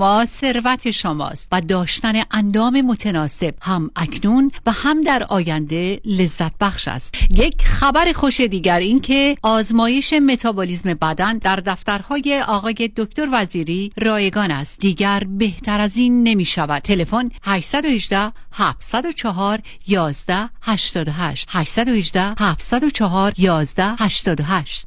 شما ثروت شماست و داشتن اندام متناسب هم اکنون و هم در آینده لذت بخش است. یک خبر خوش دیگر این که آزمایش متابولیسم بدن در دفترهای آقای دکتر وزیری رایگان است. دیگر بهتر از این نمی شود. تلفن 818 704 11 88 818 704 11 88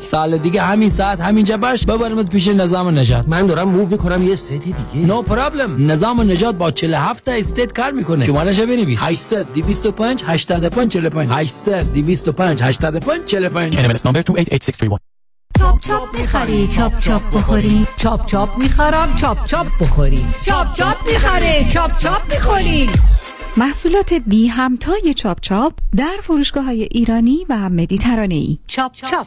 سال دیگه همین ساعت همینجا باش. ببرمت پیش نظام نجات من دارم موو می‌کنم یه ستی دیگه. نو no پرابلم نظام نجات با 47 تا استیت کار می‌کنه. شمارش بنویس. 800 225 85 45 800 225 85 45 NMLS number 288631 چاپ چاپ می‌خری چاپ چاپ بخوری. چاپ چاپ می‌خرم چاپ چاپ بخوری. چاپ چاپ می‌خره چاپ چاپ می‌خوری. محصولات بی همتای چاپ چاپ در فروشگاه های ایرانی و مدیترانه ای چاپ چاپ.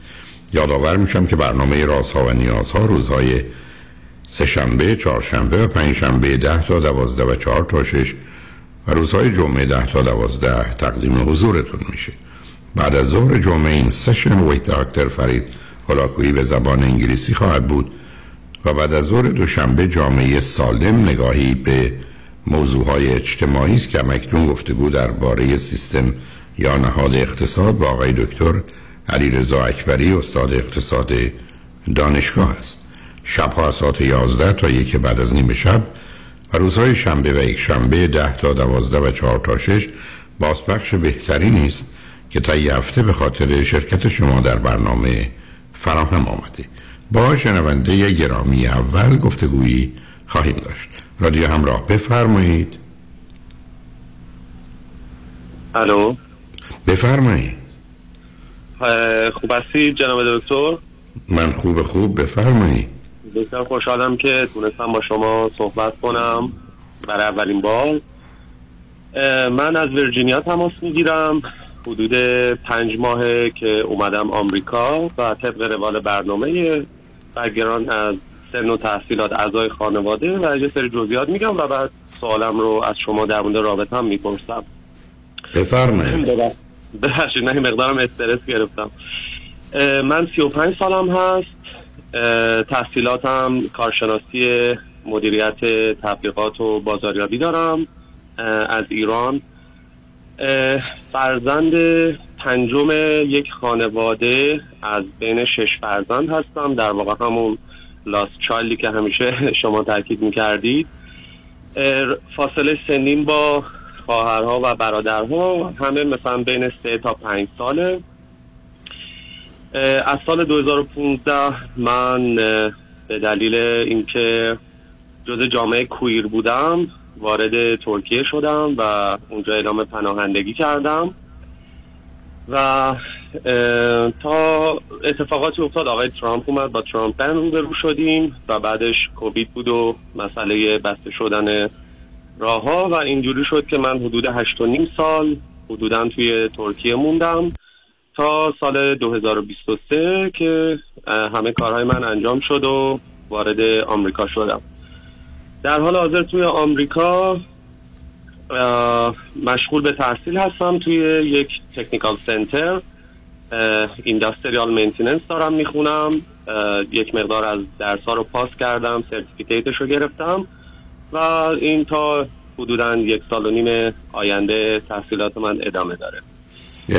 یادآور میشم که برنامه رازها و نیازها روزهای سهشنبه، چهارشنبه و پنجشنبه ده تا دوازده و چهار تا شش و روزهای جمعه ده تا دوازده تقدیم حضورتون میشه. بعد از ظهر جمعه این سشن ویت دکتر فرید هلاکویی به زبان انگلیسی خواهد بود و بعد از ظهر دوشنبه جامعه سالم نگاهی به موضوعهای اجتماعی است که مکنون گفتگو درباره سیستم یا نهاد اقتصاد با آقای دکتر علی رضا اکبری استاد اقتصاد دانشگاه است. شبها از ساعت 11 تا یک بعد از نیم شب و روزهای شنبه و یک شنبه 10 تا 12 و 4 تا 6 بازپخش بهتری نیست که تا یه هفته به خاطر شرکت شما در برنامه فراهم آمده. با شنونده گرامی اول گفتگویی خواهیم داشت. رادیو همراه بفرمایید. الو؟ بفرمایید. خوب هستی جناب دکتر؟ من خوب خوب بفرمایید بسیار خوشحالم که تونستم با شما صحبت کنم برای اولین بار. من از ویرجینیا تماس می‌گیرم. حدود پنج ماهه که اومدم آمریکا و طبق روال برنامه برگران از سن و تحصیلات اعضای خانواده و یه سری جزئیات میگم و بعد سوالم رو از شما در مورد رابطه هم می‌پرسم. بفرمایید. ببخشید من مقدارم استرس گرفتم. من 35 سالم هست. تحصیلاتم کارشناسی مدیریت تبلیغات و بازاریابی دارم از ایران. فرزند پنجم یک خانواده از بین شش فرزند هستم. در واقع همون لاست چایلی که همیشه شما تاکید می‌کردید. فاصله سنین با خواهرها و برادرها همه مثلا بین سه تا پنج ساله. از سال 2015 من به دلیل اینکه جز جامعه کویر بودم وارد ترکیه شدم و اونجا اعلام پناهندگی کردم. و تا اتفاقاتی افتاد آقای ترامپ اومد با ترامپ روبرو شدیم و بعدش کووید بود و مسئله بسته شدن راه ها و اینجوری شد که من حدود هشت و نیم سال حدودا توی ترکیه موندم تا سال 2023 که همه کارهای من انجام شد و وارد آمریکا شدم. در حال حاضر توی آمریکا مشغول به تحصیل هستم توی یک technical center industrial maintenance دارم می‌خونم یک مقدار از درس ها رو پاس کردم certificate ش رو گرفتم. و این تا حدودا یک سال و نیم آینده تحصیلات من ادامه داره.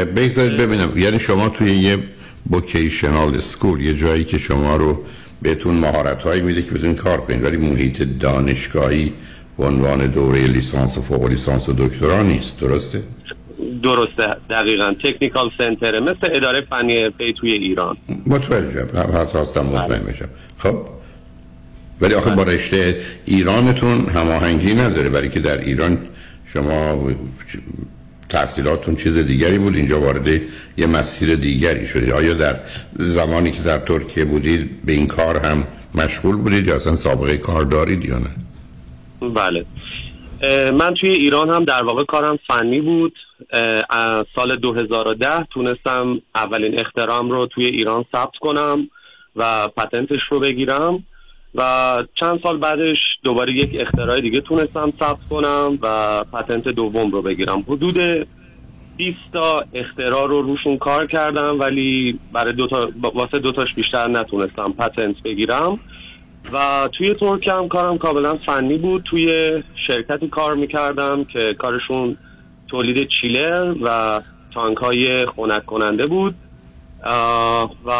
بگذارید ببینم. یعنی شما توی یه vocational school یه جایی که شما رو بهتون مهارت هایی میده که بتونین کار کنید ولی محیط دانشگاهی به عنوان دوره لیسانس و فوق لیسانس و دکترا نیست. درسته؟ درسته. دقیقا. تکنیکال سنتره مثل اداره فنی پی توی ایران. متوجهم. حتی هستم مطمئن بشم. خب؟ ولی آخه با رشته ایرانتون هماهنگی نداره برای که در ایران شما تحصیلاتون چیز دیگری بود اینجا وارد یه مسیر دیگری شدید. آیا در زمانی که در ترکیه بودید به این کار هم مشغول بودید یا اصلا سابقه کار دارید یا نه؟ بله. من توی ایران هم در واقع کارم فنی بود. از سال 2010 تونستم اولین اختراعم رو توی ایران ثبت کنم و پتنتش رو بگیرم. و چند سال بعدش دوباره یک اختراع دیگه تونستم ثبت کنم و پتنت دوم رو بگیرم. حدود 20 تا اختراع رو روشون کار کردم ولی برای دو تا واسه دوتاش بیشتر نتونستم پتنت بگیرم. و توی ترکیه هم کارم کاملا فنی بود. توی شرکتی کار می‌کردم که کارشون تولید چیلر و تانک های خونک کننده بود. و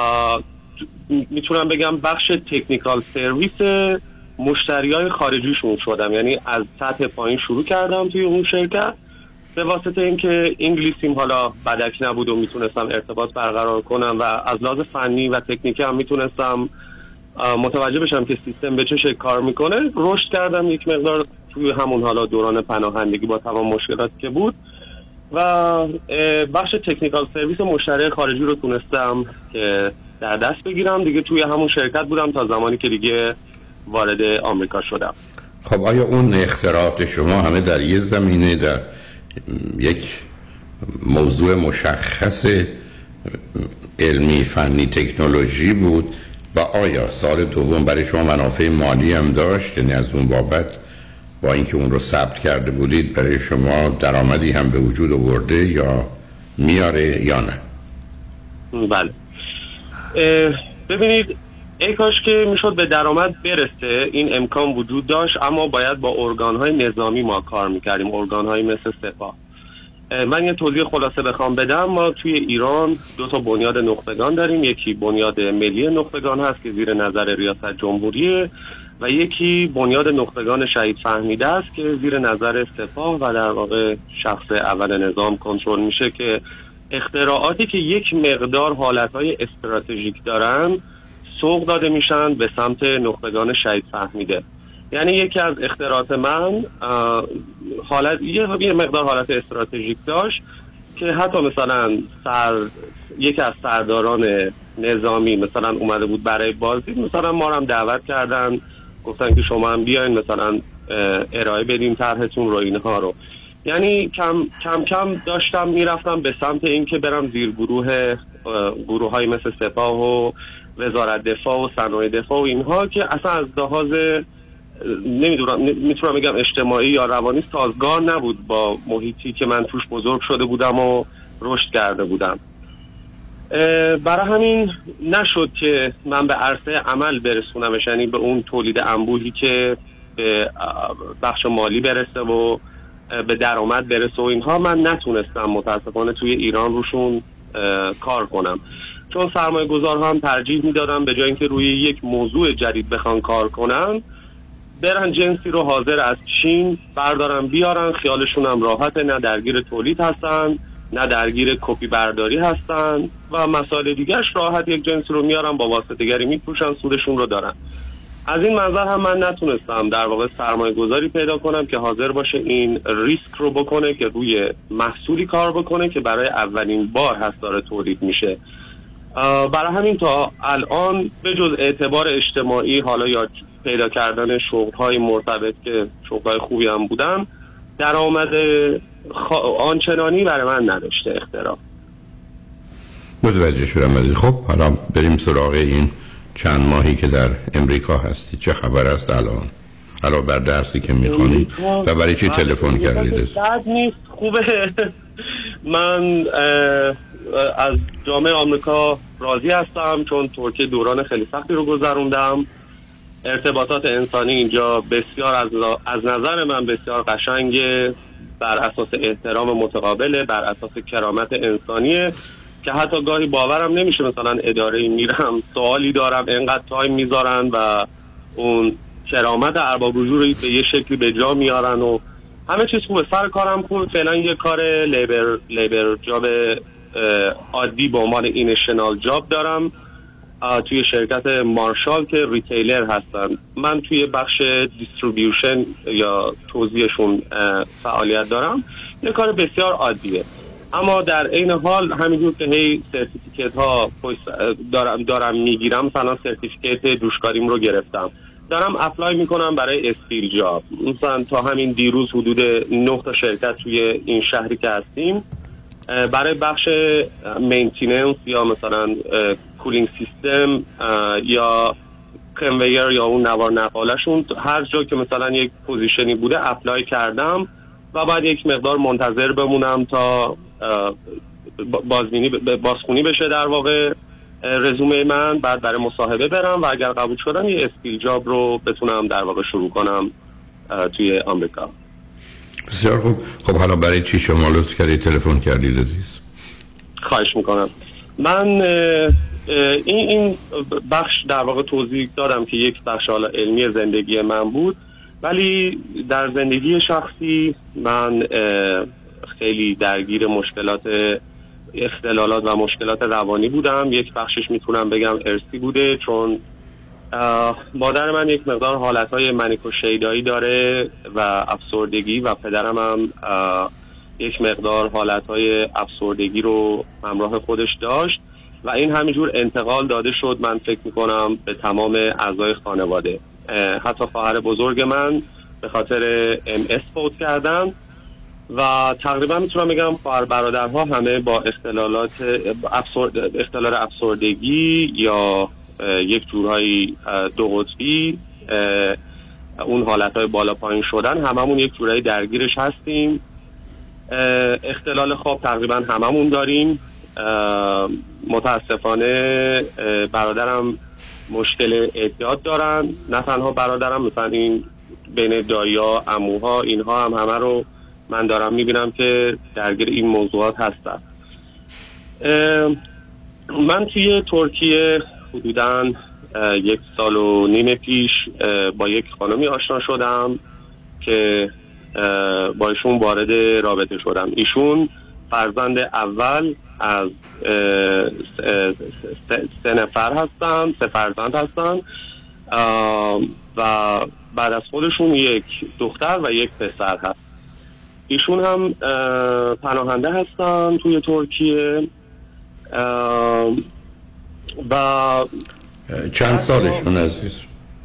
می‌تونم بگم بخش تکنیکال سرویس مشتری های خارجیشون شدم. یعنی از سطح پایین شروع کردم توی اون شرکت. به واسطه اینکه انگلیسیم حالا بدک نبود و می‌تونستم ارتباط برقرار کنم و از لحاظ فنی و تکنیکی هم می‌تونستم متوجه بشم که سیستم به چه شکل کار می‌کنه. رشد کردم یک مقدار توی همون حالا دوران پناهندگی با تمام مشکلاتی که بود. و بخش تکنیکال سرویس مشتری خارجی رو تونستم که در دست بگیرم. دیگه توی همون شرکت بودم تا زمانی که دیگه وارد آمریکا شدم. خب آیا اون اختراعات شما همه در یه زمینه در یک موضوع مشخص علمی فنی تکنولوژی بود؟ و آیا سال دوم برای شما منافع مالی هم داشت؟ یعنی از اون بابت با اینکه اون رو ثبت کرده بودید برای شما درآمدی هم به وجود آورده یا میاره یا نه؟ بله. ببینید ای کاش که می‌شد به درآمد برسه این امکان وجود داشت اما باید با ارگان های نظامی ما کار می‌کردیم ارگان های مثل سپاه. من یه توضیح خلاصه بخوام بدم. ما توی ایران دو تا بنیاد نخبگان داریم. یکی بنیاد ملی نخبگان هست که زیر نظر ریاست جمهوریه و یکی بنیاد نخبگان شهید فهمیده است که زیر نظر سپاه و در واقع شخص اول نظام کنترل میشه که اختراعاتی که یک مقدار حالتهای استراتژیک دارن سوق داده میشن به سمت نخبگان شهید فهمیده. یعنی یکی از اختراعات من حالت یه مقدار حالت استراتژیک داشت که حتی مثلا سر یکی از سرداران نظامی مثلا اومده بود برای بازی مثلا ما هم دعوت کردن گفتن که شما هم بیاین مثلا ارائه بدیم طرحتون رو اینها رو. یعنی کم کم کم داشتم می‌رفتم به سمت اینکه برم زیر گروه گروه های مثل سپاه و وزارت دفاع و صنایع دفاع و اینها که اصلا از لحاظ نمی‌دونم می‌تونم بگم اجتماعی یا روانی سازگار نبود با محیطی که من توش بزرگ شده بودم و رشد کرده بودم. برای همین نشد که من به عرصه عمل برسونمش یعنی به اون تولید انبوهی که به بخش مالی برسه و به درآمد برسه و اینها من نتونستم متاسفانه توی ایران روشون کار کنم. چون سرمایه گذار هم ترجیح می‌دادم به جای اینکه روی یک موضوع جدید بخوان کار کنن برن جنسی رو حاضر از چین بردارن بیارن خیالشون هم راحته نه درگیر تولید هستن نه درگیر کپی برداری هستن و مسائل دیگرش راحت یک جنسی رو میارن با واسطه دیگری میپوشن سودشون رو دارن. از این منظر هم من نتونستم در واقع سرمایه گذاری پیدا کنم که حاضر باشه این ریسک رو بکنه که روی محصولی کار بکنه که برای اولین بار هست داره تولید میشه برای همین تا الان به جز اعتبار اجتماعی حالا یا پیدا کردن شغل های مرتبط که شغل های خوبی هم بودن درآمد. آنچنانی برای من نداشته اختراع متوجه شدم از خب حالا بریم سراغ این چند ماهی که در امریکا هستی چه خبر است الان؟ حالا بر درسی که می‌خوانی و برای چی تلفن کردید نیست خوبه. من از جامعه آمریکا راضی هستم چون ترکیه دوران خیلی سختی رو گذروندم. ارتباطات انسانی اینجا بسیار از, از نظر من بسیار قشنگه. بر اساس احترام متقابله بر اساس کرامت انسانیه. که حتی گاهی باورم نمیشه مثلا اداره میرم سوالی دارم انقدر time می‌ذارن و اون کرامت ارباب رجوع رو به یه شکلی به جا میارن و همه چیز خوبه. سر کارم خوب فعلا یه کار labor, labor job عادی به عنوان initial job دارم. توی شرکت مارشال که retailer هستن. من توی بخش distribution یا توزیعشون فعالیت دارم. یه کار بسیار عادیه. اما در این حال همینجور که هی certificate ها دارم, دارم می‌گیرم مثلا certificate جوشکاریم رو گرفتم. دارم apply می‌کنم برای skill job. مثلا تا همین دیروز حدود نه تا شرکت توی این شهری که هستیم برای بخش maintenance یا مثلا cooling system یا conveyor یا اون نوار نقالشون هر جا که مثلا یک position ی بوده apply کردم و بعد یک مقدار منتظر بمونم تا بازبینی بازخونی بشه در واقع رزومه من بعد برای مصاحبه برم و اگر قبول شدم یه skill job رو بتونم در واقع شروع کنم توی آمریکا. بسیار خوب. خب حالا برای چی شما لطف کردی تلفن کردی عزیز؟ خواهش می‌کنم. من این این بخش در واقع توضیح دادم که یک بخش حالا علمی زندگی من بود ولی در زندگی شخصی من خیلی درگیر مشکلات اختلالات و مشکلات روانی بودم. یک بخشش می‌تونم بگم ارسی بوده چون مادر من یک مقدار حالتهای منیک و شیدایی داره و افسردگی و پدرم هم یک مقدار حالتهای افسردگی رو همراه خودش داشت و این همینجور انتقال داده شد. من فکر می‌کنم به تمام اعضای خانواده. حتی خواهر بزرگ من به خاطر ام اس فوت کردن. و تقریبا می‌تونم بگم خواهر برادرها همه با اختلالات اختلال افسردگی یا یک جورهایی دو قطبی اون حالت های بالا پایین شدن هممون یک جورایی درگیرش هستیم. اختلال خواب تقریبا هممون داریم. متاسفانه برادرم مشکل اعتیاد دارن. نه تنها برادرم مثلا این بین دایا اموها اینها هم همه رو من دارم می‌بینم که درگیر این موضوعات هستن من توی ترکیه حدودا یک سال و نیم پیش با یک خانمی آشنا شدم که با ایشون وارد رابطه شدم. ایشون فرزند اول از سه نفر هستن سه فرزند هستن و بعد از خودشون یک دختر و یک پسر هست. ایشون هم پناهنده هستن توی ترکیه. و چند سالشون عزیز؟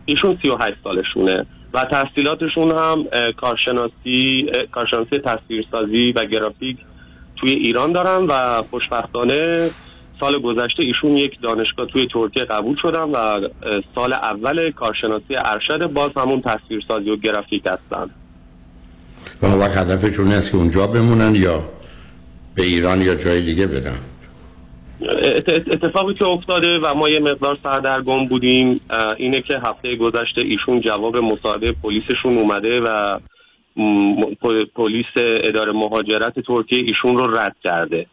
ایشون سی و هشت سالشونه و تحصیلاتشون هم کارشناسی کارشناسی تصویرسازی و گرافیک توی ایران دارن و خوشبختانه سال گذشته ایشون یک دانشگاه توی ترکیه قبول شدن و سال اول کارشناسی ارشد باز همون تصویرسازی و گرافیک هستن. و وقت هدفشون است که اونجا بمونن یا به ایران یا جای دیگه برن. اتفاقی که افتاده و ما یه مقدار سردرگم بودیم اینه که هفته گذشته ایشون جواب مصاحبه پلیسشون اومده و پلیس اداره مهاجرت ترکیه ایشون رو رد کرده.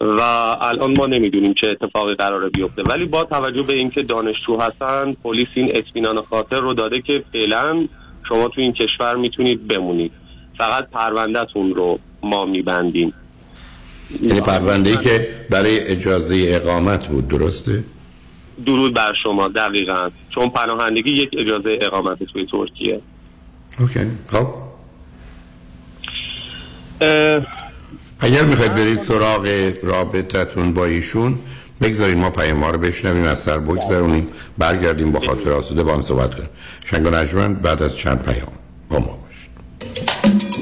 و الان ما نمی‌دونیم چه اتفاقی قراره بیفته. ولی با توجه به اینکه دانشجو هستن پلیس این اطمینان خاطر رو داده که فعلا شما تو این کشور می‌تونید بمونید. فقط پروندهتون رو ما میبندیم. یعنی پرونده ای که برای اجازه اقامت بود درسته؟ درود بر شما دقیقا. چون پناهندگی یک اجازه اقامت توی ترکیه. اوکی. خب. اگر می‌خواید برید سراغ رابطتون با ایشون بگذارید ما پیام رو بشنویم از سر بگذارونیم برگردیم با خاطر آسوده با هم صحبت کنیم. شنگ و بعد از چند پیام با ما باشید. thank you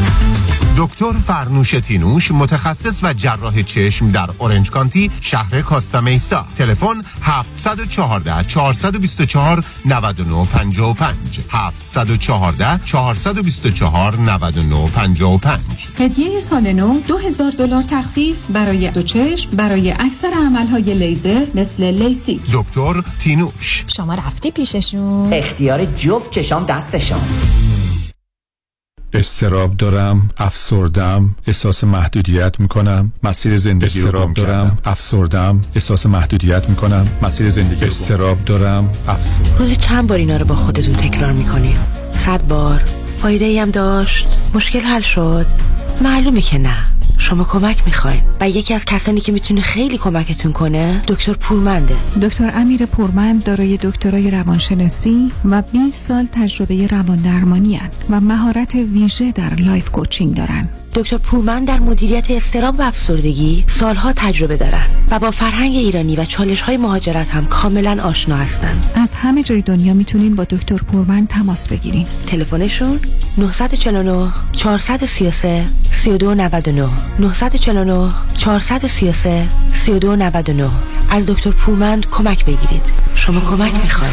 دکتر فرنوش تینوش متخصص و جراح چشم در اورنج کانتی شهر کاستامیسا تلفن 714 424 9955 714 424 9955 هدیه سال نو 2000 دلار تخفیف برای دو چشم برای اکثر عملهای لیزر مثل لیسیک. دکتر تینوش. شما رفتی پیششون. اختیار جفت چشام دستشان. استراب دارم افسردم احساس محدودیت می‌کنم. مسیر زندگی استراب دارم. افسردم احساس محدودیت می‌کنم. مسیر زندگی استراب دارم. افسردم. روزی چند بار اینا رو با خودتون تکرار می‌کنی؟ صد بار. فایده ای هم داشت. مشکل حل شد. معلومه که نه. شما کمک می‌خواین. و یکی از کسانی که می‌تونه خیلی کمکتون کنه دکتر پورمنده. دکتر امیر پورمند دارای دکترای روانشناسی و 20 سال تجربه روان درمانی و مهارت ویژه در life coaching دارن. دکتر پورمند در مدیریت اضطراب و افسردگی سالها تجربه دارن و با فرهنگ ایرانی و چالش های مهاجرت هم کاملا آشنا هستن. از همه جای دنیا می‌تونین با دکتر پورمن تماس بگیرین. تلفنشون 949 433 3299 949 433 3299 از دکتر پورمند کمک بگیرید. شما کمک می‌خواید.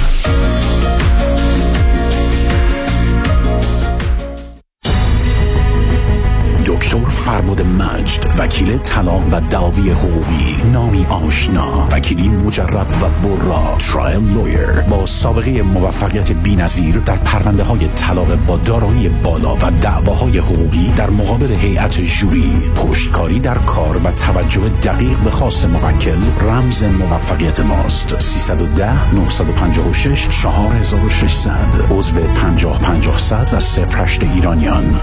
فربود مجد وکیل طلاق و دعاوی حقوقی. نامی آشنا. وکیلی مجرب و برا. ترایل لویر با سابقه موفقیت بینظیر در پرونده های طلاق با دارایی بالا و دعواهای حقوقی در مقابل هیئت جوری پشتکاری در کار و توجه دقیق به خواست موکل. رمز موفقیت ماست. 310 956 4600 عضو 50 500 و 08 ایرانیان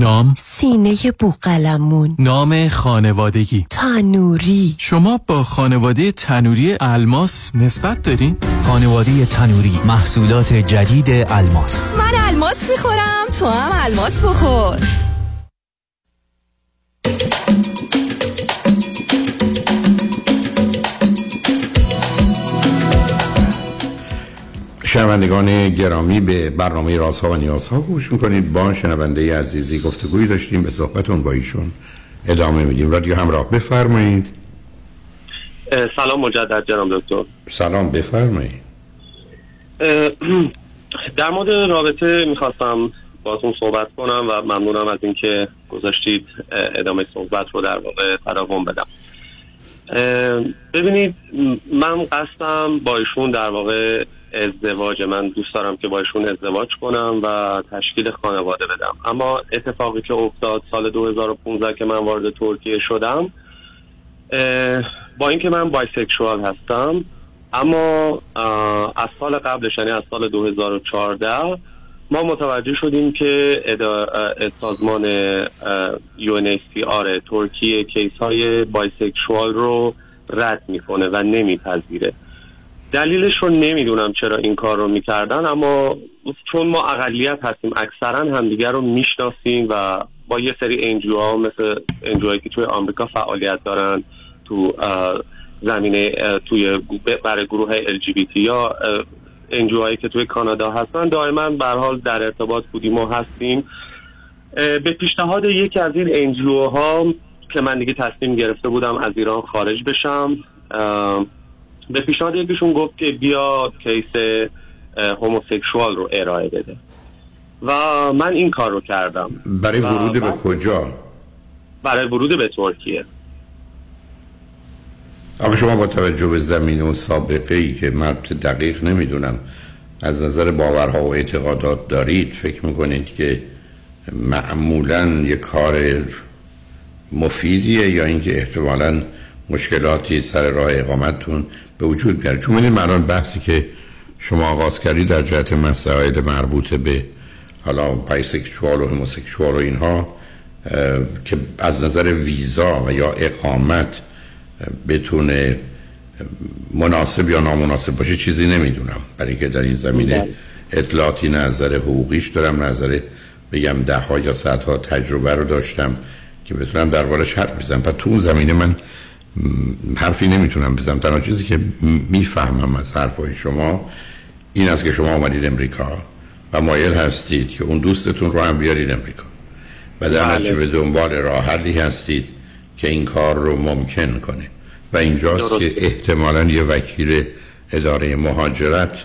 نام؟ سینه بوقلمون. نام خانوادگی. تنوری. شما با خانواده تنوری الماس نسبت دارین؟ خانواده تنوری محصولات جدید الماس. من الماس می‌خورم تو هم الماس بخور. شنوندگان گرامی به برنامه رازها و نیازها گوش می‌کنید. با شنونده عزیزی گفتگویی داشتیم به صحبتون با ایشون ادامه میدیم. رادیو همراه بفرمایید. سلام مجدد جناب دکتر. سلام بفرمایید. در مورد رابطه می‌خواستم باتون صحبت کنم و ممنونم از اینکه گذاشتید ادامه صحبت رو در واقع تداوم بدم. ببینید من قصدم با ایشون در واقع ازدواج من دوست دارم که با ایشون ازدواج کنم و تشکیل خانواده بدم. اما اتفاقی که افتاد سال 2015 که من وارد ترکیه شدم با اینکه من بایسکشوال هستم اما از سال قبلش یعنی از سال 2014 ما متوجه شدیم که سازمان UNHCR ترکیه case های bisexual رو رد می‌کنه و نمیپذیره. دلیلش رو نمی‌دونم چرا این کار رو می‌کردن اما چون ما اقلیت هستیم اکثرا همدیگر رو می‌شناسیم و با یه سری NGO ها مثل NGO که توی آمریکا فعالیت دارن تو زمینه توی برای گروه LGBT یا NGO هایی که توی کانادا هستن دائما به حال در ارتباط بودیم و هستیم. به پیشنهاد یکی از این NGO ها که من دیگه تصمیم گرفته بودم از ایران خارج بشم به پیشنهاد یکیشون گفت که بیا case homosexual رو ارائه بده. و من این کار رو کردم. برای ورود به کجا؟ برای ورود به ترکیه. آقا شما با توجه به زمینه و سابقه ای که من دقیق نمی‌دونم از نظر باورها و اعتقادات دارید؟ فکر می‌کنید که معمولا یه کار مفیدیه یا اینکه احتمالا مشکلاتی سر راه اقامتتون به وجود میاره چون این الان بحثی که شما آغاز کردید در جهت مسائل مربوط به حالا بایسکشوال و هموسکشوال و اینها که از نظر ویزا و یا اقامت بتونه مناسب یا نامناسب باشه چیزی نمی‌دونم. برای که در این زمینه اطلاعاتی نظر حقوقیش دارم نظر بگم ده ها یا صد ها تجربه رو داشتم که بتونم دربارش حرف بزنم. و تو اون زمینه من حرفی نمی‌تونم بزنم. تنها چیزی که می‌فهمم از حرفای شما این است که شما آمدید امریکا و مایل هستید که اون دوستتون رو هم بیارید امریکا. و در بله. نتیجه به دنبال راه حلی هستید که این کار رو ممکن کنه. و اینجاست که احتمالا یه وکیل اداره مهاجرت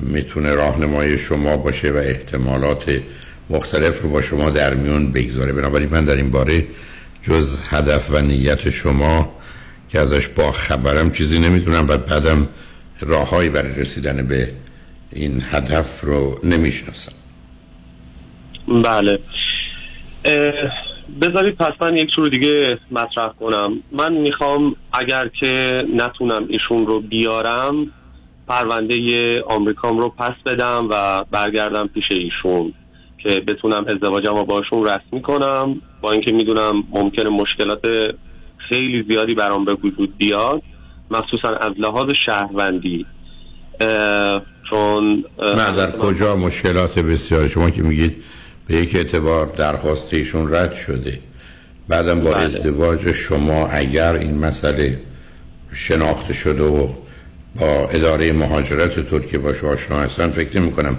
می‌تونه راهنمای شما باشه و احتمالات مختلف رو با شما در میون بگذاره. بنابراین من در این باره جز هدف و نیت شما که ازش با خبرم چیزی نمی‌دونم و بعدم راههایی برای رسیدن به این هدف رو نمی‌شناسم. بله. بذارید پس من یک طور دیگه مطرح کنم. من می‌خوام اگر که نتونم ایشون رو بیارم پرونده آمریکام رو پس بدم و برگردم پیش ایشون که بتونم ازدواجم رو باشون رسمی کنم. با اینکه می‌دونم ممکنه مشکلات خیلی زیادی برام به وجود بیاد مخصوصا از لحاظ شهروندی. چون نه در کجا مشکلات بسیار شما که میگید به یک اعتبار درخواست ایشون رد شده. بعدم با بله. ازدواج شما اگر این مسئله شناخته شده و با اداره مهاجرت ترکیه باش آشنا هستن فکر نمی کنم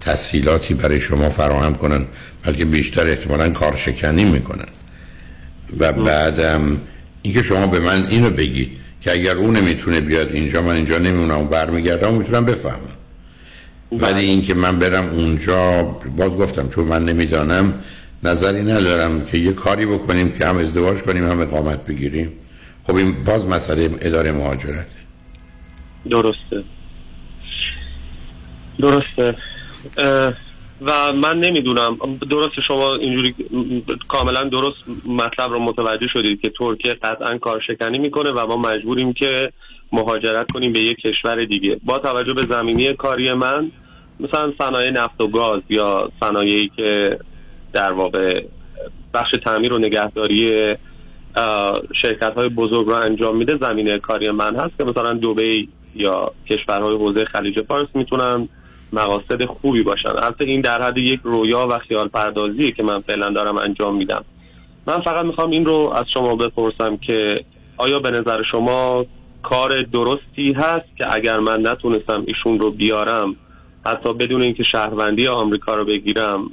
تسهیلاتی برای شما فراهم کنن بلکه بیشتر احتمالا کارشکنی می‌کنن و بعدم اینکه شما به من اینو بگید که اگر اون نمی‌تونه بیاد اینجا من اینجا نمیمونم و برمیگردم می‌تونم بفهمم. ولی اینکه من برم اونجا باز گفتم چون من نمی‌دانم نظری ندارم که یه کاری بکنیم که هم ازدواج کنیم هم اقامت بگیریم. خب این باز مسئله اداره مهاجرت. درسته. درسته. و من نمی‌دونم. درست شما اینجوری کاملا درست مطلب رو متوجه شدید که ترکیه قطعا کارشکنی می‌کنه و ما مجبوریم که مهاجرت کنیم به یک کشور دیگه. با توجه به زمینی کاری من مثلا صنایع نفت و گاز یا صنایعی که در واقع بخش تعمیر و نگهداری شرکت های بزرگ رو انجام میده زمینه کاری من هست که مثلا دوبی یا کشورهای حوزه خلیج فارس می‌تونن مقاصد خوبی باشن. البته این در حد یک رویا و خیال پردازیه که من فعلا دارم انجام میدم. من فقط می‌خوام این رو از شما بپرسم که آیا به نظر شما کار درستی هست که اگر من نتونستم ایشون رو بیارم حتی بدون اینکه شهروندی آمریکا رو بگیرم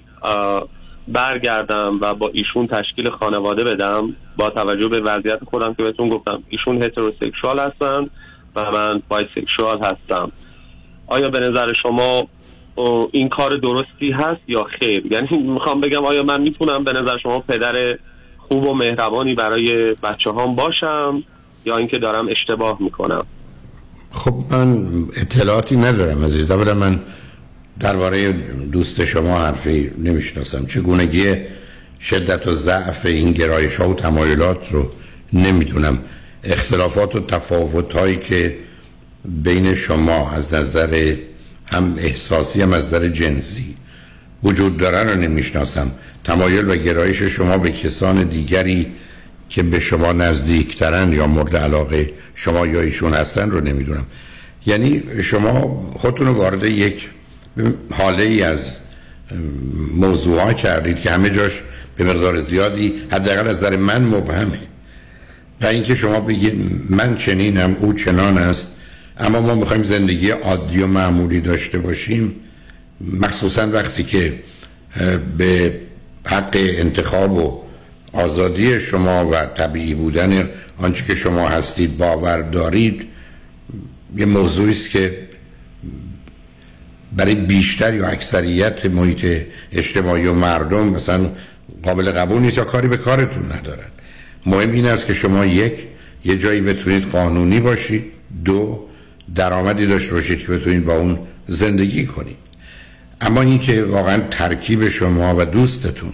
برگردم و با ایشون تشکیل خانواده بدم؟ با توجه به وضعیت خودم که بهتون گفتم ایشون هتروسکشوال هستن و من بایسکشوال هستم. آیا به نظر شما این کار درستی هست یا خیر؟ یعنی می‌خوام بگم آیا من می‌تونم به نظر شما پدر خوب و مهربانی برای بچه هام باشم یا اینکه دارم اشتباه می‌کنم؟ خب من اطلاعاتی ندارم عزیز. اولا من درباره دوست شما حرفی نمی‌شناسم. چگونگی شدت و ضعف این گرایش ها و تمایلات رو نمی‌دونم. اختلافات و تفاوت هایی که بین شما از نظر هم احساسی هم از نظر جنسی وجود دارن رو نمی‌شناسم. تمایل و گرایش شما به کسان دیگری که به شما نزدیکترن یا مورد علاقه شما یا ایشون هستن رو نمی‌دونم. یعنی شما خودتون وارد یک حاله ای از موضوع کردید که همه جاش به مقدار زیادی حداقل از نظر من مبهمه. و اینکه شما بگید من چنینم او چنان است اما ما می‌خوایم زندگی عادی و معمولی داشته باشیم. مخصوصا وقتی که به حق انتخاب و آزادی شما و طبیعی بودن آنچه که شما هستید باور دارید یه موضوعی است که برای بیشتر یا اکثریت محیط اجتماعی و مردم مثلا قابل قبول نیست یا کاری به کارتون ندارن. مهم این است که شما یک یه جایی بتونید قانونی باشید. دو درآمدی داشته باشید که بتونید با اون زندگی کنید. اما اینکه واقعا ترکیب شما و دوستتون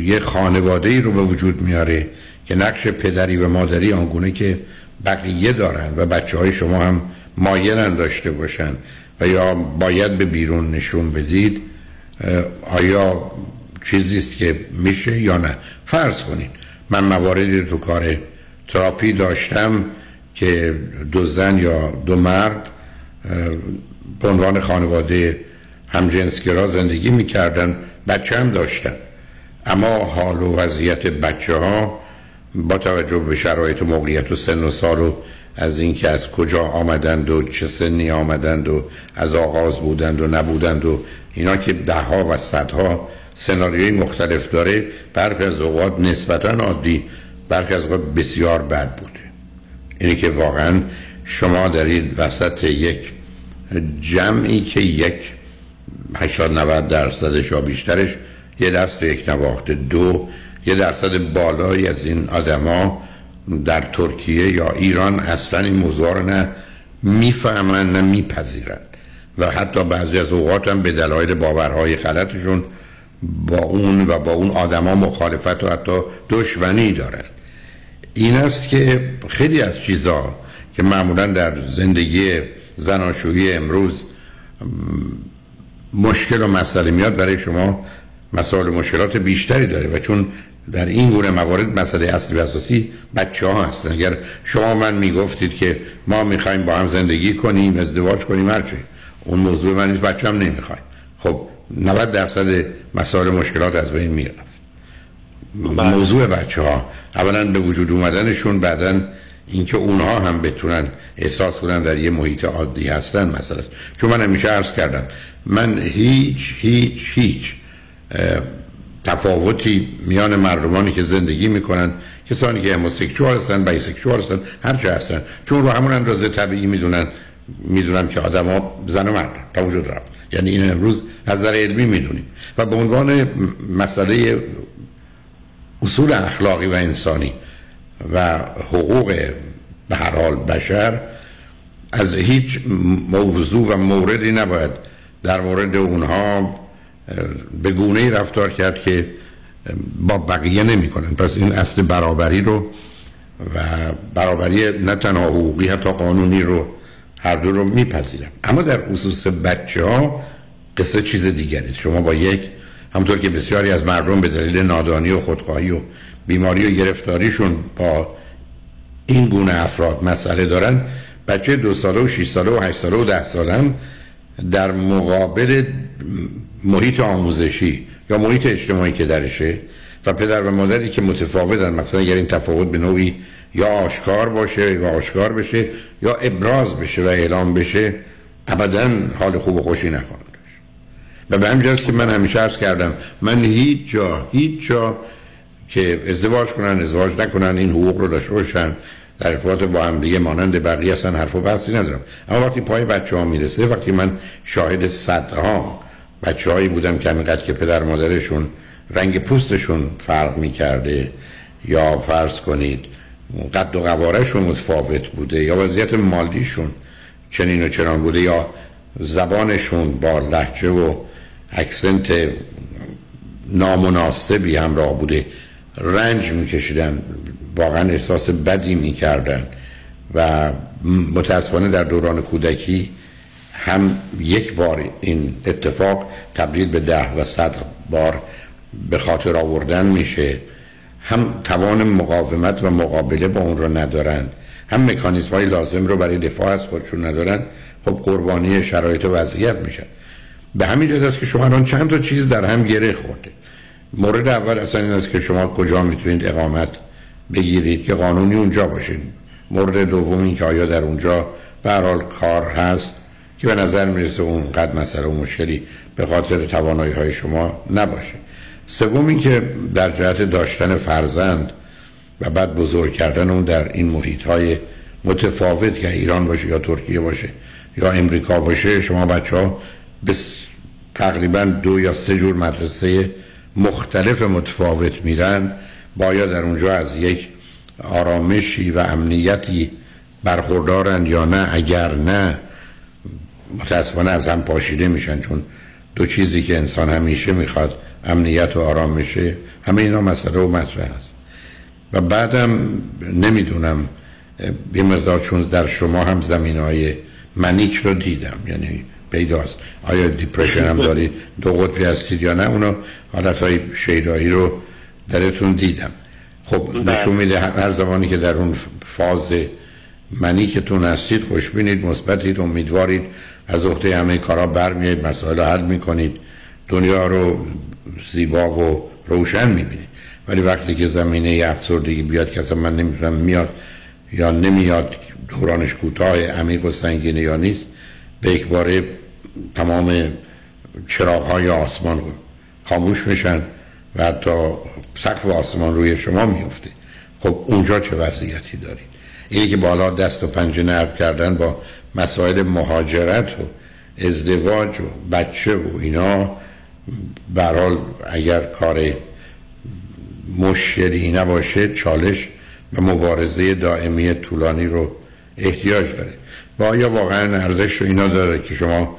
یه خانواده ای رو به وجود میاره که نقش پدری و مادری آنگونه که بقیه دارن و بچه های شما هم مایلن داشته باشن و یا باید به بیرون نشون بدید آیا چیزی است که میشه یا نه؟ فرض کنید من مواردی تو کار تراپی داشتم. که دو زن یا دو مرد به عنوان خانواده همجنسگرا زندگی می‌کردن بچه هم داشتن. اما حال و وضعیت بچه ها با توجه به شرایط و موقعیت و سن و سال و از اینکه از کجا آمدند و چه سنی آمدند و از آغاز بودند و نبودند و اینا که ده ها و صدها سناریوی مختلف داره برخی از اوقات نسبتا عادی برخی از اوقات بسیار بد بوده اینه که واقعا شما دارید وسط یک جمعی که یک 80 90 درصدش یا بیشترش یه دست یک نواخت دو یه درصد بالایی از این آدما در ترکیه یا ایران اصلا این موضوع رو نه می‌فهمن نه میپذیرن. و حتی بعضی از اوقات هم به دلایل باورهای غلطشون با اون و با اون آدما مخالفت و حتی دشمنی دارن. این است که خیلی از چیزا که معمولا در زندگی زناشویی امروز مشکل و مسئله میاد برای شما مسائل مشکلات بیشتری داره و چون در این گونه موارد مسئله اصلی و اساسی بچه ها هستن. اگر شما من می‌گفتید که ما می‌خوایم با هم زندگی کنیم ازدواج کنیم هرچی اون موضوع من نیست بچه هم نمی‌خوایم خب 90 درصد مسائل مشکلات از بین می‌رفت. موضوع بچه ها اولا به وجود اومدنشون بعدا اینکه اونها هم بتونن احساس کنن در یه محیط عادی هستن مثلا چون من همیشه عرض کردم من هیچ هیچ هیچ تفاوتی میان مردمانی که زندگی می‌کنن کسانی که هموسکشوال هستن بایسکشوال هستن هر چه هستن چون رو همون اندازه طبیعی می‌دونن می‌دونم که آدم ها زن و مرد تا وجود رفت یعنی این امروز از نظر علمی می‌دونیم. و به عنوان مسئله اصول اخلاقی و انسانی و حقوق به هر حال بشر از هیچ موضوع و موردی نباید در مورد اونها به گونه رفتار کرد که با بقیه نمی کنن. پس این اصل برابری رو و برابری نه تنها حقوقی حتی قانونی رو هر دو رو میپذیرم اما در خصوص بچه ها قصه چیز دیگری شما با یک همطور که بسیاری از مردم به دلیل نادانی و خودخواهی و بیماری و گرفتاریشون با این گونه افراد مسئله دارن بچه دو ساله و شیش ساله و هشت ساله و ده ساله هم در مقابل محیط آموزشی یا محیط اجتماعی که درشه و پدر و مادری که متفاوتن مثلا اگر این تفاوت به نوعی یا آشکار باشه یا آشکار بشه یا ابراز بشه و اعلام بشه ابدا حال خوب و خوشی نخواهند داشت و به همینجاست که من همیشه عرض کردم من هیچ جا هیچ جا که ازدواج کنن ازدواج نکنن این حقوق رو داشته باشن در ارتباط با هم دیگه مانند بقیه اصلا حرف و بحثی ندارم. اما وقتی پای بچه ها می‌رسه وقتی من شاهد صدها بچه هایی بودم که همینقدر که پدر مادرشون رنگ پوستشون فرق می‌کرده یا فرض کنید قد و قوارشون متفاوت بوده یا وضعیت مالیشون چنین و چنان بوده یا زبانشون با لحجه و اکسنت نامناسبی همراه بوده. رنج میکشیدن واقعا احساس بدی می‌کردن و متاسفانه در دوران کودکی هم یک بار این اتفاق تبدیل به ده و صد بار به خاطر آوردن میشه. هم توان مقاومت و مقابله با اون رو ندارن هم مکانیزم های لازم رو برای دفاع از خودشون ندارن. خب قربانی شرایط وضعیت میشن به همین جهت است که شما الان چند تا چیز در هم گره خورده. مورد اول اصلا این است که شما کجا می‌تونید اقامت بگیرید که قانونی اونجا باشید مورد دوم این که آیا در اونجا به حال کار هست که به نظر می‌رسه اونقدر مسئله و مشکلی به خاطر توانایی های شما نباشه. سوم این که در جهت داشتن فرزند و بعد بزرگ کردن اون در این محیط های متفاوت که ایران باشه یا ترکیه باشه یا امریکا باشه شما بچه ها بس تقریبا دو یا سه جور مدرسه مختلف متفاوت میرن. باید در اونجا از یک آرامشی و امنیتی برخوردارن یا نه؟ اگر نه متاسفانه از هم پاشیده میشن چون دو چیزی که انسان همیشه می‌خواد امنیت و آرامشه همه اینا مسئله و مطرح هست و بعدم نمی‌دونم یه مقدار چون در شما هم زمین های منیک رو دیدم یعنی پیداست. آیا دیپریشن هم دارید دو قطبی هستید یا نه؟ اونو حالت های شیدایی رو درتون دیدم. خب نشون میده هر زمانی که در اون فاز منیکتون هستید خوشبینید مثبتید امیدوارید از عهده همه کارا برمیایید مسائل حل می‌کنید. دنیا رو زیبا و روشن می‌بینید. ولی وقتی که زمینه افسردگی بیاد که اصلا من نمی‌تونم میاد یا نمیاد دورانش کوتاه عمیق و سنگینه یا نیست به یک باره تمام چراغ های آسمان خاموش میشن و حتی سقف آسمان روی شما میفته. خب اونجا چه وضعیتی دارید؟ اینی که بالا دست و پنجه نرب کردن با مسائل مهاجرت و ازدواج و بچه و اینا برحال اگر کار مشکلی نباشه چالش و مبارزه دائمی طولانی رو احتیاج داره. و آیا واقعا ارزش و اینا داره که شما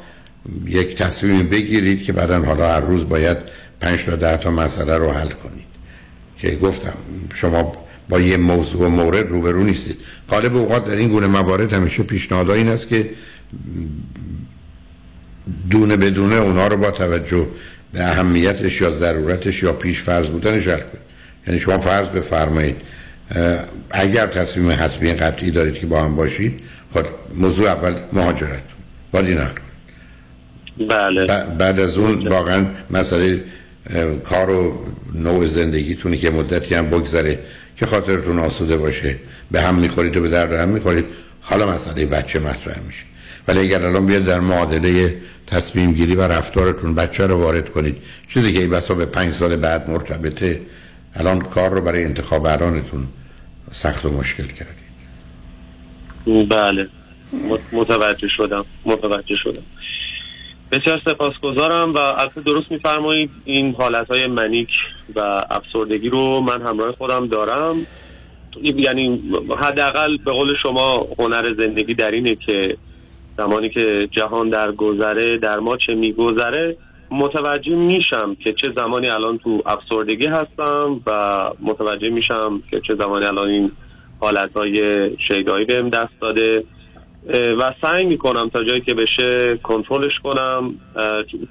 یک تصمیم بگیرید که بعدا حالا هر روز باید پنج تا ده تا مسئله رو حل کنید. که گفتم شما با یه موضوع و مورد روبرو نیستید. غالب اوقات در این گونه موارد همیشه پیشنهاد این است که دونه بدونه اونها رو با توجه به اهمیتش یا ضرورتش یا پیش فرض بودنش حل کنید. یعنی شما فرض بفرمایید اگر تصمیم حتمی قطعی دارید که با هم باشید خب موضوع اول مهاجرت باید این بله. بعد از اون واقعا مسئله کار و نوع زندگیتونی که مدتی هم بگذره که خاطرتون آسوده باشه. به هم می‌خورید و به درد هم می‌خورید. حالا مسئله بچه مطرح میشه. ولی اگر الان بیاد در معادله تصمیم گیری و رفتارتون بچه رو وارد کنید چیزی که ای بسا به پنج سال بعد مرتبطه الان کار رو برای انتخاب برانتون سخت و مشکل کردید. بله. متوجه شدم. متوجه شدم. بسیار سپاسگزارم و البته درست میفرمایید این حالت های منیک و افسردگی رو من همراه خودم دارم. یعنی حداقل به قول شما هنر زندگی در اینه که زمانی که جهان در گذره در ما چه میگذره متوجه میشم که چه زمانی الان تو افسردگی هستم و متوجه میشم که چه زمانی الان این حالت های شیدایی بهم دست داده. و سعی می‌کنم تا جایی که بشه کنترلش کنم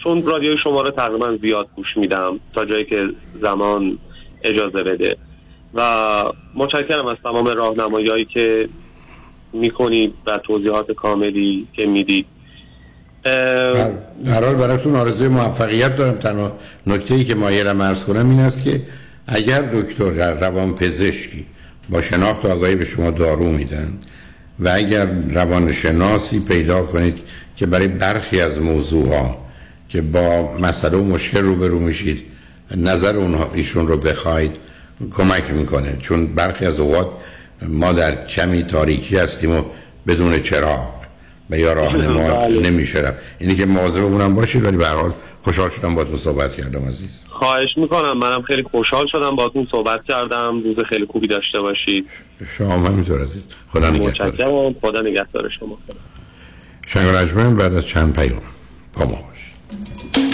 چون رادیوی شما رو تقریبا زیاد گوش میدم تا جایی که زمان اجازه بده. و متشکرم از تمام راهنمایی که می‌کنید و توضیحات کاملی که می‌دید. در حال براتون آرزوی موفقیت دارم. تنها نکته ای که مایلم ارز کنم این است که اگر دکتر روان پزشکی با شناخت آگاهی به شما دارو میدن و اگر روانشناسی پیدا کنید که برای برخی از موضوع ها که با مسئله و مشکل روبرو میشید نظر اونها ایشون رو بخواید کمک می‌کنه چون برخی از اوقات ما در کمی تاریکی هستیم و بدون چراغ و یا راهنما بله. نمیشه رفت اینی که مواظب اونم باشید ولی به هر حال خوشحال شدم باهاتون صحبت کردم عزیز. خواهش می‌کنم. منم خیلی خوشحال شدم باهاتون صحبت کردم. روز خیلی خوبی داشته باشید. شما هم همینطور عزیز. خدا نگهدار. خدا نگهدار شما. شنگ بعد از چند پیام با ما باش.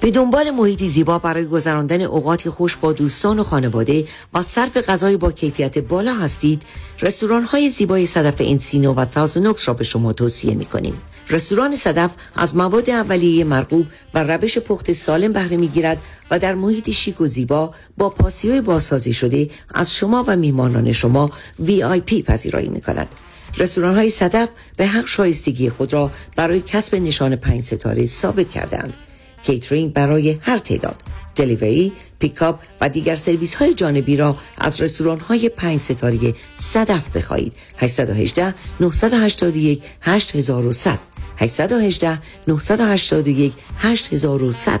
به دنبال محیطی زیبا برای گذراندن اوقاتی خوش با دوستان و خانواده و صرف غذای با کیفیت بالا هستید رستوران های زیبای صدف انسینو و Thousand Oaks را به شما توصیه می کنیم رستوران صدف از مواد اولیه مرغوب و روش پخت سالم بهره می گیرد و در محیط شیک و زیبا با پاسیوی بازسازی شده از شما و میهمانان شما VIP پذیرایی می کند رستوران های صدف به حق شایستگی خود را برای کسب نشان پنج ستاره ثابت کردند کیترینگ برای هر تعداد delivery، pickup و دیگر سرویس های جانبی را از رستوران های پنج ستاره صدف بخواهید. 818 981 8100 818 981 8100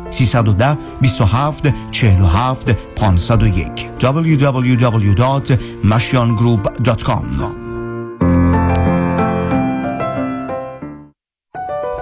310 27 47 501 www.mashiangroup.com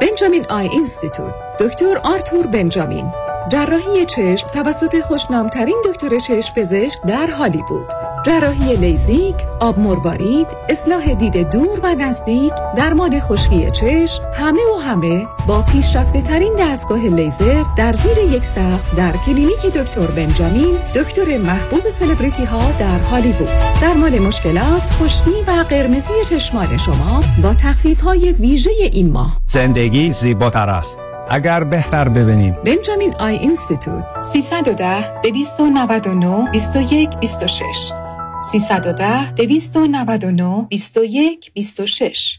Benjamin Eye Institute دکتر آرتور بنجامین. جراحی چشم توسط خوشنامترین دکتر چشم پزشک در هالیوود. جراحی لیزیک، آب مروارید، اصلاح دید دور و نزدیک، درمان خشکی چشم، همه و همه با پیشرفته ترین دستگاه لیزر در زیر یک سقف در کلینیک دکتر بنجامین، دکتر محبوب سلبریتی ها در هالیوود. درمان مشکلات خشکی و قرمزی چشمان شما با تخفیف های ویژه این ماه. زندگی زیباتر است اگر بهتر ببینیم Benjamin Eye Institute 310 299 21 26 310 299 21 26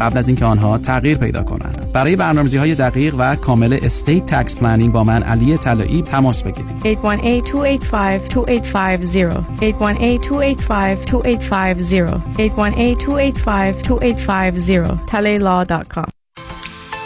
قبل از اینکه آنها تغییر پیدا کنند. برای برنامه‌ریزی های دقیق و کامل estate tax planning با من علی طلایی تماس بگیرید. 818-285-2850 818-285-2850 818-285-2850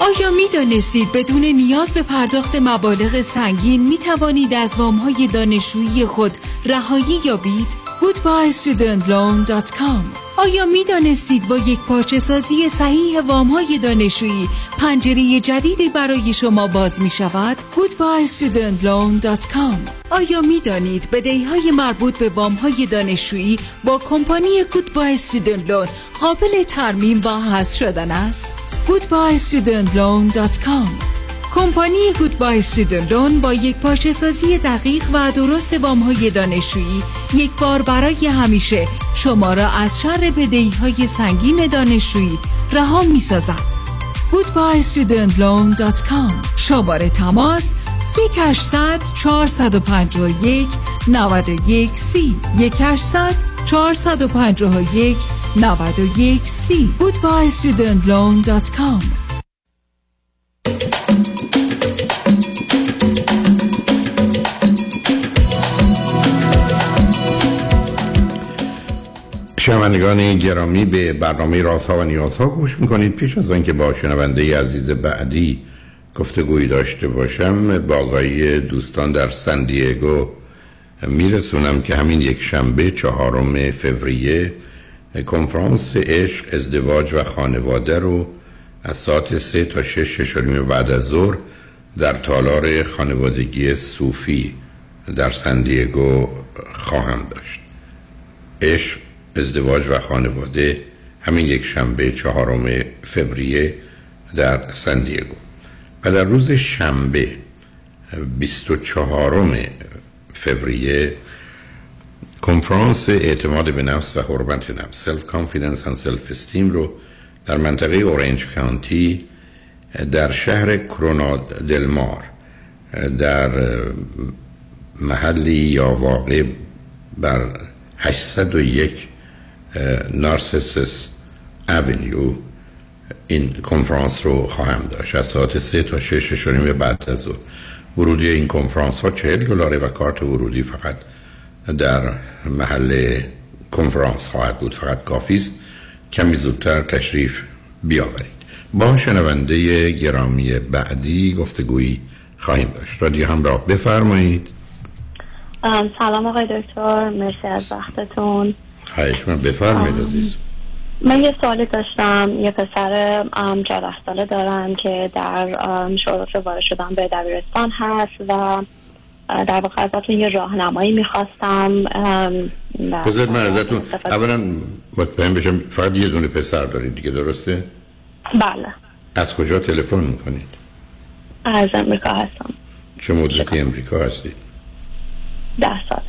آیا می دانستید بدون نیاز به پرداخت مبالغ سنگین می توانید از وام های دانشجویی خود رهایی یابید؟ goodbyestudentloan.com آیا می دانستید با یک پارچه سازی صحیح وام های دانشجویی پنجره جدیدی برای شما باز می شود؟ goodbyestudentloan.com آیا می دانید بدهی های مربوط به وام های دانشجویی با کمپانی Goodbye قابل ترمیم و حذف شدن است؟ goodbyestudentloan.com کمپانی گودبای Student با یک پارچه سازی دقیق و درست وام های دانشجویی یک بار برای همیشه شما را از شر بدهی های سنگین دانشجویی رها می سازد. goodbyestudentloan.com شماره تماس 1800 451 91 سی. 1800 451 91 سی. goodbyestudentloan.com شنوندگان گرامی به برنامه راست ها و نیاز ها گوش می‌کنید. پیش از آنکه با شنونده عزیز بعدی گفتگویی داشته باشم با آقای دوستان در سندیگو میرسونم که همین یک شنبه چهارم فوریه کنفرانس عشق ازدواج و خانواده رو از ساعت سه تا شش ششاریم بعد از ظهر در تالار خانوادگی صوفی در سندیگو خواهم داشت. عشق ازدواج و خانواده همین یک شنبه چهارم فوریه در سندیگو و در روز شنبه 24 فوریه کنفرانس اعتماد به نفس و حرمت نفس self-confidence و self-esteem رو در منطقه اورنج کانتی در شهر کرونا دل مار در محلی یا واقع بر 801 نارسیسس اونیو این کنفرانس رو خواهم داشت. از ساعت سه تا شش شنیم بعد از ظهر. ورودی این کنفرانس ها چهل دلاره و کارت ورودی فقط در محل کنفرانس خواهد بود. فقط کافی است کمی زودتر تشریف بیاورید. با شنونده گرامی بعدی گفتگویی خواهیم داشت. رادیو همراه بفرمایید. سلام آقای دکتر. مرسی از وقتتون. خواهش من بفرمایید عزیز. من یه سوالی داشتم. یه پسر چهارده ساله دارم که در شروط وارد شدن به دبیرستان هست و در واقع ازتون یه راهنمایی می‌خواستم. بذارید من ازتون اولا مطمئن بشم فقط یه دونه پسر دارید دیگه درسته؟ بله. از کجا تلفن می‌کنید؟ از امریکا هستم. چه مدتی امریکا هستید؟ ده سال.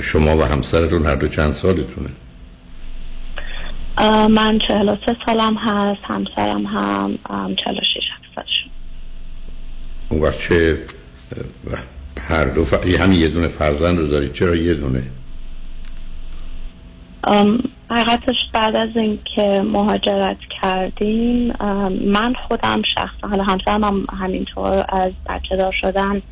شما و همسرتون هر دو چند سالتونه؟ من چهل و سه سالم هست همسرم هم چهل و شیش سالشون اون وقت چه هر دو ف... همین یه دونه فرزند رو دارید چرا یه دونه حقیقتش بعد از اینکه مهاجرت کردیم من خودم شخصا حالا همسرم هم همینطور از بچه دار شدن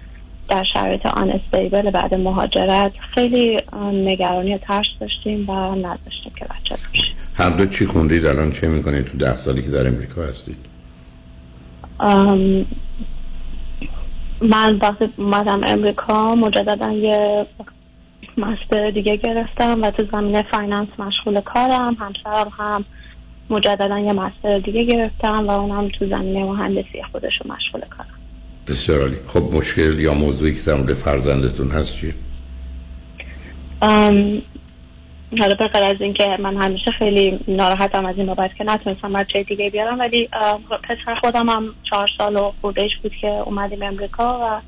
در شرایط آن استیبل بعد مهاجرت خیلی نگرانی و ترس داشتیم و نداشتیم که بچه داشتیم هر دو چی خوندید الان چه می‌کنید تو ده سالی که در امریکا هستید؟ من وقتی اومدم امریکا مجددا یه master دیگه گرفتم و تو زمینه finance مشغول کارم. همسرم هم مجددا یه master دیگه گرفتم و اونم تو زمینه مهندسی خودشو مشغول کارم. بسیار عالی خب مشکل یا موضوعی که در فرزندتون هست چیه؟ حالا به از اینکه من همیشه خیلی ناراحتم از این بابت که نتونستم بچه دیگه بیارم ولی پسر خودم هم چهار سال و خوردهش بود که اومدیم امریکا و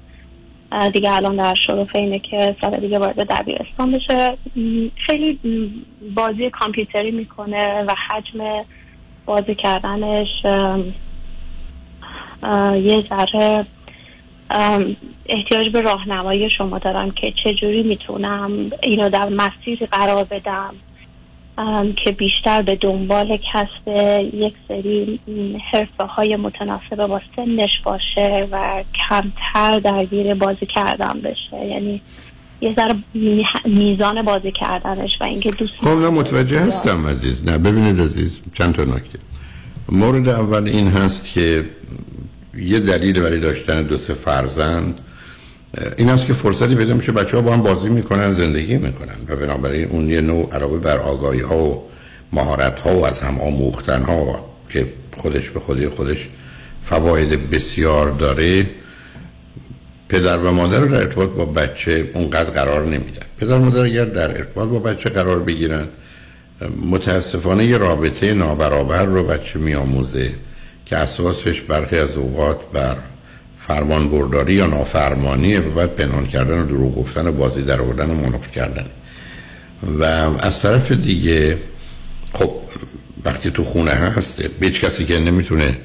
دیگه الان در شروع اینه که سال دیگه وارد دبیرستان بشه خیلی بازی کامپیوتری می‌کنه و حجم بازی کردنش یه ذره احتیاج به راهنمایی شما دارم که چجوری می‌تونم اینو در مسیری قرار بدم. که بیشتر به دنبال کسب یک سری حرفه های متناسب با سنش باشه و کمتر درگیر بازی کردن بشه. یعنی یه ذره میزان بازی کردنش و اینکه دوست خب نه متوجه هستم عزیز. نه ببینید عزیز چند تا نکته. مورد اول این هست که یه دلیل برای داشتن دو سه فرزند این است که فرصتی پیدا میشه بچه ها با هم بازی می‌کنن زندگی می‌کنن و بنابراین اون یه نوع علاوه بر آگاهی ها و مهارت ها و از هم آموختن ها که خودش به خودی خودش فواید بسیار داره پدر و مادر رو در ارتباط با بچه اونقدر قرار نمیدن. پدر و مادر اگر در ارتباط با بچه قرار بگیرن متاسفانه یه رابطه نابرابر رو بچه میآموزه. که اساسش برخی از اوقات بر فرمان برداری یا نافرمانیه و بعد پنهان کردن و دروغ گفتن و بازی در آوردن و منف کردن. و از طرف دیگه خب وقتی تو خونه هسته به کسی که نمی‌تونه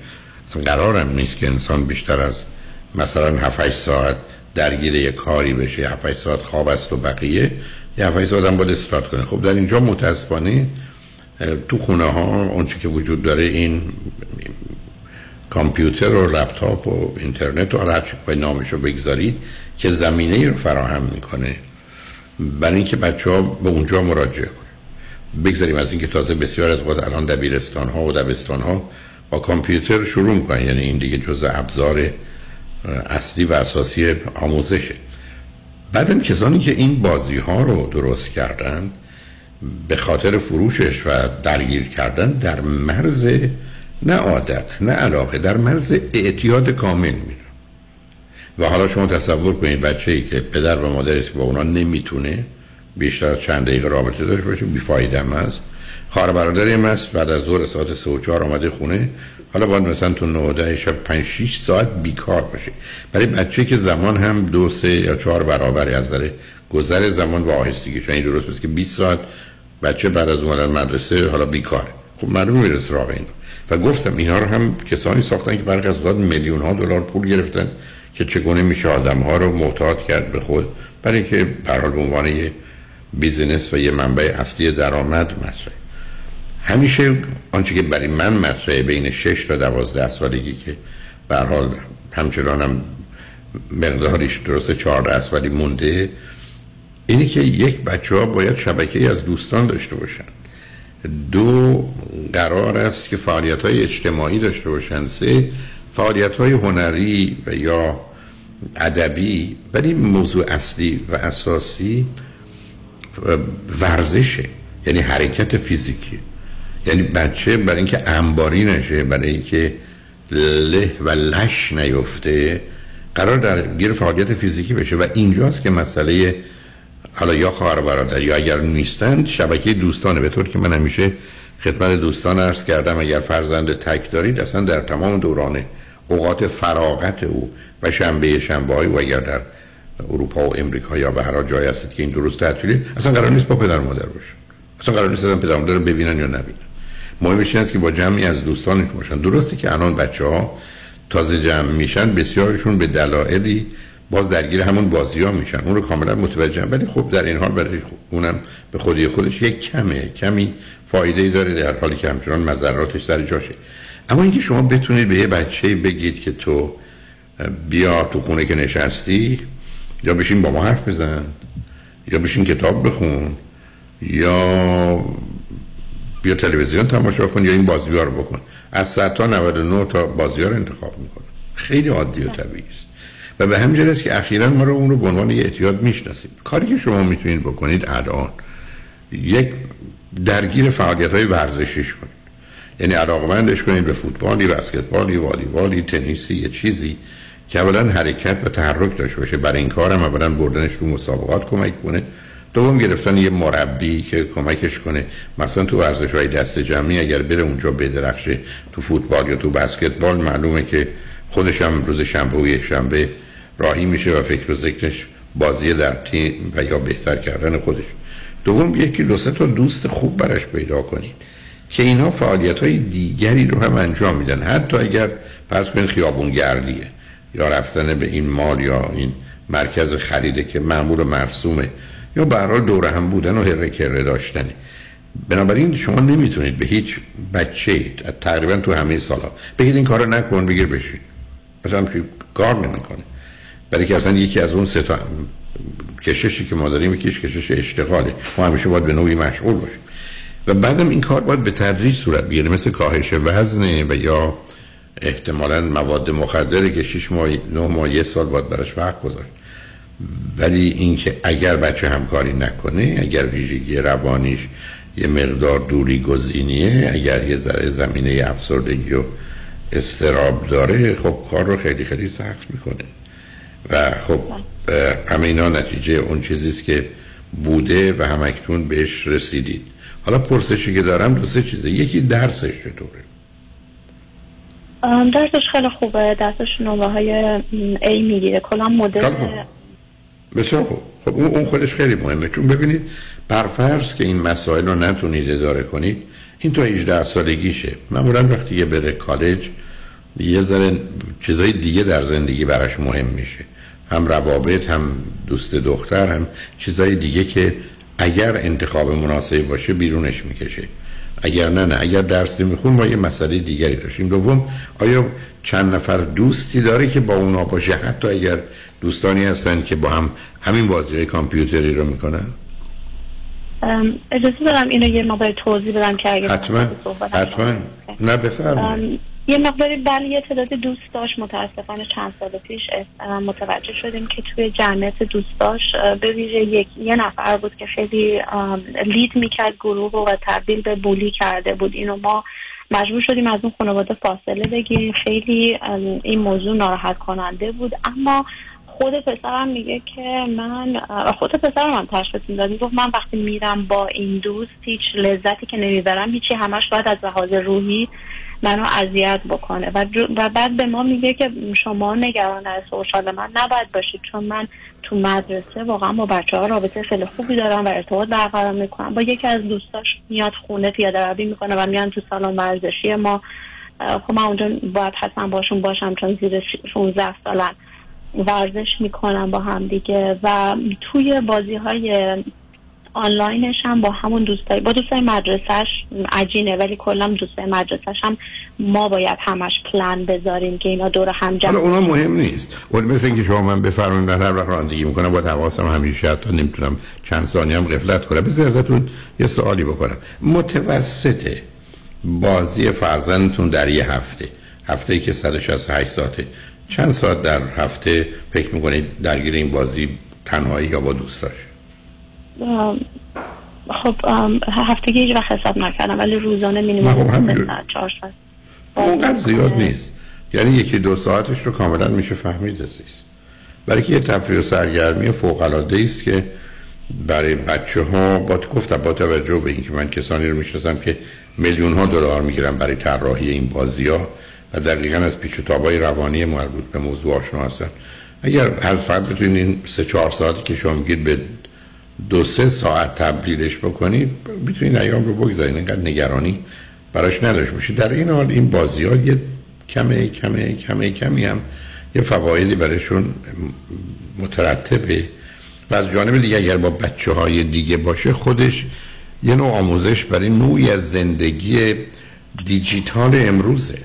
قرارم نیست که انسان بیشتر از مثلا 7 ساعت درگیر یه کاری بشه 7 ساعت خواب است و بقیه یه 7 ساعت هم باید استفاده کنه. خب در اینجا متاسفانه تو خونه ها اونچه که وجود داره این کامپیوتر و لپتاپ و اینترنت و هر چی نامش رو بگذارید که زمینه رو فراهم می‌کنه. برای اینکه بچه ها به اونجا مراجعه کنه بگذاریم از اینکه تازه بسیار از وقت الان دبیرستان ها و دبستان ها با کامپیوتر شروع می‌کنن. یعنی این دیگه جزء ابزار اصلی و اساسی آموزشه. بعدم کسانی که این بازی ها رو درست کردن به خاطر فروشش و درگیر کردن در مرز نه عادت نه علاقه در مرز اعتیاد کامل میره و حالا شما تصور کنید بچه ای که پدر و مادرش با اونا نمی‌تونه بیشتر از چند دقیقه رابطه داشته باشه بیفایده هم هست. خواهر برادری هم هست بعد از ظهر ساعت 3 و 4 آمده خونه. حالا باید مثلا تو 9 شب 5 6 ساعت بیکار باشه. برای بچه که زمان هم دو سه یا چهار برابری از نظر گذر زمان و آهستگی. این درست که 20 ساعت بچه بعد از اومدن مدرسه حالا بیکار خب معلومه می‌رسه راه این. و گفتم اینا رو هم کسانی ساختن که برخی از میلیون ها دلار پول گرفتن که چگونه میشه آدم ها رو محتاط کرد به خود. برای که به حال به عنوان یه بیزینس و یه منبع اصلی درآمد مطرحه. همیشه آنچه که برای من مطرحه بین 6 تا 12 سالگی که به حال همچنان هم مقداریش درسته 14 سالی مونده اینی که یک بچه ها باید شبکه از دوستان داشته باشن. دو قرار است که فعالیت های اجتماعی داشته باشن سه فعالیت های هنری و یا ادبی ولی موضوع اصلی و اساسی ورزشه یعنی حرکت فیزیکی. یعنی بچه برای اینکه انباری نشه برای اینکه له و لش نیفته قرار در گیر فعالیت فیزیکی بشه. و اینجاست که مسئله حالا یا خواهر برادر یا اگر نیستند شبکه دوستانه. به طور که من همیشه خدمت دوستان عرض کردم اگر فرزند تک دارید اصلا در تمام دوران اوقات فراغت او و شنبه شنبه و اگر در اروپا و امریکا یا به هر جای هستید که این درست تعطیلی اصلا قرار نیست با پدر مادر باشه. اصلا قرار نیست پدر مادر رو ببینن یا نبینن. مهمش این است که با جمعی از دوستانش باشن. درسته که الان بچه ها تازه جمع میشن بسیارشون به دلایلی باز درگیر همون بازی ها میشن. اون رو کاملا متوجهم. ولی خب در این حال برای اونم به خودی خودش یک کمه. کمی فایده ای داره در حالی که همچنان مذراتش سر جاشه. اما اینکه شما بتونید به یه بچه بگید که تو بیا تو خونه که نشستی یا بشین با ما حرف بزن یا بشین کتاب بخون یا بیا تلویزیون تماشا کن یا این بازی ها رو بکن. از 100 تا 99 تا بازی ها رو انتخاب می‌کنه. خیلی عادی و طبیعی است. و به همین است که اخیرا ما رو اون رو به عنوان یه اعتیاد می‌شناسیم. کاری که شما می‌تونید بکنید الان یک درگیر فعالیت های ورزشیش کنید. یعنی علاقمندش کنید به فوتبالی بسکتبالی والیبالی تنیسی یه چیزی که اولا حرکت و تحرک داشته باشه. برای این کارم اولا بردنش رو مسابقات کمک کنه. دوم گرفتن یه مربی که کمکش کنه. مثلا تو ورزش های دست جمعی اگر بره اونجا بدرخشه تو فوتبال یا تو بسکتبال معلومه که خودش هم روز شنبه و یک شنبه راهی میشه و فکر و ذکرش بازی در تیم و یا بهتر کردن خودش. دوم یکی دو تا دوست خوب برش پیدا کنید که اینا فعالیت های دیگری رو هم انجام میدن. حتی اگر پس کنید خیابون گردیه یا رفتن به این مال یا این مرکز خریده که معمول و مرسومه یا به دور هم بودن و هره کره داشتنه. بنابراین شما نمی‌تونید به هیچ بچه تقریبا تو همه سالا بگید این کارو نکن بگیر بشین. مثلا کار نمی‌کنه. برای که اصلا یکی از اون سه تا کششی که ما داریم یکیش کشش اشتغاله. ما همیشه باید به نوعی مشغول باشیم. و بعدم این کار باید به تدریج صورت بگیره مثل کاهش وزنه و یا احتمالا مواد مخدره که 6 ماه 9 ماه یه سال باید براش وقت گذاشت. ولی اینکه اگر بچه همکاری نکنه اگر ویژگی روانیش یه مقدار دوری گزینیه اگر یه ذره زمینه افسردگی و استراب داره خب کار رو خیلی خیلی سخت می‌کنه. و خب همه اینا نتیجه اون چیزیست که بوده و همکتون بهش رسیدید. حالا پرسشی که دارم دو سه چیزه. یکی درسش چطوره؟ درسش خیلی خوبه. درسش نوبه های ای می‌گیره. کلا مدل بسیار خوب. خب اون خودش خیلی مهمه. چون ببینید برفرض که این مسائل رو نتونید اداره کنید این تا 18 سالگیشه. معمولا وقتی یه بره کالج یه ذره چیزای دیگه در زندگی براش مهم میشه. هم روابط هم دوست دختر هم چیزای دیگه که اگر انتخاب مناسبی باشه بیرونش می‌کشه. اگر نه نه. اگر درس نمیخون ما یه مسئله دیگری داشتیم. دوم آیا چند نفر دوستی داره که با اونا باشه؟ حتی اگر دوستانی هستن که با هم همین بازی های کامپیوتری رو می‌کنن؟ اجازه دارم اینو یه مقدار توضیح بدم که اگر حتما. حتما. نه بفرمایید. یه مقداری بله یه تعداد دوست داشت. متاسفانه چند سال پیش متوجه شدیم که توی جمعیت دوست داشت به ویژه یک یه نفر بود که خیلی لید می‌کرد گروه و تبدیل به بولی کرده بود. اینو ما مجبور شدیم از اون خانواده فاصله بگیریم. خیلی این موضوع ناراحت کننده بود. اما خود پسرم میگه که من خود پسرم هم تشخیص می‌داد. گفت من وقتی میرم با این دوست هیچ لذتی که نمی‌برم هیچی همش باید از لحاظ روحی منو اذیت بکنه. و, و بعد به ما میگه که شما نگران از سوشال من نباید باشید چون من تو مدرسه واقعا با بچه ها رابطه خیلی خوبی دارم و ارتباط برقرار می‌کنم. با یکی از دوستاش میاد خونه پیاده روی می‌کنه و میان تو سالن ورزشی ما. خب من اونجا باید حتما باشون باشم چون زیر 16 سالن ورزش می‌کنم با هم دیگه. و توی بازی های آنلاینش هم با همون دوستای با دوستای مدرسهش عجینه ولی کلا دوستای مدرسهش هم ما باید همش پلان بذاریم که اینا دور هم جمع اونا مهم نیست. اون مثل اینکه شما من بفرمایید در هر وقت رانندگی می‌کنم با حواسم همیشه حتی نمی‌تونم چند ثانیه هم غفلت کنم. بذار ازتون یه سوالی بکنم. متوسط بازی فرزندتون در یه هفته. هفته ای که 168 ساعته. چند ساعت در هفته فکر می‌کنید درگیر این بازی تنهایی یا با دوستاش؟ خب هفتگی هیچ وقت حساب نکردم ولی روزانه مینیمم خب ساعت. اونقدر زیاد نیست. یعنی یکی دو ساعتش رو کاملا میشه فهمید عزیز. برای که یه تفریح و سرگرمی فوق العاده است که برای بچه ها با گفتم با توجه به اینکه من کسانی رو می‌شناسم که میلیون ها دلار می‌گیرن برای طراحی این بازی ها و دقیقا از پیچ و تابای روانی مربوط به موضوع آشنا هستن. اگر هر فرد بتونین سه چهار ساعتی که شما میگید به دو سه ساعت تبدیلش بکنید می‌تونید ایام رو بگذارید اینقدر نگرانی براش نداشت باشید در این حال این بازی ها یه کمه کمه کمه کمی هم یه فوایدی برایشون مترتبه و از جانب دیگه اگر با بچه های دیگه باشه خودش یه نوع آموزش برای نوعی از زندگی دیجیتال امروزه.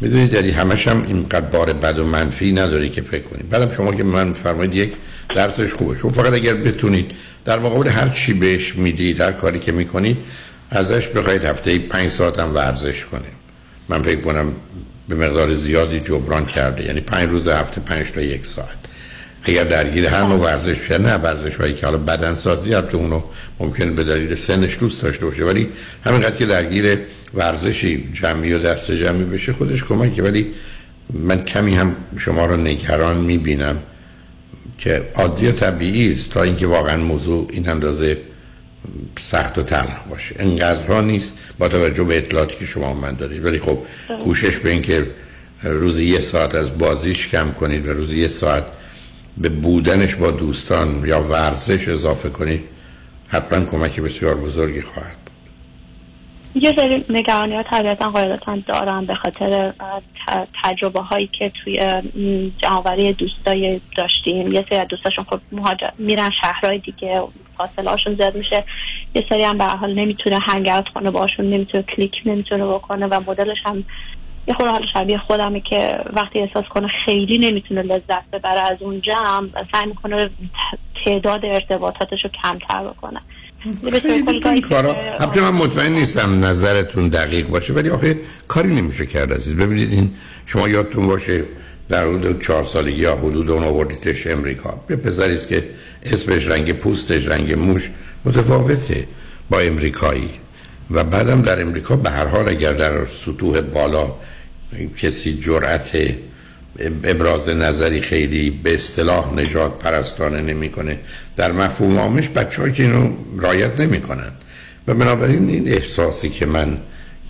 می‌دونید داری همش هم اینقدر بار بد و منفی نداری که فکر کنید بعدم شما که من فرمایید یک درسش خوبه. چون فقط اگر بتونید در مقابل هر چی بهش می‌دید هر کاری که می‌کنید ازش بخواید هفته پنج ساعت هم ورزش کنه من فکر کنم به مقدار زیادی جبران کرده. یعنی پنج روز هفته پنج تا یک ساعت. اگر درگیر هر نوع ورزش بشه نه ورزش هایی که حالا بدن سازی البته اونو ممکن به دلیل سنش دوست داشته باشه ولی همینقدر که درگیر ورزشی جمعی و دست جمعی بشه خودش کمکه. ولی من کمی هم شما رو نگران می‌بینم که عادی و طبیعی است تا اینکه واقعا موضوع این اندازه سخت و تلخ باشه. انقدرها نیست با توجه به اطلاعاتی که شما من دارید. ولی خب کوشش به اینکه روزی یه ساعت از بازیش کم کنید و روزی یه ساعت به بودنش با دوستان یا ورزش اضافه کنید حتما کمک بسیار بزرگی خواهد یه سری نگرانی ها طبیعتا قاعدتا دارم به خاطر تجربه هایی که توی جمعوری دوستای داشتیم. یه سری دوستاشون خب مهاجر میرن شهرهای دیگه فاصله هاشون زیاد میشه. یه سری هم به حال نمی‌تونه هنگ اوت کنه باشون نمی‌تونه کلیک نمی‌تونه بکنه و مدلش هم یه خورده حال شبیه خودمه که وقتی احساس کنه خیلی نمی‌تونه لذت ببره از اون جمع سعی می‌کنه تعداد ارتباطاتش رو کمتر بکنه. این کارا البته من مطمئن نیستم نظرتون دقیق باشه ولی آخه کاری نمیشه کرد عزیز. ببینید این شما یادتون باشه در حدود چهار سالگی یا حدود اون آوردیدش امریکا. یه پسری است که اسمش رنگ پوستش رنگ موش متفاوته با امریکایی. و بعدم در امریکا به هر حال اگر در سطوح بالا کسی جرأت ابراز نظری خیلی به اصطلاح نجات پرستانه نمی‌کنه. در مفهوم عامش بچه که اینو رایت نمی‌کنن. و بنابراین این احساسی که من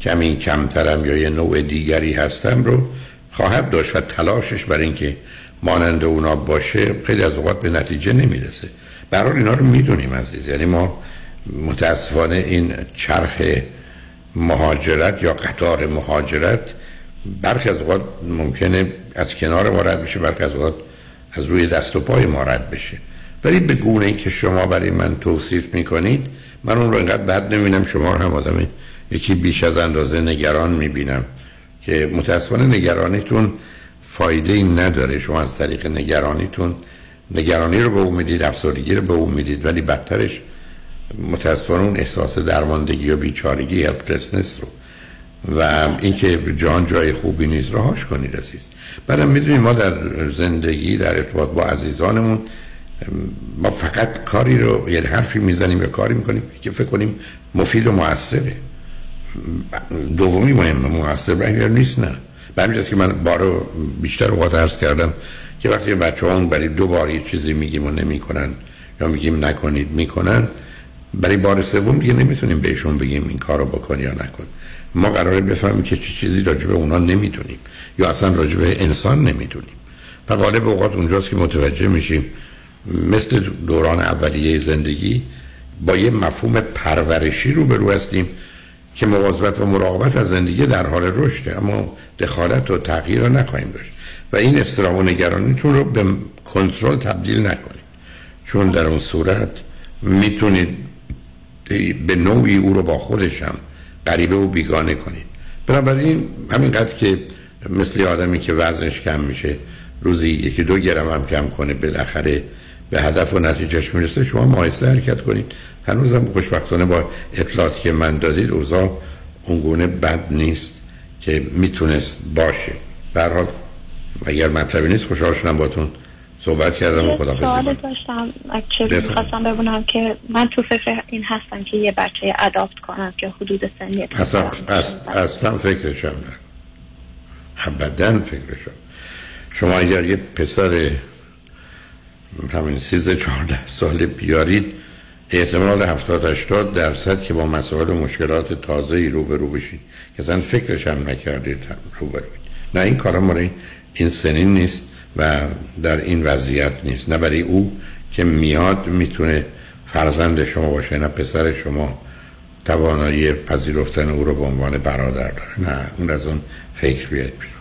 کمی کمترم یا یه نوع دیگری هستم رو خواهد داشت و تلاشش برای اینکه مانند اونا باشه خیلی از اوقات به نتیجه نمی‌رسه. برای اینا رو می‌دونیم عزیز. یعنی ما متاسفانه این چرخ مهاجرت یا قطار مهاجرت برخی از اوقات ممکنه از کنار ما رد بشه برخی از اوقات از روی دست و پای ما رد بشه. ولی به گونه ای که شما برای من توصیف می‌کنید من اون رو اینقدر بد نمی‌بینم. شما رو هم آدم یکی بیش از اندازه نگران می‌بینم که متاسفانه نگرانیتون فایده ای نداره. شما از طریق نگرانیتون نگرانی رو به اون می‌دید افسردگی رو به اون می‌دید ولی بدترش متاسفانه اون احساس درماندگی و بیچارگی هلپلسنس رو. و اینکه جان جای خوبی نیست رهاش کنید عزیز. بعدم می‌دونید ما در زندگی در ارتباط با عزیزانمون ما فقط کاری رو یعنی حرفی می‌زنیم یا کاری می‌کنیم که فکر کنیم مفید و موثره. دومی مهم موثر برای نیست نه. به که من بارو بیشتر اوقات عرض کردم که وقتی بچه ها برای دو بار یه چیزی میگیم و نمی‌کنن یا میگیم نکنید می‌کنن برای بار سوم دیگه نمی‌تونیم بهشون بگیم این کارو بکن یا نکن. ما قراره بفهمیم که چه چیزی راجع به اونا نمی‌دونیم یا اصلا راجع به انسان نمی‌دونیم و غالب اوقات اونجاست که متوجه میشیم مثل دوران اولیه زندگی با یه مفهوم پرورشی رو برو هستیم که مواظبت و مراقبت از زندگی در حال رشده اما دخالت و تغییر رو نخواهیم داشت. و این استرام و نگرانیتون رو به کنترل تبدیل نکنید. چون در اون صورت می‌تونید به نوعی او رو با خودشم غریبه و بیگانه کنید. بنابراین همینقدر که مثل آدمی که وزنش کم میشه روزی یکی دو گرم هم کم کنه بالاخره به هدف و نتیجهش می‌رسه شما مایسته حرکت کنید. هنوزم خوشبختانه با اطلاعاتی که من دادید اوضاع اونگونه بد نیست که می‌تونست باشه. برحال اگر مطلبی نیست خوشحال شدم باتون. صحبت کردم و خدا سوال داشتم می‌خواستم ببینم که من تو فکر این هستم که یه بچه اداپت کنم که حدود سنی اصلا, اصلا فکرشم نه ابدا فکرشم. شما اگر یه پسر همین سیزده چهارده ساله بیارید احتمال هفتاد 80 درصد که با مسائل و مشکلات تازه ای روبرو بشید. که اصلا فکرش هم نکردید روبرو نه این کارا ماره این سنین نیست. و در این وضعیت نیست. نه برای او که میاد می‌تونه فرزند شما باشه نه پسر شما توانایی پذیرفتن او رو به عنوان برادر داره. نه اون از اون فکر بیاد بیرون.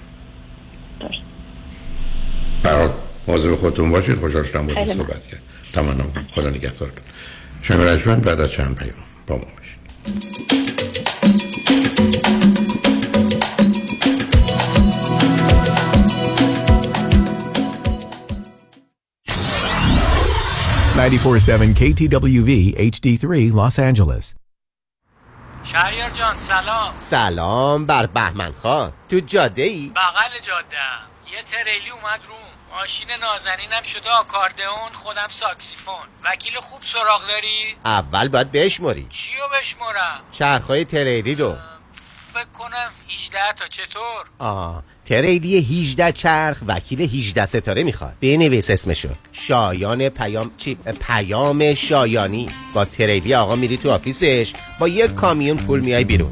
برای موضوع خودتون باشید. خوشحال شدم بودیم صحبت کرد تمام خدا نگهدارتون شنگ رجمن بعد از چند پیام با ما باشید. 947 KTWV HD3 Los Angeles. شهریار جان سلام. سلام بر بهمن خان. تو جاده ای؟ بغل جاده یه تریلی اومد روم ماشین نازنینم شده آکاردئون خودم ساکسیفون. وکیل خوب سراغ داری؟ اول باید بشموری چیو بشمورم؟ چرخهای تریلی رو. فکر کنم 18 تا. چطور؟ آه تریلی 18 چرخ وکیل 18 ستاره می‌خواد. بنویس اسمشو. شایان پیام چی؟ پیام شایانی. با تریلی آقا میری تو office ش با یک کامیون پول میای بیرون.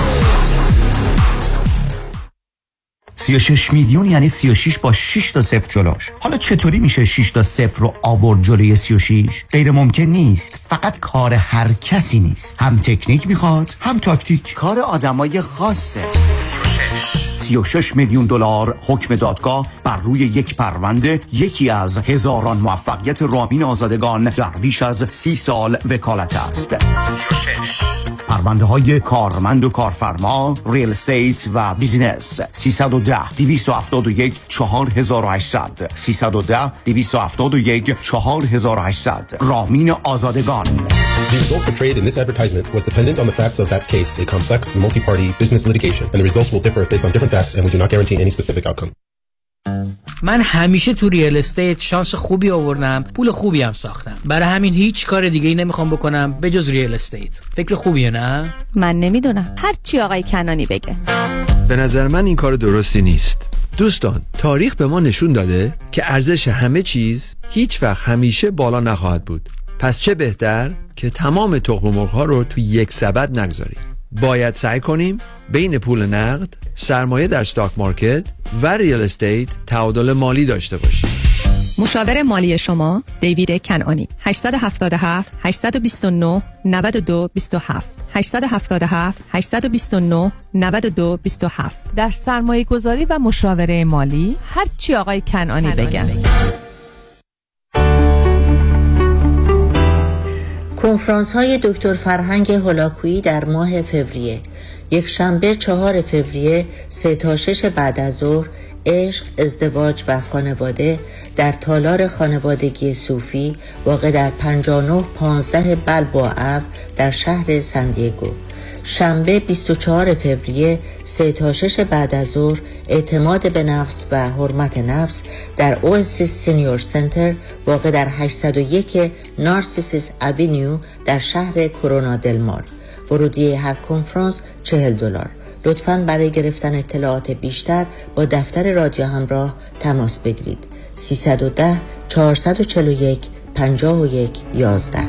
36 میلیون یعنی 36 با 6 تا صفر جلوش حالا چطوری میشه 6 تا صفر رو آورد جلوی 36 غیر ممکن نیست. فقط کار هر کسی نیست. هم تکنیک می‌خواد هم تاکتیک. کار آدمای خاصه. 36 36 میلیون دلار حکم دادگاه بر روی یک پرونده یکی از هزاران موفقیت رامین آزادگان در بیش از سی سال وکالت است 36 پرونده های کارمند و کارفرما real estate و business 310 271 4800 310 271 4800 رامین آزادگان The result portrayed in this advertisement was dependent on the facts of that case, a complex, multi-party business litigation, and the results will differ based on different facts, and we do not guarantee any specific outcome. من همیشه تو real estate شانس خوبی آوردم پول خوبی هم ساختم. برای همین هیچ کار دیگه ای نمی‌خوام بکنم به جز real estate فکر خوبیه نه؟ من نمی‌دونم. هر چی آقای کنانی بگه. به نظر من این کار درستی نیست. دوستان تاریخ به ما نشون داده که ارزش همه چیز هیچ وقت همیشه بالا نخواهد بود. پس چه بهتر که تمام تخم مرغ ها رو تو یک سبد نگذاریم. باید سعی کنیم بین پول نقد سرمایه در stock market و real estate تعادل مالی داشته باشیم مشاور مالی شما دیوید کنانی 877 829 92 27 877 829 92 27 در سرمایه گذاری و مشاوره مالی هر چی آقای کنانی بگن. کنفرانس های دکتر فرهنگ هولاکویی در ماه فوریه. یک شنبه چهار فوریه سه تا شش بعد از ظهر عشق ازدواج و خانواده در تالار خانوادگی صوفی واقع در 59 15 بلباعو در شهر سندیگو شنبه 24 فوریه 3 تا 6 بعد از ظهر اعتماد به نفس و حرمت نفس در اوسیس سینیور سنتر واقع در 801 نارسیسیس اوینیو در شهر کرونا دلمار. ورودی هر کنفرانس 40 دلار. لطفا برای گرفتن اطلاعات بیشتر با دفتر رادیو همراه تماس بگیرید. 310 441 51 11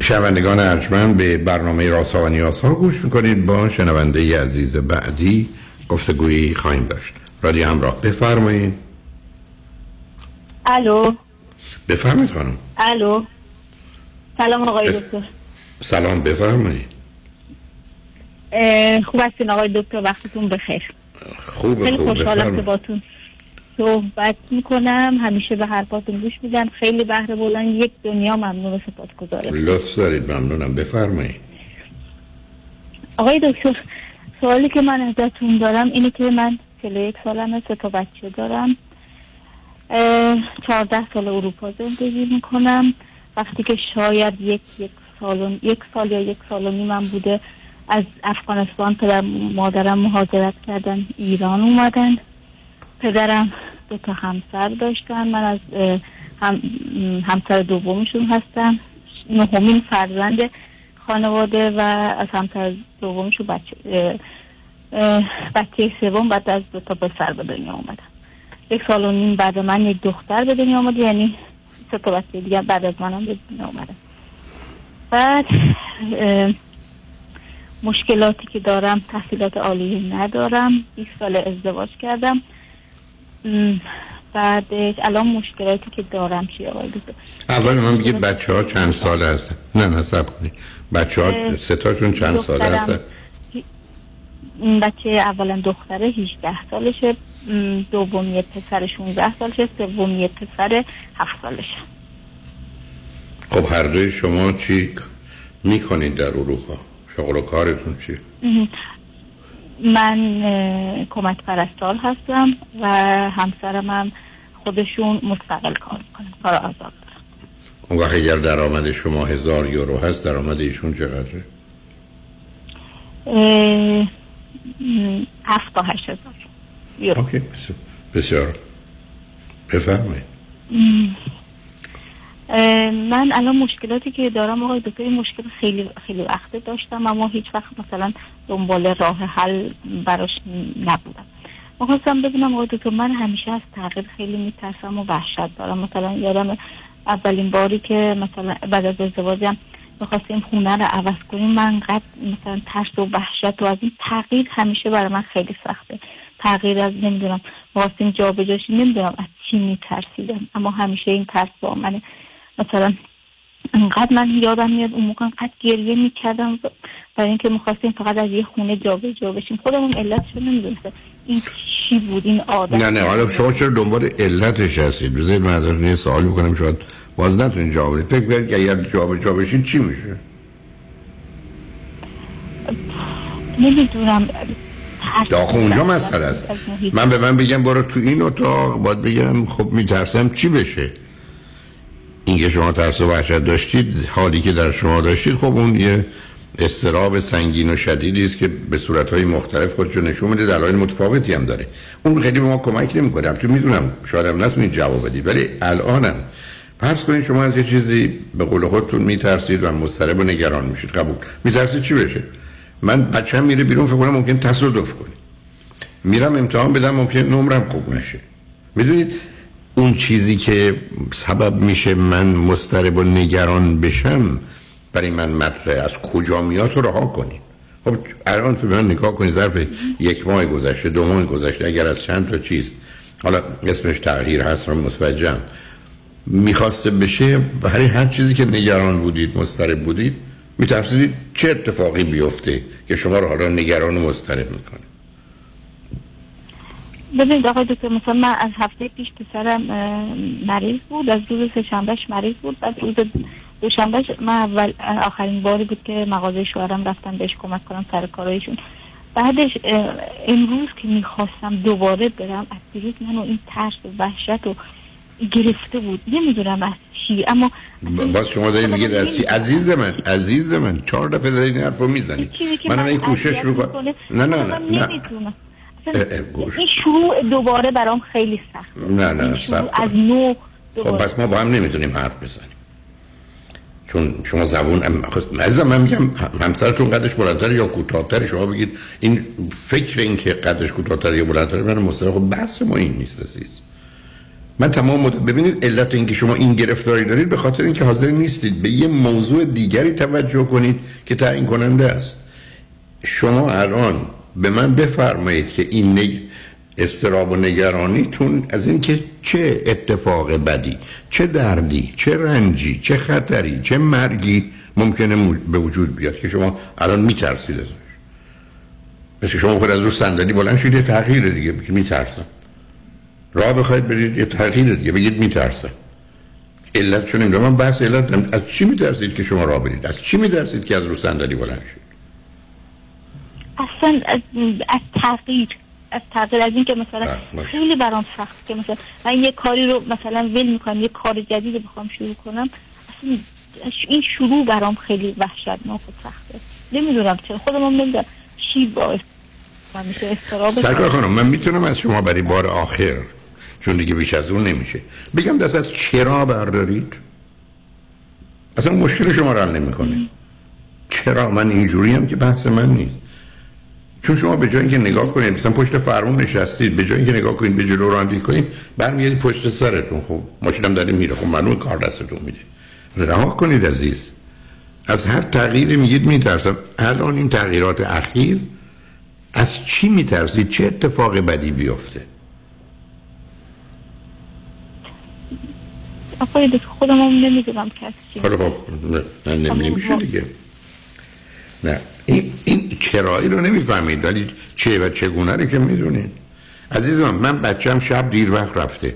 شنوندگان ارجمند به برنامه راسا و نیاسا گوش می‌کنید. با شنونده عزیز بعدی گفتگویی خواهیم داشت. رادیو همراه. بفرمایید الو. بفرمایید خانم. الو. سلام آقای بف- دکتر. سلام بفرمایید. خوب هستین آقای دکتر؟ وقتتون بخیر. خوبه خیلی خوب. خوشحالم که باتون صحبت می‌کنم. همیشه به حرفاتون گوش میدم. خیلی بهره بلند یک دنیا ممنون و سپاسگزارم. لطف دارید. ممنونم. بفرمایید. آقای دکتر سوالی که من ازتون دارم اینه که من 41 سالمه سه تا بچه دارم. 14 سال اروپا زندگی می‌کنم. وقتی که شاید یک یک سال یک سال یا یک سال و نیمم بوده از افغانستان پدر مادرم مهاجرت کردن ایران اومدن. پدرم دو تا همسر داشتن من از هم همسر دومشون هستم. نهمین فرزند خانواده و از همسر دومشون بچه بچه سوم بعد از دو تا پسر به دنیا اومدم یک سال و نیم بعد من یک دختر به دنیا اومد یعنی سه تا بچه دیگه بعد از منم به دنیا اومدم بعد مشکلاتی که دارم تحصیلات عالی ندارم. 20 سال ازدواج کردم. بعدش الان مشکلاتی که دارم چیه آقای دکتر؟ اول من بگید بچه ها چند سال هستن. نه نه سب کنید. بچه ها اه، سه تاشون چند سال هستن؟ بچه اولا دختره 18 سالشه. دومی پسر 16 سالشه. سومی پسر 7 سالشه. خب هر دوی شما چی می‌کنید در اروپا؟ شغل و کارتون چی من کمک پرستار هستم و همسرم هم خودشون مستقل کار می‌کنن کار آزاد اون وقت اگر درآمد شما هزار یورو هست درآمد ایشون چقدره هفت تا هشت هزار یورو. اوکی بسیار. بفرمایید من الان مشکلاتی که دارم آقای دکتر این مشکل خیلی خیلی وقته داشتم اما هیچ وقت مثلا دنبال راه حل براش نبودم. می‌خواستم ببینم آقای دکتر من همیشه از تغییر خیلی میترسم و وحشت دارم. مثلا یادم اولین باری که مثلا بعد از ازدواجم می‌خواستیم خونه رو عوض کنیم من قد مثلا ترس و وحشت و از این تغییر همیشه برای من خیلی سخته. تغییر از نمی‌دونم می‌خواستیم جا بجاشی نمی‌دونم از چی میترسیدم اما همیشه این ترس با منه. مثلا انقدر من یادم میاد اون موقع انقدر گریه می‌کردم برای اینکه می‌خواستیم فقط از یه خونه جا به جا بشیم. خودمون علتشو نمی‌دونستم این چی بود؟ این عادت نه نه حالا شما چرا دنبال علتش هستید؟ بذارید من ازتون یه سوال می‌کنم شاید باز نتونید جواب بدید. فکر کنید که اگر جا جا بشید چی میشه؟ نمی‌دونم. داخل اونجا مسئله است. من به من بگم برو تو این اتاق. باید بگم خب میترسم چی بشه. اینکه شما ترس و وحشت داشتید حالی که در شما داشتید خب اون یه استراب سنگین و شدیدی است که به صورتهای مختلف خودشو نشون میده دلایل متفاوتی هم داره. اون خیلی به ما کمک نمی‌کنه. البته می‌دونم شاید هم نتونید جواب بدید ولی الانم فرض کنید شما از یه چیزی به قول خودتون میترسید و مضطرب و نگران میشید. قبول. میترسید چی بشه؟ من بچه‌م میره بیرون فکر کنم ممکن تصادف کنه. میرم امتحان بدم ممکن نمرم خوب نشه. می‌دونید؟ اون چیزی که سبب میشه من مضطرب و نگران بشم برای من مطرح از کجا میاد رو رها کنید خب الان به من نگاه کنید ظرف یک ماه گذشته دو ماه گذشته اگر از چند تا چیز حالا اسمش تغییر هست رو متوجهم. می‌خواسته بشه برای هر چیزی که نگران بودید مضطرب بودید میترسیدید چه اتفاقی بیفته که شما رو حالا نگران و مضطرب می‌کنه. ببینید آقای دکتر مثلا من از هفته پیش پسرم مریض بود. از روز سهشنبهش مریض بود. بعد روز دوشنبهش من اول آخرین باری بود که مغازه شوهرم رفتم بهش کمک کنم سر کارایشون. بعدش امروز که می‌خواستم دوباره برم از دیروز منو این ترس و وحشت و گرفته بود. نمی‌دونم از چی اما باز شما دارید میگید از چی؟ عزیز من عزیز من. چهار دفعه دارید این حرف رو می‌زنید من این کوشش می‌کنم. نه نه نه نه. این شروع دوباره برام خیلی سخت. نه نه شروع صبر از. نو خب دوباره. پس ما با هم نمی‌تونیم حرف بزنیم. چون شما زبون خب، عزیزم من میگم همسرتون قدش بلندتر یا کوتاهتر؟ شما بگید این فکر این که قدش کوتاهتر یا بلندتر من مستقل خب بحث ما این نیست عزیز. من تمام مدت ببینید علت اینکه شما این گرفتاری دارید به خاطر اینکه حاضر نیستید به یه موضوع دیگری توجه کنید که تعیین کننده است. شما الان به من بفرمایید که این نگ... استراب و نگرانیتون از اینکه چه اتفاق بدی چه دردی چه رنجی چه خطری چه مرگی ممکنه به وجود بیاد که شما الان میترسید ازش. مثل شما خود از رو صندلی بلند شید یه تغییر دیگه میترسم. راه بخواید برید یه تغییر دیگه بگید میترسم. علت چون من بحث علت از چی میترسید که شما راه برید؟ از چی میترسید که از رو صندلی بلند شید؟ اصلا از, از تغییر از تغییر از این که مثلا خیلی برام سخت که مثلا من یه کاری رو مثلا ول می‌کنم یه کار جدید رو بخوام شروع کنم اصلا این شروع برام خیلی وحشتناک و سخته. نمی‌دونم چرا خودم هم نمی‌دونم چی باعث سرکار خانم من می‌تونم از شما برای بار آخر چون دیگه بیش از اون نمیشه بگم دست از چرا بردارید؟ اصلا مشکل شما رو حل نمی‌کنه. چرا؟ من اینجوری هم که بحث من نیست. چون شما به جای اینکه نگاه کنید مثلا پشت فرمون نشستید به جای اینکه نگاه کنید به جلو رانندگی کنید برمیگردید پشت سرتون. خب ماشینم داره میره. خب معلومه کار دستتون میده. رها کنید عزیز. از هر تغییری میگید میترسم. الان این تغییرات اخیر از چی میترسید؟ چه اتفاق بدی بیفته؟ آقای دکتر خودم هم نمی‌دونم که از چی حالا خب نه نمیشه دیگه. نه. این, این چرایی رو نمی‌فهمید ولی چه و چگونه رو که می‌دونید. عزیز من من بچم شب دیر وقت رفته.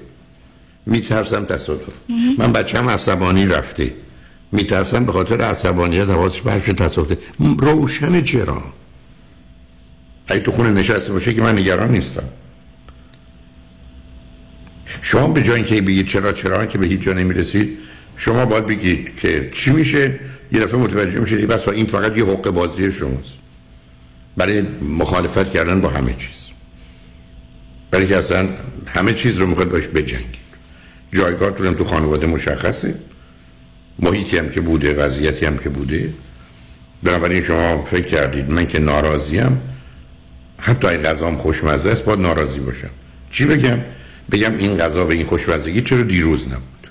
میترسم تصادف. من بچم عصبانی رفته. میترسم به خاطر عصبانیت حواسش برش تصادف. روشن چرا؟ اگه تو خونه نشسته باشه که من نگران نیستم. شما به جای اینکه بگید چرا چرا که به هیچ جا نمی‌رسید شما باید بگید که چی میشه؟ یه دفعه متوجه میشید بس این فقط یه حق بازی شماست. برای مخالفت کردن با همه چیز. برای که اصلا همه چیز رو می‌خواد باش بجنگید جایگاهتونم تو خانواده مشخصه. محیطی هم که بوده وضعیتی هم که بوده. بنابراین شما فکر کردید من که ناراضیم حتی این غذام خوشمزه است باید ناراضی باشم. چی بگم؟ بگم این غذا به این خوشمزگی چرا دیروز نبود؟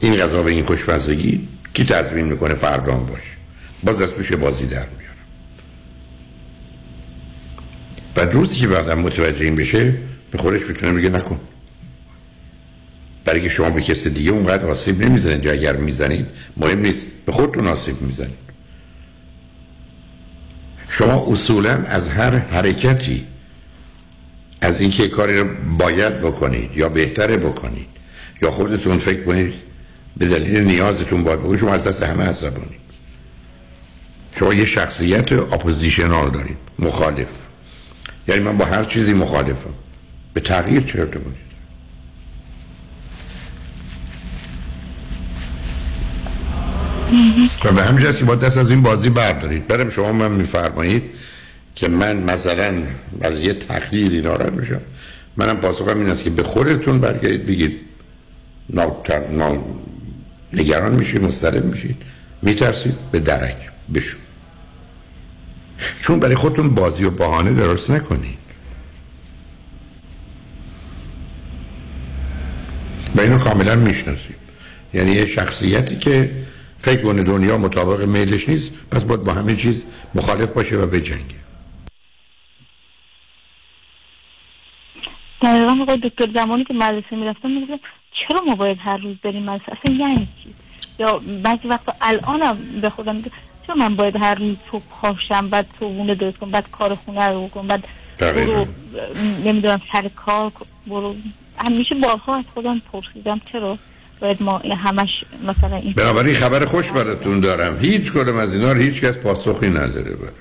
این غذا به این خوشمزگی کی تضمین می‌کنه فردام باشه باز از توش بازی در میارم. و روزی که بعدم متوجه این بشه به خودش می‌تونه بگه نکن. برای که شما به کسی دیگه اونقدر آسیب نمی‌زنید یا اگر می‌زنید مهم نیست. به خودتون آسیب می‌زنید. شما اصولا از هر حرکتی از اینکه کاری رو باید بکنید یا بهتره بکنید یا خودتون فکر کنید به دلیل نیازتون باید بکنید شما از دست همه عصبانی. شما یه شخصیت اپوزیشنال دارید مخالف. یعنی من با هر چیزی مخالفم. به تغییر چه ارتباطی؟ و به همین که با دست از این بازی بردارید. برم شما من میفرمایید که من مثلا از یه تغییری ناراحت میشم. منم پاسخم این است که به خودتون برگردید بگید نا... نگران میشید مسترب میشید. میترسید؟ به درک. بشو. چون برای خودتون بازی و بهانه درست نکنید. و اینو کاملا می‌شناسید. یعنی یه شخصیتی که فکر کنه دنیا مطابق میلش نیست پس باید با همه چیز مخالف باشه و بجنگه. دقیقا موقع دکتر زمانی که مدرسه می‌رفتم می‌گفتم چرا ما باید هر روز بریم مدرسه؟ اصلا یعنی چی؟ یا بعضی وقتا الانم به خودم میگه چرا من باید هر روز صبح پاشم بعد صبحونه درست کنم بعد کار خونه رو بکنم بعد برو نمی‌دونم سر کار برو. همیشه بارها از خودم پرسیدم چرا باید ما همش مثلا این بنابراین خبر خوش براتون دارم. هیچ کدوم از اینا رو هیچ کس پاسخی نداره براش.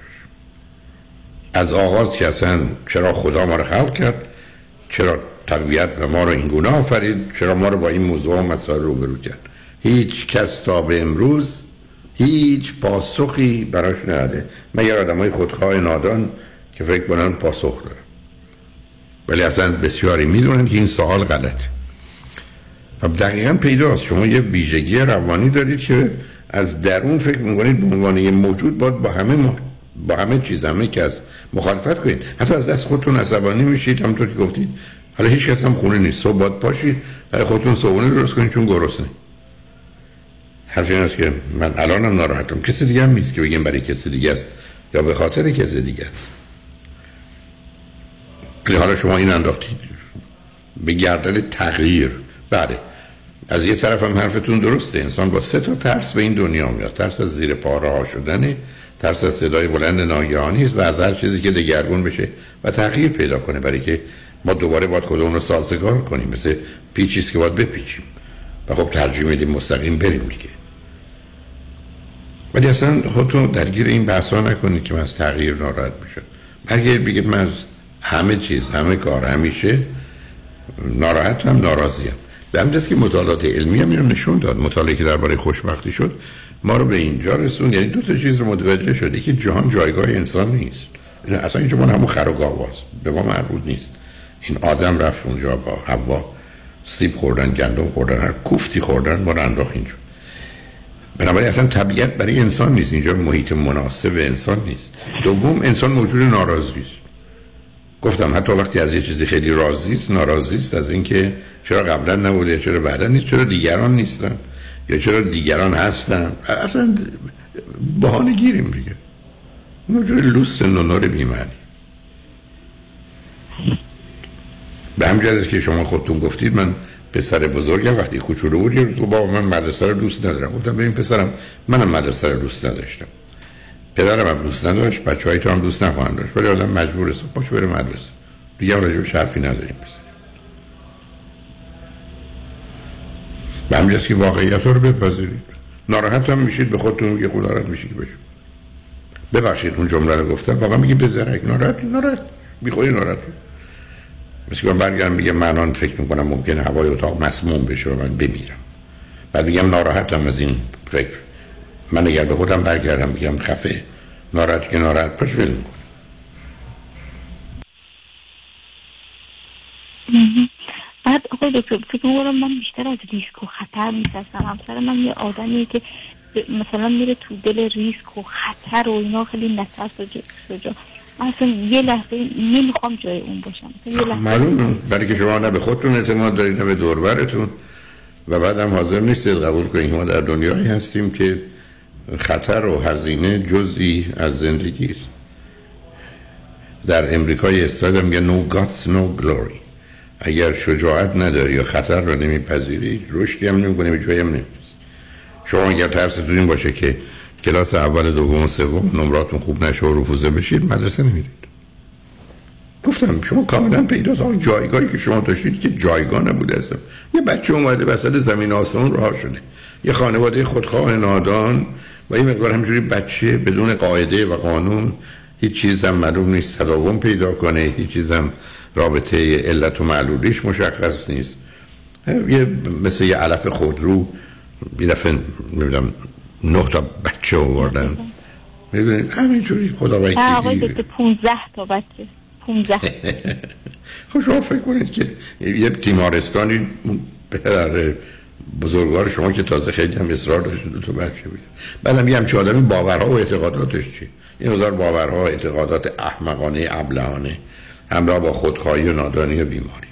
از آغاز که اصلا چرا خدا ما رو خلق کرد چرا تربیت و ما رو این گونه آفرید چرا ما رو با این موضوع و مسائل روبرو کرد. هیچ کس تا به امروز هیچ پاسخی براش نده مگر آدم های خودخواه نادان که فکر کنن پاسخ داره. ولی اصلا بسیاری می‌دونن که این سوال غلطه. خب دقیقا پیداست. شما یه ویژگی روانی دارید که از درون فکر می‌کنید به عنوان یه موجود باید با همه ما با همه چیز همه کس مخالفت کنید. حتی از دست خودتون عصبانی میشید. همونطور که گفتید حالا هیچ کس هم خونه نیست. صبح باید پاشید برای خودتون صبحونه درست کنید چون گرسنه. حرف این است که من الانم ناراحتم کسی دیگه هم نیست که بگیم برای کسی دیگه است یا به خاطر کسی دیگه است. حالا شما این انداختید به گردن تغییر. بله. از یه طرف هم حرفتون درسته. انسان با سه تا ترس به این دنیا میاد. ترس از زیر پاره ها شدنه ترس از صدای بلند ناگهانی است و از هر چیزی که دگرگون بشه و تغییر پیدا کنه برای که ما دوباره باید خودمون رو سازگار کنیم. مثل پیچیست که باید بپیچیم. و خب ترجیح میدیم مستقیم بریم دیگه. ولی اصلا خودتون درگیر این بحث نکنید که من از تغییر ناراحت میشم. اگه بگید من از همه چیز همه کار همیشه ناراحت هم ناراضیم. به همین که مطالعات علمی هم اینو نشون داد. مطالعه که درباره خوشبختی شد ما رو به اینجا رسون یعنی دو تا چیز رو متوجه شده که جهان جایگاه انسان نیست. اصلا این جهان همون خر و به ما مربوط نیست. این آدم رفت اونجا با حوا سیب خوردن گندم خوردن هر کوفتی خوردن ما انداخت اینجا. بنابراین اصلا طبیعت برای انسان نیست. اینجا محیط مناسب انسان نیست. دوم انسان موجود ناراضی است. گفتم حتی وقتی از یه چیزی خیلی راضی است ناراضی است از اینکه چرا قبلا نبوده چرا بعدا نیست چرا دیگران نیستن یا چرا دیگران هستن. اصلا بهانه گیریم دیگه. موجود لوس نونور بیمانی به همجرد که شما خودتون گفتید من پسر بزرگم وقتی کوچولو بود یه روز با من مدرسه رو دوست ندارم. گفتم ببین پسرم منم مدرسه رو دوست نداشتم. پدرم هم دوست نداشت بچه های تو هم دوست نخواهند داشت. ولی آدم مجبور است باشه بره مدرسه. دیگه هم راجب شرفی نداریم بزنیم به همجاست که واقعیت رو بپذیرید. ناراحت هم میشید به خودتون میگه خدا راحت میشه که بشون ببخشید اون جمله رو گفتم. واقعا میگه بدرک ناراحت ناراحت. بیخوری ناراحت مثل من برگردم میگه من آن فکر می‌کنم ممکنه هوای اتاق مسموم بشه و من بمیرم. بعد میگم ناراحتم از این فکر. من اگر به خودم برگردم بگم خفه. ناراحت که ناراحت پاش ول می‌کنم. بعد آقای دکتر فکر می‌کنم من بیشتر از ریسک و خطر میترسم همسر من یه آدمیه که مثلا میره تو دل ریسک و خطر و اینا خیلی نترس و جا اصلا یه لحظه نمی‌خوام جای اون باشم. یه لحظه. معلوم برای که شما نه به خودتون اعتماد دارید نه به دوربرتون. و بعدم حاضر نیستید قبول کنید ما در دنیایی هستیم که خطر و هزینه جزئی از زندگی است. در امریکای استاد میگه no guts no glory. اگر شجاعت نداری یا خطر رو نمیپذیری رشدی هم نمی‌کنی به جایی هم نمی‌رسی. شما اگر ترستون باشه که کلاس اول دوم و سوم نمراتون خوب نشه و رفوزه بشید مدرسه نمیرید. گفتم شما کاملا پیداست آقای جایگاهی که شما داشتید که جایگاه نبوده اصلا یه بچه اومده وسط زمین آسمان راه شده. یه خانواده خودخواه نادان و این مقدار همجوری بچه بدون قاعده و قانون. هیچ چیز هم معلوم نیست تداوم پیدا کنه. هیچ چیز هم رابطه علت و معلولیش مشخص نیست. یه مثل یه علف خودرو یه دفعه نمی‌دونم نه تا بچه آوردن. می‌دونید همینجوری خدا نه آقای دکتر 15 تا بچه. 15 خب شما فکر کنید که یه تیمارستانی پدر بزرگوار شما که تازه خیلی هم اصرار داشت دو تا بچه بود. بعدم یه همچه آدمی باورها و اعتقاداتش چی؟ این هزار باورها و اعتقادات احمقانه ابلهانه همراه با خودخواهی و نادانی و بیماری.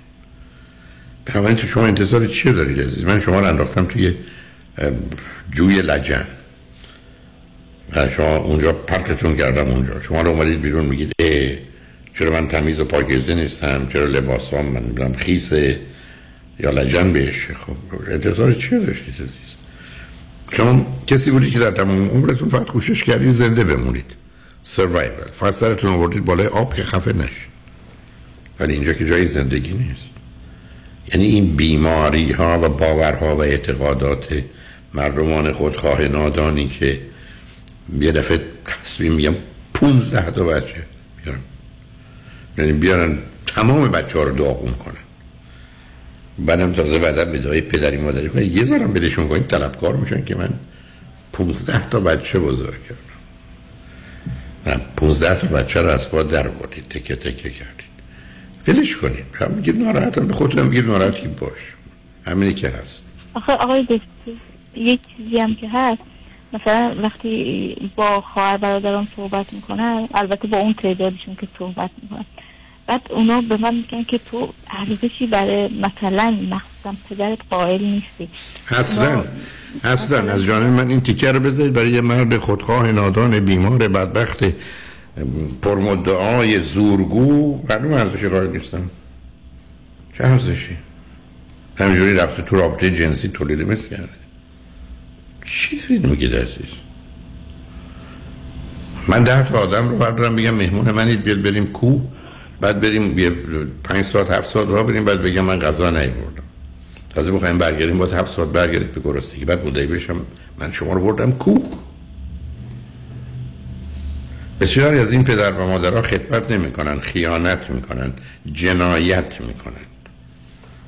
بنابراین تو شما انتظار چی دارید عزیز؟ من شما رو انداختم توی جوی لجن. شما اونجا پرتتون کردم اونجا. شما رو اومدید بیرون میگید اه چرا من تمیز و پاکیزه نیستم؟ چرا لباس هم من می‌دونم خیسه؟ یا لجن بهش؟ خب انتظار چی داشتید عزیز؟ شما کسی بودی که در تمام عمرتون فقط کوشش کردید زنده بمونید. سروایول فقط سرتون آوردید بالای آب که خفه نشید. ولی اینجا که جای زندگی نیست. یعنی این بیماری ها و باورها و اعتقادات مردمان خودخواه نادانی که یه دفعه تصمیم میگم 15 تا بچه بیارن یعنی بیارن تمام بچه ها رو داغون کنن. بعدم تازه بعدا به دای پدری مادری کنن. یه ذرم بدشون کنید طلبکار میشن که من 15 تا بچه بزرگ کردم. من 15 تا بچه رو از پا در بردید تکه تکه کردید. ولش کنید. هم میگید ناراحتم به خودتون میگید ناراحت که باش. همینی که هست. آخه آقای دکتر یک چیزی هم که هست. مثلا وقتی با خواهر برادران صحبت می‌کنن البته با اون تعدادشون که صحبت می‌کنن بعد اونا به من میگن که تو ارزشی برای مثلا مخصوصا پدرت قائل نیستی. اصلا اصلا از جانب من این تیکه رو بذارید برای یه مرد خودخواه نادان بیمار بدبخت پرمدعای زورگو. معلوم ارزشی قائل نیستم. چه ارزشی؟ همینجوری رفته تو رابطه جنسی تولید مثل کرده. چی دارید میگید عزیز؟ من ده تا آدم رو بردارم بگم مهمون منید بیاد بریم کو بعد بریم یه پنج ساعت هفت ساعت را بریم بعد بگم من غذا نیوردم تازه بخوایم برگردیم باید هفت ساعت برگردیم به گرسنگی. بعد مدعی بشم من شما رو بردم کو. بسیاری از این پدر و مادرها خدمت نمی‌کنن خیانت می‌کنن جنایت می‌کنن.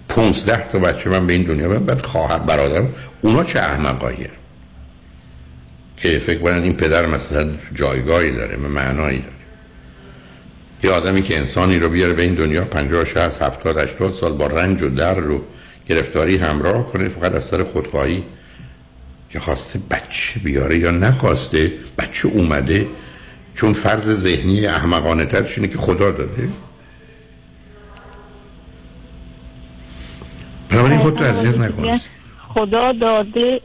پونزده تا بچه من به این دنیا بعد, خواهر برادر اونا چه احمقایی که فکر کنن این پدر مثلا جایگاهی داره معنایی داره. یه آدمی که انسانی رو بیاره به این دنیا 50 60 70 80 سال با رنج و در رو گرفتاری همراه کنه فقط از سر خودخواهی که خواسته بچه بیاره یا نخواسته بچه اومده چون فرض ذهنی احمقانه ترش اینه که خدا داده. بنابراین خودتو اذیت نکن. خدا داده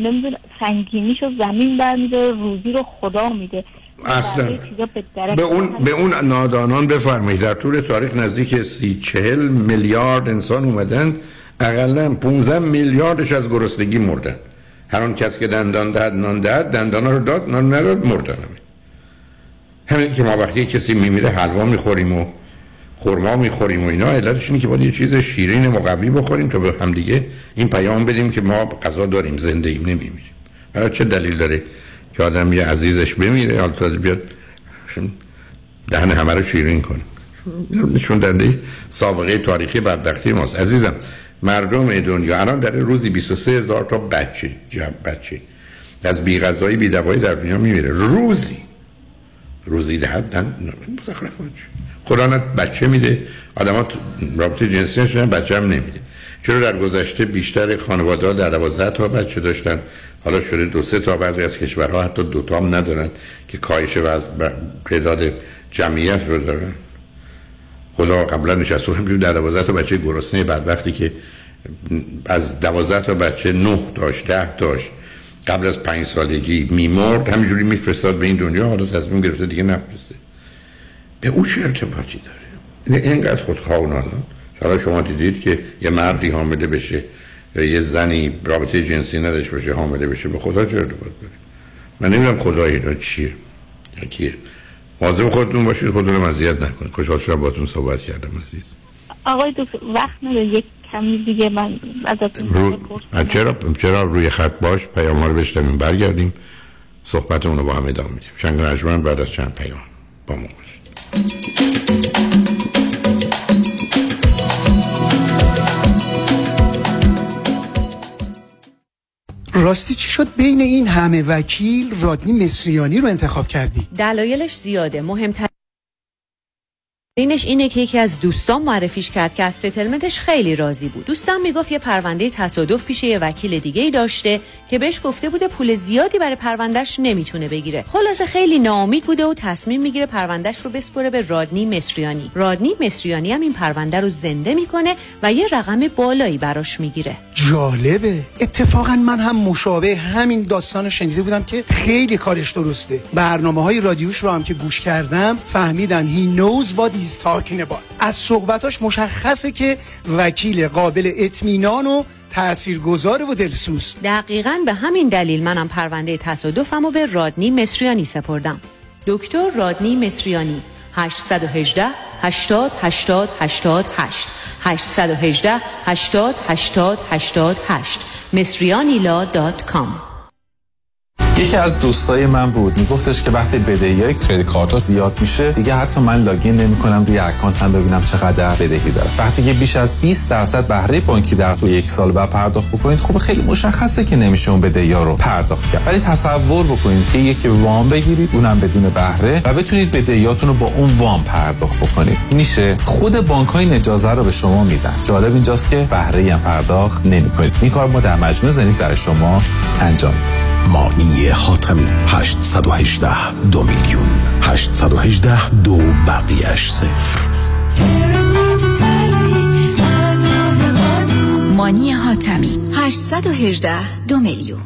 نمی‌دونم سنگینیشو زمین برمیداره روزی رو خدا میده. اصلا. به اون به اون نادانان بفرمایید. در طول تاریخ نزدیک سی چهل میلیارد انسان اومدن. اقلا 15 میلیاردش از گرسنگی مردن. هر اون کس که دندان داد نان داد دندانا رو داد نان نداد مردن همین که ما وقتی کسی میمیره حلوا می‌خوریم و خورما می‌خوریم و اینا علتش اینه که باید یه چیز شیرین مقوی بخوریم تا به هم دیگه این پیام بدیم که ما غذا داریم زنده ایم نمیمیریم. برای چه دلیل داره که آدم یه عزیزش بمیره حالا بیاد دهن همه رو شیرین کنه؟ نشون دنده سابقه تاریخی بدبختی ماست. عزیزم مردم دنیا الان در روزی 23 هزار تا بچه بچه از بی غذایی در دنیا میمیره. روزی روزی ده مزخرفات خدا نه بچه میده. آدم رابطه جنسی نشدن بچه هم نمیده. چرا در گذشته بیشتر خانواده ها در 12 تا بچه داشتن؟ حالا شده دو سه تا بعضی از کشورها حتی دو تا هم ندارن که کاهش و تعداد جمعیت رو دارن. خدا قبلا نشست و همجور در 12 تا بچه گرسنه بدبختی که از 12 تا بچه 9 داشت 10 داشت. قبل از پنج سالگی میمرد همینجوری میفرستاد به این دنیا حالا تصمیم گرفته دیگه نفرسته. به او چه ارتباطی داره؟ اینقدر خودخواه و نادان حالا شما دیدید که یه مردی حامله بشه یا یه زنی رابطه جنسی نداشته باشه حامله بشه به خدا چه ارتباط داره؟ من نمی‌دونم خدا اینا چیه. یا کیه. مواظب خودتون باشید خودتون رو مزیت نکنید خوشحال شدم باتون صحبت کردم عزیز. آقای دکتر وقت نداره یک کمی دیگه من ازتون رو... چرا چرا روی خط باش پیام رو بشتمیم برگردیم. صحبتمون رو با هم ادامه میدیم. شنگ بعد از چند پیام با ما. راستی چی شد بین این همه وکیل رادنی مصریانی رو انتخاب کردی؟ دلایلش زیاده مهمتر اینش اینه که یکی از دوستان معرفیش کرد که از ستلمنتش خیلی راضی بود. دوستم می‌گفت یه پرونده تصادف پیش یه وکیل دیگه ای داشته که بهش گفته بوده پول زیادی برای پروندهش نمی‌تونه بگیره. خلاصه خیلی ناامید بوده و تصمیم می‌گیره پروندهش رو بسپره به رادنی مصریانی. رادنی مصریانی هم این پرونده رو زنده می‌کنه و یه رقم بالایی براش می‌گیره. جالبه. اتفاقا من هم مشابه همین داستان شنیده بودم که خیلی کارش درسته. برنامه های رادیوش رو هم که گوش کردم فهمیدم هی نوز he's talking از صحبتاش مشخصه که وکیل قابل اطمینان و تاثیرگذار و دلسوز. دقیقا به همین دلیل منم پرونده تصادفمو به رادنی مصریانی سپردم. دکتر رادنی مصریانی 818 80 80 88 818 80 80 88 mesrianilaw.com یکی از دوستای من بود. میگفتش که وقتی بدهی credit card زیاد میشه دیگه حتی من login نمی‌کنم روی account هم ببینم چقدر بدهی دارم وقتی که بیش از 20 درصد بهره بانکی در تو یک سال بعد پرداخت بکنید خب خیلی مشخصه که نمیشه اون بدهی رو پرداخت کرد. ولی تصور بکنید که یکی وام بگیرید اونم بدون بهره و بتونید بدهیاتون رو با اون وام پرداخت بکنید. میشه خود بانک های اجازه رو به شما میدن. جالب اینجاست که بهره هم پرداخت نمی‌کنید. این کار ما در مجموع زنید برای شما انجام میدیم مانی حاتمی 818 دو میلیون 818 دو بقیهش صفر. مانی حاتمی 818 دو میلیون.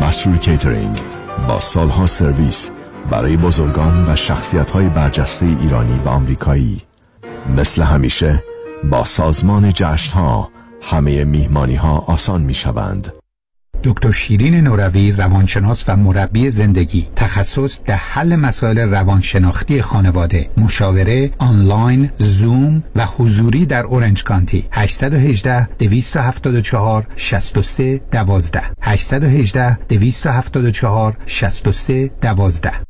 مسئول کیترینگ با سالها سرویس برای بزرگان و شخصیت های برجسته ایرانی و آمریکایی مثل همیشه با سازمان جشن ها همه میهمانی ها آسان می شوند. دکتر شیرین نوروی روانشناس و مربی زندگی تخصص در حل مسائل روانشناختی خانواده مشاوره آنلاین زوم و حضوری در اورنج کانتی. 818 274 63 12 818 274 63 12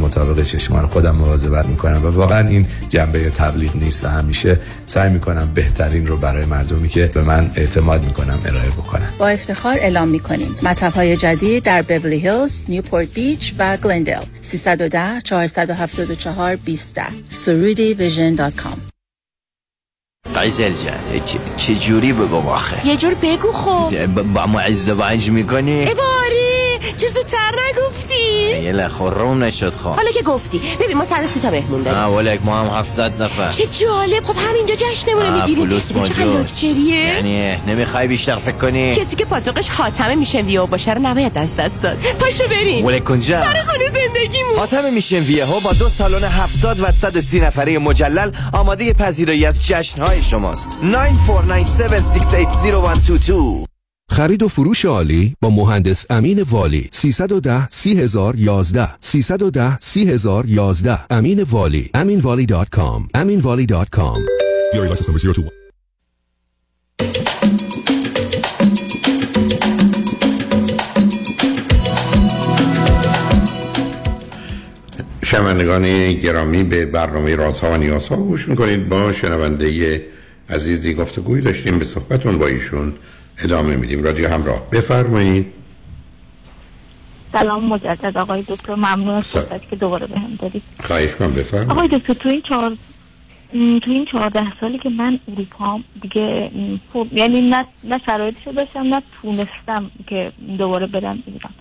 مطابق چشمان خودم مواظبت می‌کنم و واقعا این جنبه تبلیغ نیست و همیشه سعی می‌کنم بهترین رو برای مردمی که به من اعتماد می‌کنم ارائه بکنم با افتخار اعلام می‌کنیم. مطب های جدید در بیبلی هیلز، نیوپورت بیچ و گلندل 310 474 20 سرودی ویژن دات کام. قیزل جان چه جوری بگم آخه؟ یه جور بگو خب. با ما ازدواج می‌کنی؟ باری چه زودتر نگفتی؟ یه لخورم نشد خواه حالا که گفتی. ببین ما سر تا مهمون داریم. نه ولک ما هم هفتاد نفر. چه جالب. خب همینجا جشنمونه می‌گیریم. فلوس لکچریه؟ یعنی نمی‌خوای بیشتر فکر کنی؟ کسی که پاتوقش حاتمه میشن ویو باشه رو نباید از دست داد. پاشو بریم. ولک کنجا سر خونه زندگیمون. حاتم میشن ویهو با دو سالن هفتاد و صد سی نفره مجلل آماده پذیرایی از جشنهای شماست. 9497680122 خرید و فروش عالی با مهندس امین والی. 310 30011 310 30011 امین والی. aminvali.com aminvali.com DRE license number 021. شنوندگان گرامی به برنامه رازها و نیازها گوش می‌کنید. با شنونده عزیزی گفتگوی داشتیم به صحبتون با ایشون ادامه میدیم. رادیو همراه. بفرمایید. سلام مجدد. آقای دکتر ممنون از که دوباره به هم دادید خواهش کنم بفرمایید. آقای دکتر تو این چهار تو این چهارده سالی که من اروپا دیگه خب یعنی نه نه شرایطشو داشتم نه تونستم که دوباره برم ایران.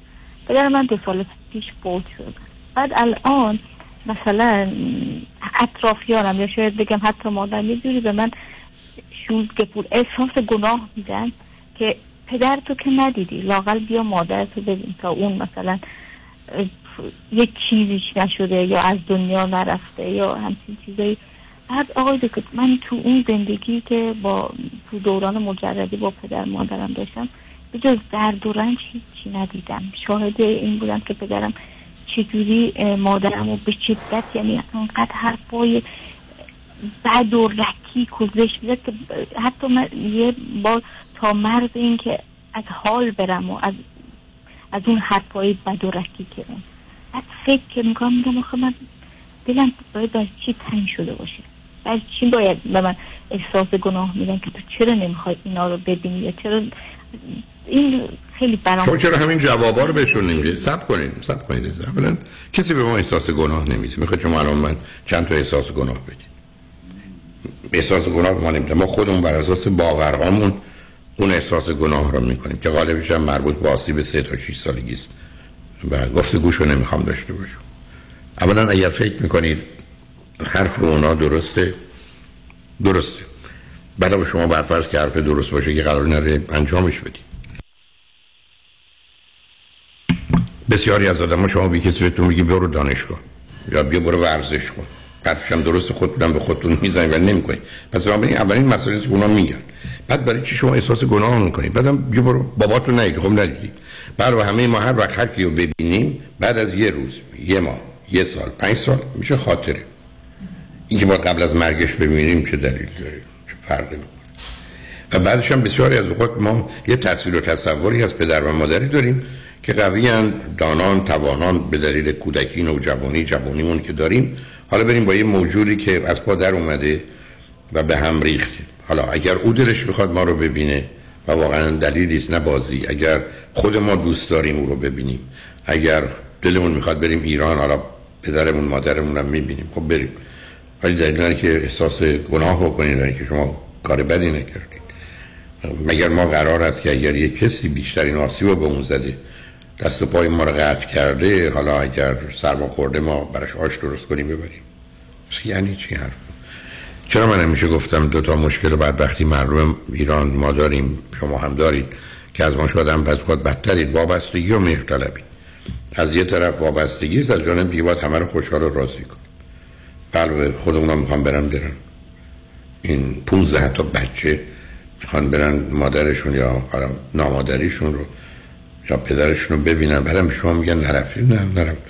پدر من دو سال پیش فوت شد. بعد الان مثلا اطرافیانم یا شاید بگم حتی مادرم یه جوری به من شوز گپور احساس گناه میدن. که پدر تو که ندیدی لاقل بیا مادر تو ببین تا اون مثلا یک چیزیش نشده یا از دنیا نرفته یا همچین چیزایی. بعد آقای دکتر من تو اون زندگی که با تو دوران مجردی با پدر مادرم داشتم به جز درد و رنج هیچی ندیدم. شاهد این بودم که پدرم چجوری مادرم رو به شدت یعنی انقدر حرفای بد و رکیک و زشت می‌زد که حتی من یه بار مرز این که از حال برم و از از اون حرفای بد و رکیک اون. بعد فکر که می‌کنم میگم آخه من دلم باید از چی تنگ شده باشه؟ از چی باید به من احساس گناه میدن که تو چرا نمی‌خوای اینا رو ببینی؟ یا چرا این خیلی برام شما چرا همین جوابا رو بهشون نمی‌دید؟ سب کنید سب کنید. اولا کسی به ما احساس گناه نمیده. می‌خواد شما الان من چند تا احساس گناه بدید. احساس گناه ما نمیده. ما خودمون بر اساس باورهامون اون احساس گناه رو می‌کنیم که غالبش هم مربوط به آسیب سه تا 6 سالگی است. و گفتگوش رو نمی‌خوام داشته باشم. اولا اگر فکر می‌کنید حرف اونا درسته درسته. بعد شما برفرض که حرف درست باشه که قرار نره انجامش بدید. بسیاری از آدم شما بی کسی بهتون میگی برو دانشگاه. یا بیا برو ورزش کن. حرفش هم درست خود بودن به خودتون می‌زنید و نمی‌کنید. پس بنابراین اولین مسئله که اونا میگن. بعد برای چی شما احساس گناه می‌کنید بعدم بیا برو باباتون ندید خب ندیدی بعد و همه ما هر وقت هر کی رو ببینیم بعد از یه روز یه ماه یه سال پنج سال میشه خاطره. این که ما قبل از مرگش ببینیم چه دلیل داره چه فرقی می‌کنه. و بعدش هم بسیاری از اوقات ما یه تصویر و تصوری از پدر و مادری داریم که قویان دانان توانان به دلیل کودکی نوجوانی جوانیمون که داریم. حالا بریم با یه موجودی که از پا در اومده و به هم ریخته. حالا اگر او دلش می‌خواد ما رو ببینه و واقعا دلیلی است نه بازی. اگر خود ما دوست داریم او رو ببینیم. اگر دلمون می‌خواد بریم ایران حالا پدرمون مادرمون هم می‌بینیم. خب بریم. ولی دلیل که احساس گناه بکنید که شما کار بدی نکردید مگر ما قرار است که اگر یک کسی بیشترین آسیب رو به اون زده دست و پای ما رو قطع کرده حالا اگر سرما خورده ما براش آش درست کنیم ببریم. یعنی چی حرف؟ چرا من همیشه گفتم دو تا مشکل بعد وقتی مردم ایران ما داریم شما هم دارید که از ما شاید هم وقت بدترید وابستگی و مهرطلبی. از یه طرف وابستگی از جانب دیگه باید همه رو خوشحال و راضی کن بله خودمون می‌خوام برم برن این 15 تا بچه می‌خوان برن مادرشون یا نامادریشون رو یا پدرشون رو ببینن. بعدم به شما میگن نرفتی؟ نه نرفت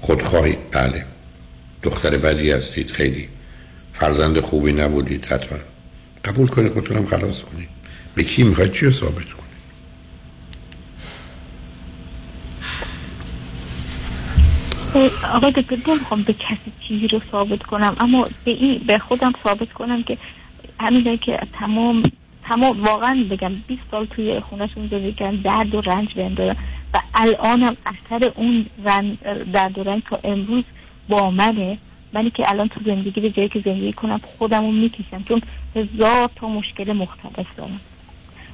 خودخواهی. بله. دختر بدی هستید خیلی. فرزند خوبی نبودید حتما. قبول کنید خودتونم خلاص کنید. به کی می‌خواید؟ چی رو ثابت کنید؟ آقای دکتر نمی‌خوام به کسی چیزی رو ثابت کنم اما به این به خودم ثابت کنم که همین که تمام تمام واقعا بگم 20 سال توی خونهشون زندگی کردن درد و رنج بهم دارن و الانم اثر اون رن درد و رنج تا امروز با منه. منی که الان تو زندگی به جایی که زندگی کنم خودم رو می‌کشم. چون هزار تا مشکل مختلف دارم.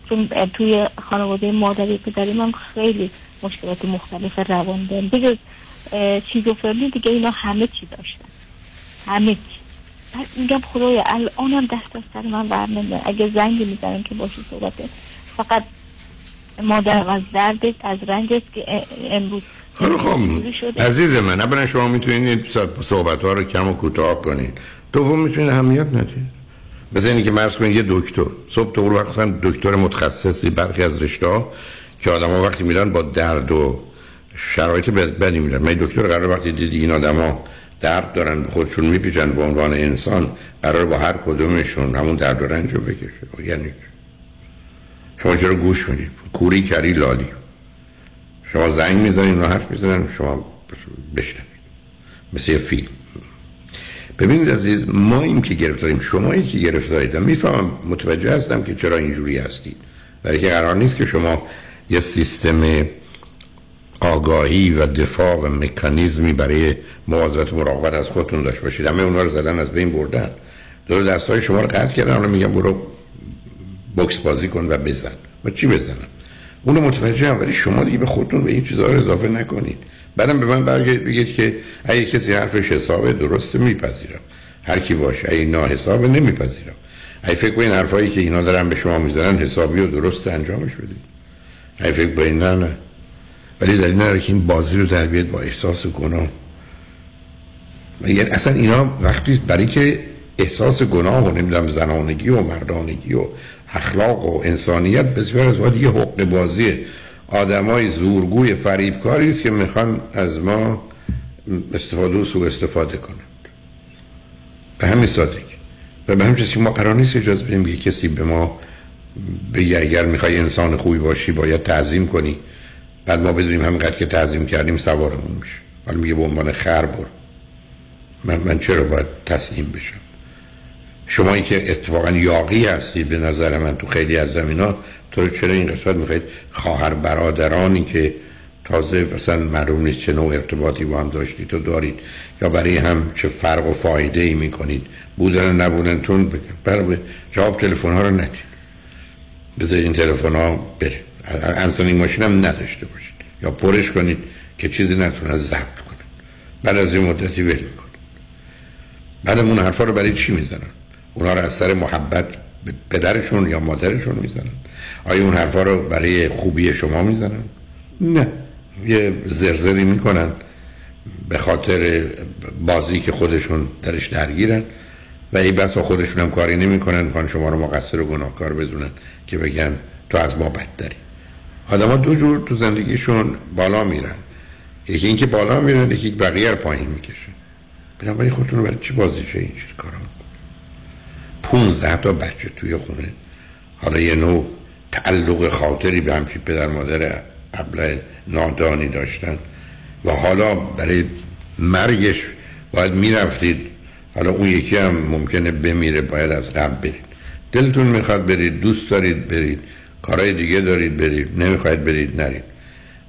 چون توی خانواده مادری پدری من خیلی مشکلات مختلف روان دارم. بجز چیزوفرنی دیگه اینا همه چی داشتن همه چی. بعد میگم خدایا الانم دست از سر من بر اگه زنگی می‌زنم که باشی صحبته فقط مادرم از دردش از رنجش که امروز خب عزیز من اولا شما می‌تونید صحبت ها رو کم و کوتاه کنید. دوم می‌تونید اهمیت ندید. مثل که مرز کنید یه دکتر. صبح تو وقتا دکتر متخصصی برخی از رشته که آدم ها وقتی میرن با درد و شرایط بدی میرن. من دکتر قرار وقتی دیدی این آدم ها درد دارن خودشون میپیچن به عنوان انسان قرار با هر کدومشون همون درد و رنج رو بکشه. یعنی شما چرا گوش می‌دید کوری کری لالی. شما زنگ می‌زنید و حرف می‌زنن شما بشنوید. مثل یه فیلم. ببینید عزیز ما این که گرفتاریم. شما که گرفتارید. می‌فهمم متوجه هستم که چرا اینجوری هستید. برای که قرار نیست که شما یه سیستم آگاهی و دفاع و مکانیزمی برای مواظبت مراقبت از خودتون داشت باشید. همه اونها رو زدن از بین بردن. دور دستای شما رو قطع کردن اونو میگم برو بوکس بازی کن و بزن. و چی بزنم اونو متوجه هم ولی شما دیگه به خودتون به این چیزها رو اضافه نکنید. بعدم به من برگردید بگید که اگه کسی حرفش حسابه درسته میپذیرم. هر کی باشه اگه نا حسابه نمیپذیرم. اگه فکر کنین حرفایی که اینا دارن به شما می‌زنن حسابی و درست انجامش بدید. اگه فکر کنین نه نه. ولی دلیل نداره که این بازی رو در با احساس گناه. یعنی اصلا اینا وقتی برای که احساس گناه و نمی‌دونم زنانگی و مردانگی و اخلاق و انسانیت بسیار از یه حق بازیه آدمای زورگوی فریبکاری است که می‌خوان از ما استفاده و سوء استفاده کنند. به همین سادگی. و به همین که ما قرار نیست اجازه بدیم یه کسی به ما بگه اگر می‌خوای انسان خوبی باشی باید تعظیم کنی. بعد ما بدونیم همینقدر که تعظیم کردیم سوارمون میشه. حالا میگه به عنوان خر من, من چرا باید تسلیم بشم؟ شما که اتفاقا یاقی هستید به نظر من تو خیلی از زمین ها تو چرا این قسمت می‌خواید؟ خواهر برادرانی که تازه مثلا معلوم نیست چه نوع ارتباطی با هم داشتید تو دارید یا برای هم چه فرق و فایده ای می‌کنید بودن و نبودن تون برای جواب تلفن ها رو ندید. بذارید این تلفن ها بره انسانی ماشین هم نداشته باشید. یا پرش کنید که چیزی نتونه ضبط کنه. بعد از این مدتی ول می‌کنه. بعد اون حرفا رو برای چی می‌زنن؟ اونا رو از سر محبت به پدرشون یا مادرشون می‌زنن. آیا اون حرفا رو برای خوبی شما می‌زنن؟ نه. یه زرزری می‌کنن به خاطر بازی که خودشون درش درگیرن و ای بس با خودشون هم کاری نمی‌کنن. می‌خوان شما رو مقصر و گناهکار بدونن که بگن تو از ما بد داری آدم دو جور تو زندگیشون بالا میرن. یکی اینکه بالا میرن یکی بقیه رو پایین می‌کشن. بنابراین خودتون رو برای چی بازیشه این چیز کارا 15 تا بچه توی خونه. حالا یه نوع تعلق خاطری به همچی پدر مادر قبل نادانی داشتن. و حالا برای مرگش باید می‌رفتید. حالا اون یکی هم ممکنه بمیره باید از قبل برید. دلتون می‌خواد برید دوست دارید برید کارهای دیگه دارید برید نمی‌خواید برید نرید.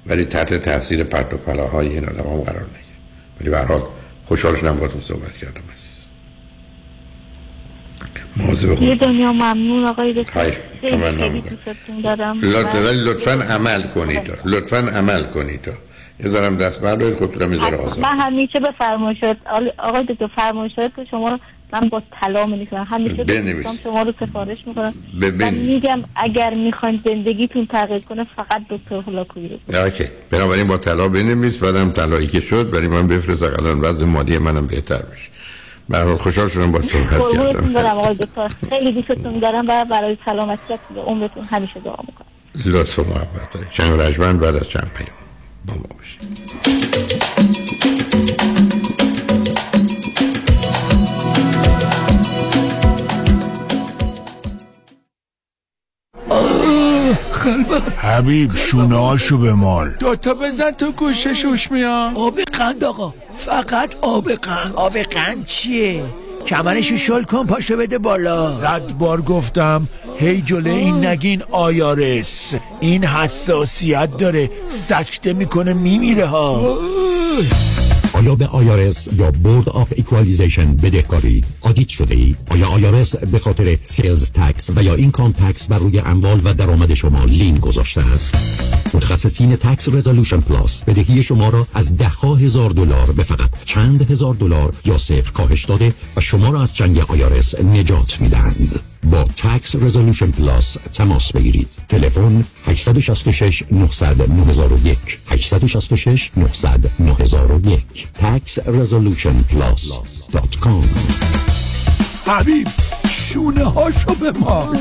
ولی تحت تاثیر پرت و پلاهای این آدم هم قرار نگیر ولی به حال خوشحال شدم با صحبت کردم. یه دنیا ممنون آقای دکتر. خیلی دارم. لطفا عمل کنید لطفا عمل کنید یه ذرم دست بردارید خودتونم یه ذره آزاد. من همیشه به فرمایشات آقای دکتر فرمایشات شما من با طلا می همیشه بنویس شما رو سفارش می‌کنم. من میگم اگر می‌خواین زندگیتون تغییر کنه فقط دکتر هولاکویی رو اوکی. بنابراین با طلا بنویس بعدم طلایی که شد برای من بفرست الان وضع مالی منم بهتر بشه. برای خوشحال شدم با صحبت کردم دارم آقای دکتر. خیلی دوستتون دارم و برای سلامتی عمرتون همیشه دعا می‌کنم. لطف و محبت دارید. چند رجمن بعد از چند پیام با ما باشید. قلبم. حبیب شونه هاشو به مال دوتا بزن تو گوشه شوش میام. آب قند آقا. فقط آب قند. آب قند چیه؟ کمرشو شل کن پاشو بده بالا. صد بار گفتم هی جلو این نگین IRS. این حساسیت داره. سکته می‌کنه میمیره ها. آیا به IRS یا Board of Equalization بدهکارید audit شده اید آیا IRS به خاطر sales tax و یا income tax بر روی اموال و درآمد شما lien گذاشته است؟ متخصصین Tax Resolution Plus بدهی شما را از ده هزار دلار به فقط چند هزار دلار یا صفر کاهش داده و شما را از جنگ IRS نجات می‌دهند. با Tax Resolution Plus تماس بگیرید. تلفن 866 900 9001 866 900 9001 tax resolution plus.com حبیب شونه هاشو به ما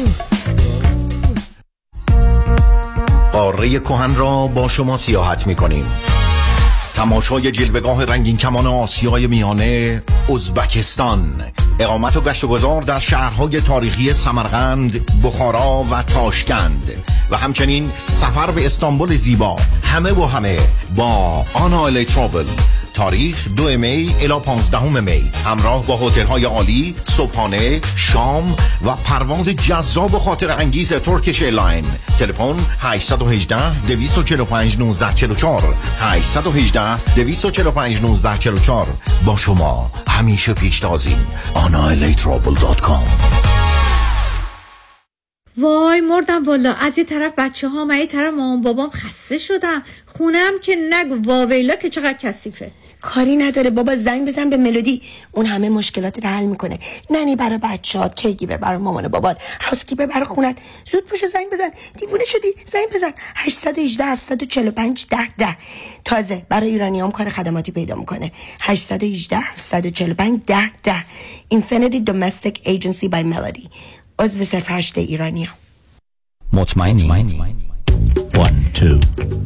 قاره کهن را با شما سیاحت می کنیم تماشای جلوگاه رنگین کمان آسیای میانه ازبکستان. اقامت و گشت و گذار در شهرهای تاریخی سمرقند بخارا و تاشکند. و همچنین سفر به استانبول زیبا. همه و همه با آنا Travel. تاریخ دو می الی 15 می. همراه با هتل های عالی صبحانه شام و پرواز جذاب و خاطر انگیز Turkish Airline. تلفن 818 245 1944 818 245 1944 با شما همیشه پیشتازیم analitravel.com وای مردم والا از یه طرف بچه ها و یه طرف مامان بابام خسته شدم. خونم که نگو واویلا که چقدر کثیفه. کاری نداره بابا زنگ بزن به ملودی. اون همه مشکلات رو حل می‌کنه. ننی برای بچهات کیگیبر برای مامان بابات. هاوسکیپر برای خونت. زود پوشو زنگ بزن. دیوونه شدی؟ زنگ بزن. 818 745 10 10 تازه برای ایرانیام کار خدماتی پیدا می‌کنه. 818 745 10 10 Infinity Domestic Agency by Melody. عضو صرف هشت ایرانیا مطمئنی One, two,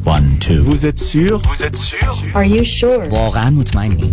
one, two. Vous êtes sûr Vous êtes sûr Are you sure واقعا مطمئنی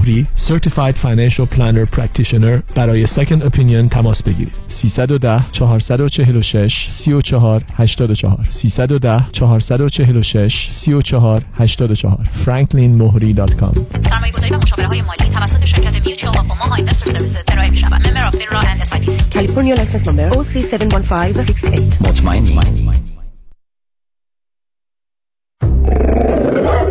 مهری Certified Financial Planner Practitioner برای Second Opinion تماس بگیرید. 310 446 34 84 310 446 34 84 franklinmohri.com سرمایه گذاری و مشاوره های مالی توسط شرکت Mutual of Omaha Investor Services ارائه می شود. Member of FINRA and S California license number OC71568 مطمئنی؟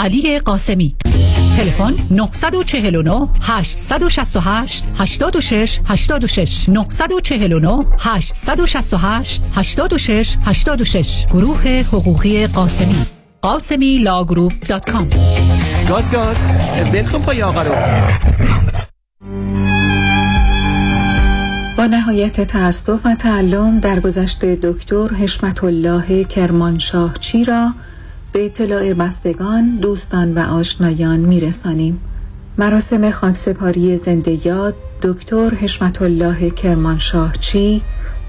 علی قاسمی. تلفن 949 868 86 86 949 868 86 86 گروه حقوقی قاسمی. قاسمی Law Group dot com. گاز گاز. ولکن پای آقا رو. با نهایت تأسف و تألم در گذشته دکتر حشمت الله کرمانشاهچی را به اطلاع بستگان، دوستان و آشنایان میرسانیم. مراسم خاکسپاری زنده یاد دکتر حشمت الله کرمانشاهچی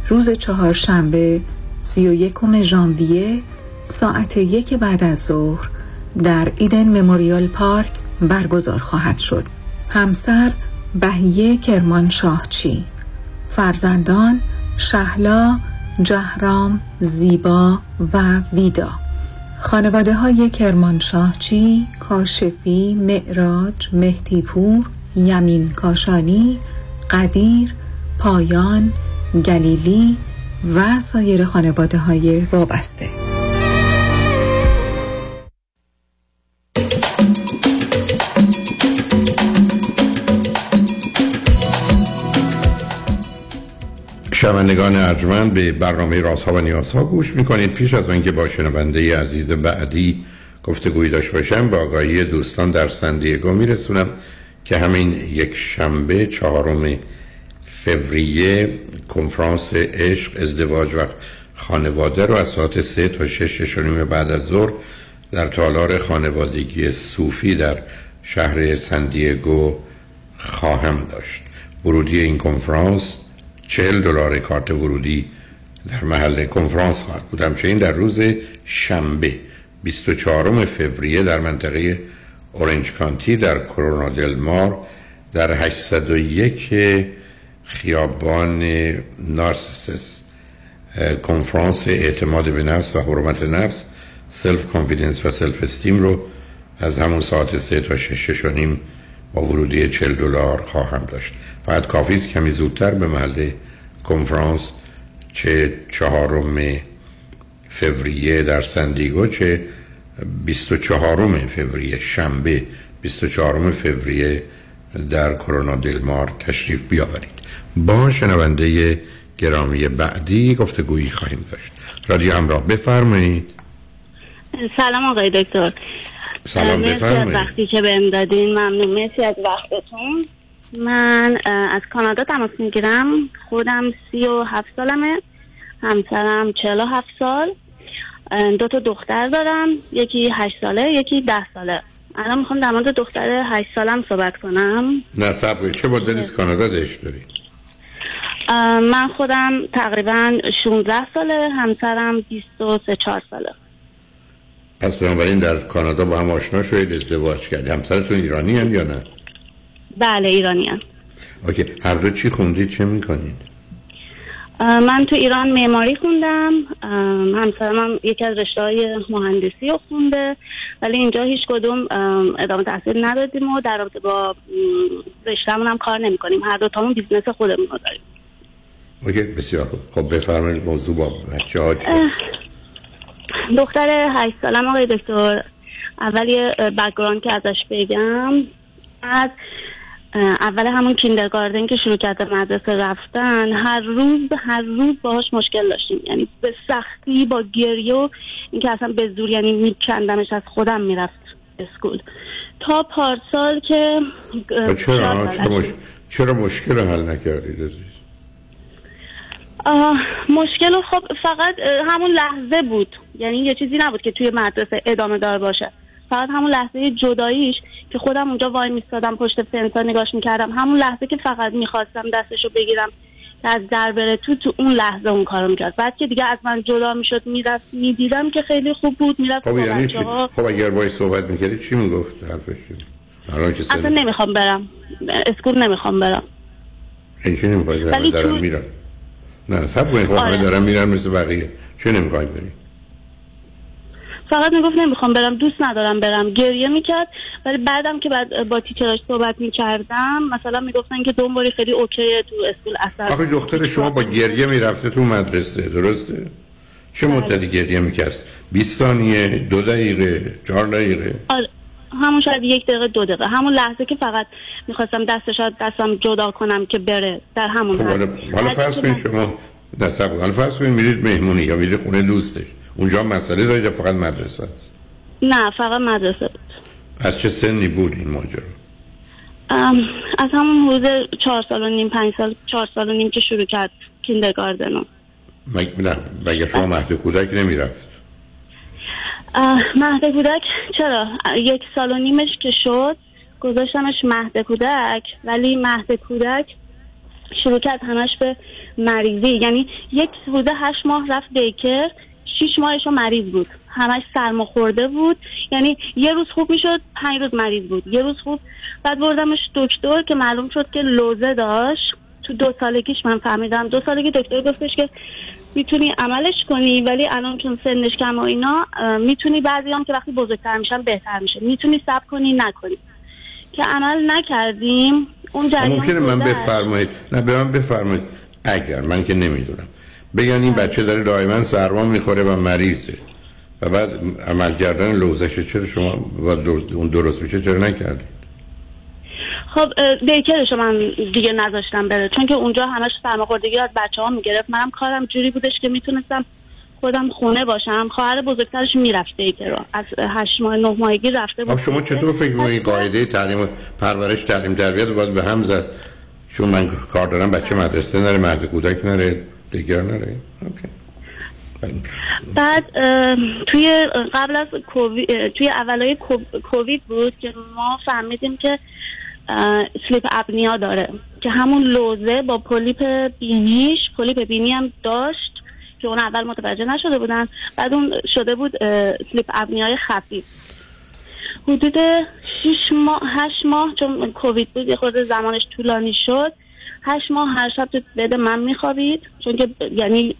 روز چهارشنبه سی و یکم ژانویه ساعت یک بعد از ظهر در ایدن مموریال پارک برگزار خواهد شد. همسر بهیه کرمانشاهچی فرزندان شهلا، جهرام، زیبا و ویدا خانواده های کرمانشاهچی، کاشفی، معراج، مهدیپور، یمین کاشانی، قدیر، پایان، گلیلی و سایر خانواده های وابسته. شنوندگان ارجمند به برنامه رازها و نیازها گوش می‌کنید. پیش از آنکه با شنونده عزیز بعدی گفتگوی داشته باشم با آگاهی دوستان در سندیگو میرسونم که همین یک شنبه چهارم فوریه کنفرانس عشق ازدواج و خانواده رو از ساعت سه تا شش شنیم بعد از ظهر در تالار خانوادگی صوفی در شهر سندیگو خواهم داشت. ورودی این کنفرانس چهل دلار کارت ورودی در محل کنفرانس خواهد بود. همچنین در روز شنبه 24 فوریه در منطقه اورنج کانتی در Corona del Mar در 801 خیابان Narcissus کنفرانس اعتماد به نفس و حرمت نفس self confidence و self esteem رو از همون ساعت سه تا شش و نیم با ورودی 40 دلار خواهم داشت. فقط کافی است کمی زودتر به محل کنفرانس چه چهارم فوریه در سندیگو چه 24 فوریه شنبه 24 فوریه در کرونا دلمار تشریف بیاورید. با شنونده گرامی بعدی گفتگویی خواهیم داشت. رادیو همراه بفرمایید. سلام آقای دکتر. سلام بفرمایید. وقتی که بهم دادین. ممنون. مرسی از وقتتون. من از کانادا تماس می‌گیرم. خودم سی و هفت سالمه. همسرم چهل و هفت سال. دو تا دختر دارم. یکی هشت ساله یکی ده ساله. الان می‌خوام در مورد دختر هشت سالم صحبت کنم. نه صبر چه مدت از کانادا داشت دارید اه، من خودم تقریبا 16 ساله. همسرم 23 4 ساله. پس بنابراین در کانادا با هم آشنا شدید ازدواج کردید. همسرتون ایرانی هن یا نه؟ بله ایرانی هم. Okay. هر دو چی خوندید چه می‌کنید من تو ایران معماری خوندم. همسرم هم یکی از رشته های مهندسی رو خونده. ولی اینجا هیچ کدوم ام، ادامه تحصیل ندادیم و در رابطه با رشتهمون هم کار نمی کنیم هر دوتامون business خودمون رو داریم. Okay بسیار خوب. خب بفرمایید موضوع با بچه ها دختر هشت سالم آقای دکتر. اول یه background که ازش بگم. از اول همون kindergarten که شروع کرده مدرسه رفتن هر روز هر روز باهاش مشکل داشتیم. یعنی به سختی با گریه و اینکه اصلا به زور یعنی میکندمش از خودم می‌رفت school. تا پارسال که چرا؟ چرا, مش... چرا مشکل رو حل نکردید عزیز؟ مشکل خب فقط همون لحظه بود. یعنی یه چیزی نبود که توی مدرسه ادامه دار باشه. فقط همون لحظه جداییش. که خودم اونجا وای میستادم پشت فنسا نگاش می‌کردم. همون لحظه که فقط می‌خواستم دستشو بگیرم که از در بره تو تو اون لحظه اون کارو می‌کرد. بعد که دیگه از من جدا می‌شد می‌رفت می‌دیدم که خیلی خوب بود می‌رفت خب یعنی. خب اگر باید صحبت می‌کردید چی می‌گفت حرفش؟ الان که اصلا نمی‌خوام برم. اسکول نمی‌خوام برم. این چی نمی‌خواید برم تو- میرن. نه سب کنید خب آره. دارن میرن مثل بقیه. چه نمی‌خواید برید فقط می‌گفت نمی‌خوام برم دوست ندارم برم. گریه می‌کرد. ولی بعدم که بعد با تیچراش صحبت می‌کردم مثلا می‌گفتن که دنبالی خیلی اوکیه تو اسکول اثر آخه دختر شما با گریه می‌رفته تو مدرسه درسته؟ چه بله. مدتی گریه می‌کرد؟ 20 ثانیه دو دقیقه چهار دقیقه؟ آره. همون شاید یک دقیقه دو دقیقه. همون لحظه که فقط می‌خواستم دستش دستم جدا کنم که بره در همون خب حالا, فرض کنید شما نصب حالا فرض کنید میرید مهمونی یا میرید خونه دوستش. اونجا مسئله دارید فقط مدرسه است؟ نه فقط مدرسه بود. از چه سنی بود این ماجرا؟ ام، از همون حدود چهار سال و نیم پنج سال چهار سال و نیم که شروع کرد کیندرگاردنو مگه نه مگه شما مهد کودک نمی‌رفت؟ اه، مهد کودک چرا؟ یک سال و نیمش که شد گذاشتمش مهد کودک ولی مهد کودک شروع کرد همش به مریضی. یعنی یک حدود هشت ماه رفت بیکر شیش ماهش رو مریض بود. همش سرما خورده بود. یعنی یه روز خوب می‌شد پنج روز مریض بود. یه روز خوب. بعد بردمش دکتر که معلوم شد که لوزه داشت. تو دو سالگیش من فهمیدم. دو سالگی دکتر گفتش که می‌تونی عملش کنی ولی الان چون سنش کم و اینا می‌تونی بعضی هم که وقتی بزرگتر میشن بهتر میشه. می‌تونی سب کنی نکنی. که عمل نکردیم. اون ممکنه من. بفرمایید. نه به من بفرمایید. اگر من که نمی‌دونم. بگن این بچه داره دائما سرما می‌خوره و مریضه. و بعد عمل کردن لوزش چرا شما در- اون درست میشه چرا نکردید؟ خب دیکرشو من دیگه نذاشتم بره. چون که اونجا همش سرماخوردگی از بچه ها می‌گرفت. منم کارم جوری بودش که می‌تونستم خودم خونه باشم. خواهر بزرگترش می‌رفت daycare از هشت ماه نه ماهگی رفته بود. شما چطور فکر می‌کنید قاعده تعلیم و پرورش تعلیم تربیت باید به هم زد؟ چون من کار دارم بچه مدرسه نره مهد کودک نره. daycare نره. Okay. بعد اه، توی قبل از کووید توی اولای کو- کووید بود که ما فهمیدیم که sleep apnea داره. که همون لوزه با پولیپ بینیش پولیپ بینی هم داشت که اون اول متوجه نشده بودن. بعد اون شده بود سلیپ اپنیای خفیف حدود 6 ماه 8 ماه چون کووید بود یه خورده زمانش طولانی شد. هشت ماه هر شب تو بد من میخوابید. چون که یعنی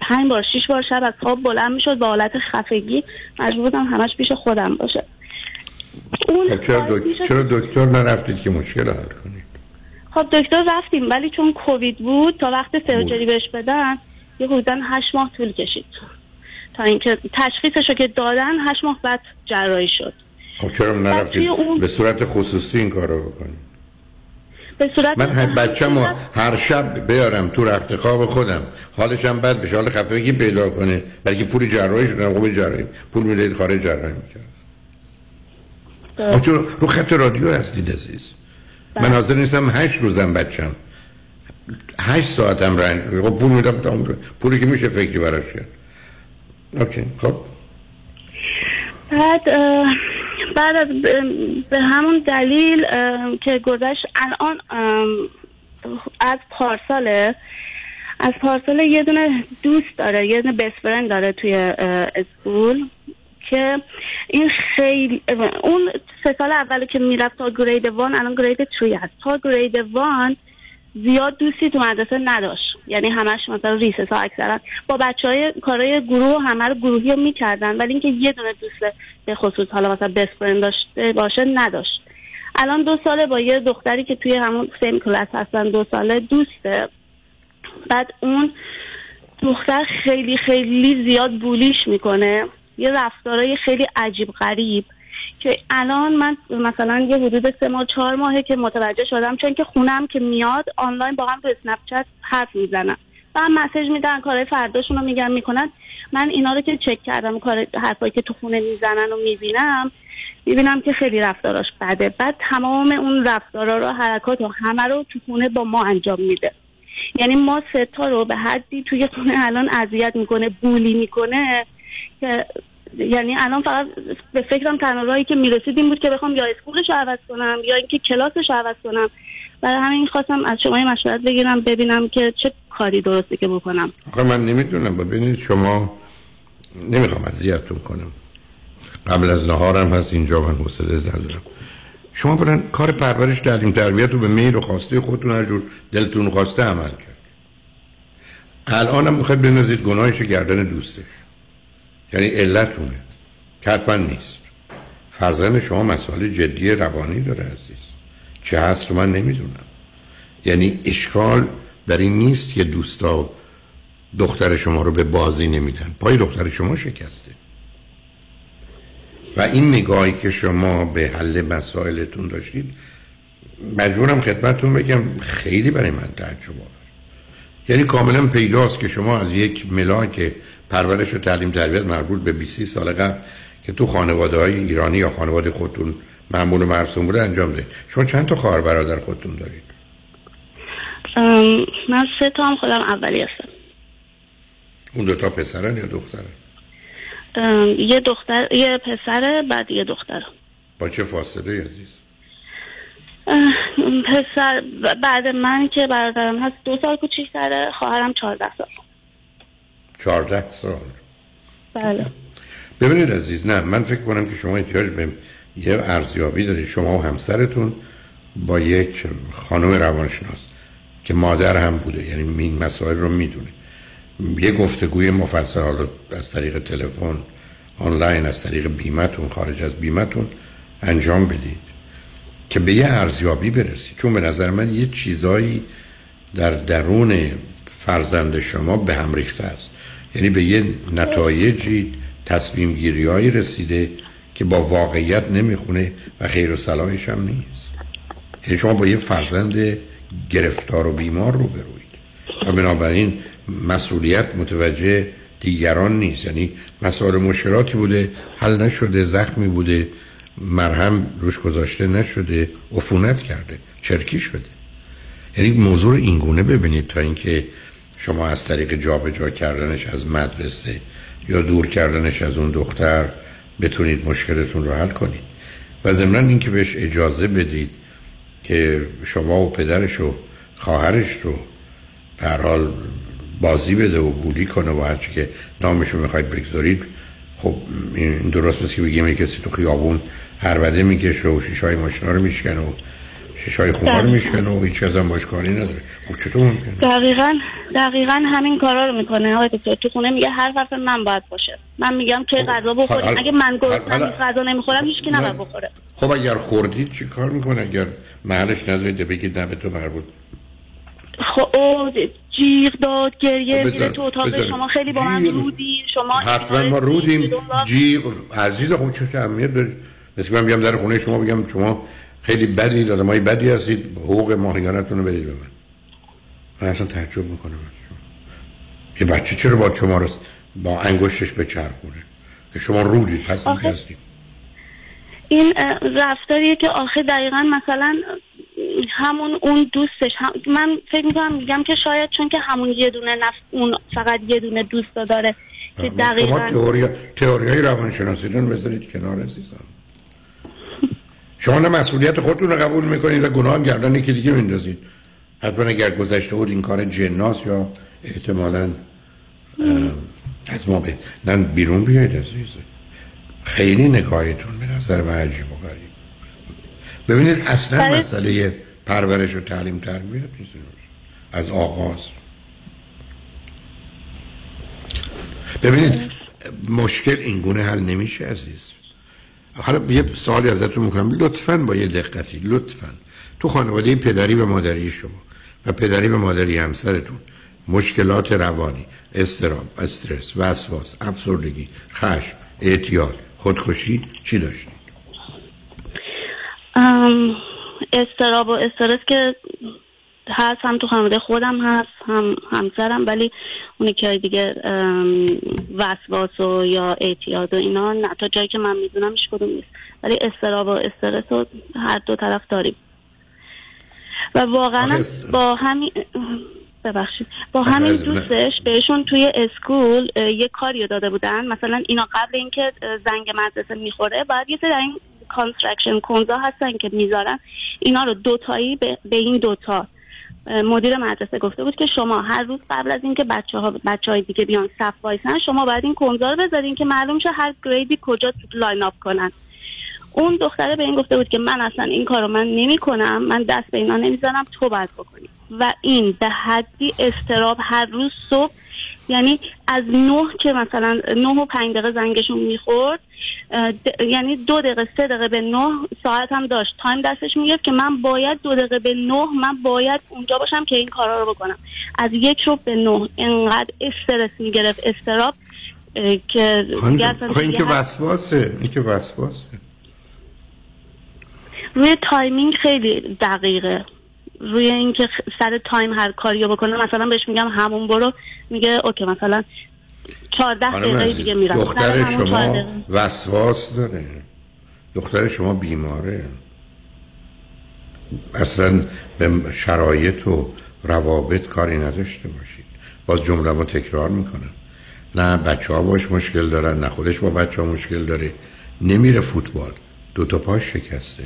پنج بار شیش بار شب از خواب بلند می‌شد با حالت خفگی. مجبور بودم همش پیش خودم باشه. اون خب چرا, دک... چرا دکتر نرفتید که مشکل رو حل کنید؟ خب دکتر رفتیم ولی چون کووید بود تا وقت سرجری بهش بدن یه حدودا هشت ماه طول کشید. تا اینکه تشخیصش رو که دادن هشت ماه بعد جراحی شد. خب چرا نرفتید اون- به صورت خصوصی این کار رو بکنید؟ به صورت من هر بچه هر شب بیارم تو رخت خواب خودم. حالش هم بد بشه. حال خفگی پیدا کنه؟ بلکه پول جراحی شدن خوب جراحی. پول می‌دهید خارج جراحی می‌کرد چرا؟ رو خط رادیو هستید عزیز. من حاضر نیستم هشت روزم بچم. هشت ساعتم رنج. خب پول میدم تا پولی که میشه فکری براش کرد. Okay خب. بعد بعد از به همون دلیل که گذشت الان از پارساله از پارسال یه دونه دوست داره یه دونه best friend داره توی school که این خیلی اون سه سال اول که می‌رفت تا grade one الان grade three هست. تا grade one زیاد دوستی تو مدرسه نداشت. یعنی همش مثلا recess ها اکثرا با بچه های کارهای گروه همه رو گروهی رو می‌کردن. ولی اینکه یه دونه دوست به خصوص حالا مثلا best friend داشته باشه نداشت. الان دو ساله با یه دختری که توی همون same کلاس هستن دو ساله دوسته. بعد اون دختر خیلی خیلی زیاد bully ش می‌کنه. یه رفتارای خیلی عجیب غریب. که الان من مثلا یه حدود سه ماه چهار ماهه که متوجه شدم چون که خونم که میاد آنلاین با هم تو Snapchat حرف می‌زنن. و هم مسیج میدن کارهای فرداشون رو میگن می‌کنن. من اینا رو که چک کردم کار حرفایی که تو خونه می‌زنن و می‌بینم می‌بینم که خیلی رفتاراش بده. بعد تمام اون رفتارا رو حرکات و همه رو تو خونه با ما انجام میده. یعنی ما ستا رو به حدی توی خونه الان اذیت می‌کنه بولی می‌کنه که یعنی الان فقط به فکرم تنها راهی که می‌رسید این بود که بخوام یا اسکولش رو عوض کنم یا اینکه کلاسش رو عوض کنم. برای همین خواستم از شما مشورت بگیرم ببینم که چه کاری درسته که بکنم. آخه من نمی‌دونم ببینید شما نمی‌خوام اذیتتون کنم. قبل از نهارم هست اینجا من حوصله ندارم. شما برن کار پرورش تعلیم تربیت رو به میل و خواسته خودتون هر جور دلتون خواسته عمل کرد. الان هم می‌خواید بنازید گناهش گردن دوستش. یعنی علتونه. که حتما نیست. فرزند شما مسائل جدی روانی داره عزیز. چه هست رو من نمی‌دونم. یعنی اشکال در این نیست که دوستا دختر شما رو به بازی نمیدن. پای دختر شما شکسته. و این نگاهی که شما به حل مسائلتون داشتید مجبورم خدمتتون بگم خیلی برای من تعجب آور. یعنی کاملا پیداست که شما از یک ملاک پرورش و تعلیم تربیت مربوط به 20 سال قبل که تو خانواده های ایرانی یا خانواده خودتون معمول و مرسوم بوده انجام دهید. شما چند تا خواهر برادر خودتون دارید؟ من سه تا هم خودم اولی هستم. اون دو تا پسرن یا دخترن؟ یه دختر یه پسره بعد یه دختر. با چه فاصله عزیز؟ پسر بعد من که برادرم هست دو سال کوچیک‌تره خواهرم چهارده سال. 14 سال. بله. ببینید عزیز نه من فکر کنم که شما احتیاج به یه ارزیابی دارید. شما و همسرتون با یک خانم روانشناس که مادر هم بوده یعنی این مسائل رو می‌دونه. یه گفتگوی مفصل حالا از طریق تلفن آنلاین از طریق بیمتون خارج از بیمتون انجام بدید که به یه ارزیابی برسید. چون به نظر من یه چیزایی در درون فرزند شما به هم ریخته است. یعنی به یه نتایجی تصمیم گیری رسیده که با واقعیت نمی‌خونه و خیر و صلاحش هم نیست. یعنی شما با یه فرزند گرفتار و بیمار رو بروید. و بنابراین مسئولیت متوجه دیگران نیست. یعنی مسائل مشکلاتی بوده حل نشده زخمی بوده مرهم روش گذاشته نشده عفونت کرده چرکی شده. یعنی موضوع اینگونه ببینید تا اینکه شما از طریق جابجا جا کردنش از مدرسه یا دور کردنش از اون دختر بتونید مشکلتون رو حل کنید. و ضمن اینکه بهش اجازه بدید که شما و پدرش و خواهرش رو در حال بازی بده و بولی کنه و هرچی که نامشو می‌خواید بگذارید خب این درست مثل که بگیم کسی تو خیابون هر بده می‌کشه و شیشای ماشینا رو میشکنه و شیشای خونه رو میشکنه و هیچ هم باش کاری نداره. خب چطور ممکنه؟ دقیقا دقیقا همین کارا رو می‌کنه. آقای دکتر تو خونه میگه هر وقت من باید باشه. من میگم که غذا بخوریم اگه من گفتم غذا نمی‌خورم هیچ کی نباید بخوره. خب اگر خوردید چی کار می‌کنه؟ اگر محلش نذارید بگید نه به تو مربوط. خب او جیغ داد گریه میره تو اتاق. شما خیلی با من رودی. شما حتما ما رودیم. جیغ عزیز خب چه اهمیت داره؟ مثل من بیام در خونه شما بگم شما خیلی بدی داده مایی بدی هستید. حقوق ماهیانتون رو بدید به من. من اصلا تعجب می‌کنم. یه بچه چرا با شما رو با انگشتش به چرخونه که شما رودید پس هستید این رفتاریه که آخه دقیقا مثلا همون اون دوستش هم من فکر می‌کنم میگم که شاید چون که همون یه دونه نفس اون فقط یه دونه دوست داره که دقیقا شما تئوری تئوری های روانشناسیتون بذارید کنار عزیزم شما نه مسئولیت خودتون رو قبول می‌کنید و گناه هم گردن یکی دیگه میندازید. حتما اگر گذشته بود این کار جناس یا احتمالا از ما به نه بیرون بیاید عزیز. خیلی نکایتون به نظر من عجیب و غریب. ببینید اصلا مسئله پرورش و تعلیم تربیت نیست. از آغاز. ببینید مشکل اینگونه حل نمیشه عزیز. حالا یه سوالی ازتون می‌کنم. لطفا با یه دقتی لطفا. تو خانواده پدری و مادری شما و پدری و مادری همسرتون مشکلات روانی استرام استرس وسواس افسردگی خشم اعتیاد خودکشی چی داشتید؟ استراب و استرس که هست هم تو خانواده خودم هست هم همسرم ولی اونی که دیگه وسواس و یا اعتیاد و اینا نه. تا جایی که من می‌دونم هیچ کدوم نیست. ولی استراب و استرس رو هر دو طرف داریم. و واقعا با همین ببخشید. با همین دوستش بهشون توی اسکول یه کاری داده بودن. مثلا اینا قبل اینکه زنگ مدرسه می‌خوره باید یه سری این construction cones ا هستن که می‌ذارن. اینا رو دوتایی به, به این دوتا مدیر مدرسه گفته بود که شما هر روز قبل از اینکه بچه ها بچه های دیگه بیان صف وایسن شما باید این cones ا رو بذارین که معلوم شه هر grade ی کجا line up کنن. اون دختره به این گفته بود که من اصلا این کارو من نمی کنم من دست به اینا نمی‌زنم تو باید بکنی. و این به حدی اضطراب هر روز صبح یعنی از نه که مثلا نه و پنج دقیقه زنگشون می‌خورد یعنی دو دقیقه سه دقیقه به نه ساعت هم داشت. time دستش می‌گرفت که من باید دو دقیقه به نه من باید اونجا باشم که این کارا رو بکنم. از یک رو به نه. انقدر استرس می‌گرفت اضطراب که این که وسواسه این که وسواسه روی timing خیلی دقیقه. روی اینکه سر time هر کاری رو بکنه مثلا بهش میگم همون برو. میگه okay مثلا 14 دقیقه دیگه میرم. دختر شما وسواس داره. دختر شما بیماره. اصلا به شرایط و روابط کاری نداشته باشید. باز جمله ما تکرار می‌کنن نه بچه ها باش مشکل دارن نه خودش با بچه ها مشکل داره. نمیره فوتبال. دو تا پاش شکسته.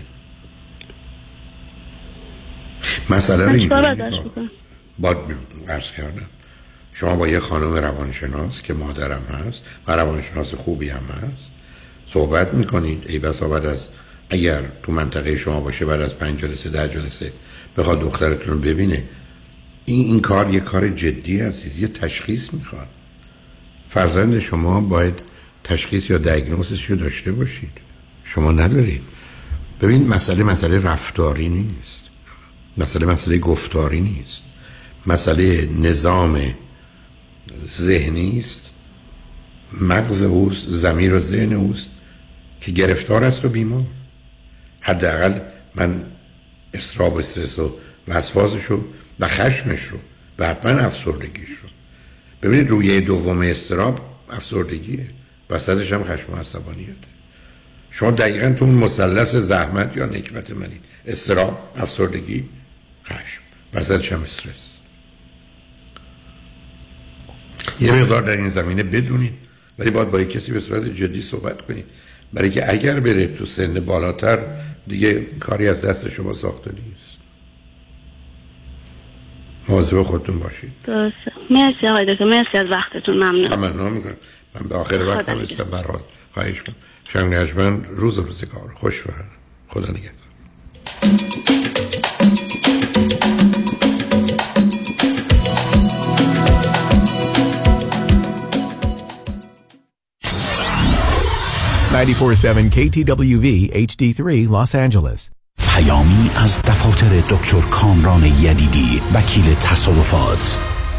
مسئله رو اینجوری با عرض کردم. شما با یه خانم روانشناس که مادرم هست و روانشناس خوبی هم هست صحبت می‌کنید. ای بس بعد از اگر تو منطقه شما باشه بعد از پنج جلسه ده جلسه بخواد دخترتون رو ببینه این, این کار یه کار جدی عزیز یه تشخیص می‌خواد. فرزند شما باید تشخیص یا دیگنوزش رو داشته باشید. شما ندارید. ببین مسئله مسئله رفتاری نیست. مسئله مسئله گفتاری نیست. مسئله نظام ذهنی است. مغز اوست زمیر و ذهن اوست که گرفتار است و بیمار. حداقل من استراب و استرس و وسواسش رو و خشمش رو و حتما افسردگیش رو. ببینید رویه دوم استراب افسردگیه. وسطش هم خشم و عصبانیته. شما دقیقا تو اون مثلث زحمت یا نکبت منید استراب افسردگی خشم. وسطش هم استرس یه مقدار در این زمینه بدونید ولی باید با کسی به صورت جدی صحبت کنید. برای که اگر بره تو سن بالاتر دیگه کاری از دست شما ساخته نیست. مواظب خودتون باشید. درسته. مرسی آقای دکتر. مرسی از وقتتون. ممنون. می‌کنم. من به آخر وقت هم استم برحال خواهش کنم شنگ نجمن روز روزگار. خوش و خدا نگهدار. KTWV HD3 Los Angeles. پیامی از دفاتر دکتر کامران یدیدی وکیل تصادفات.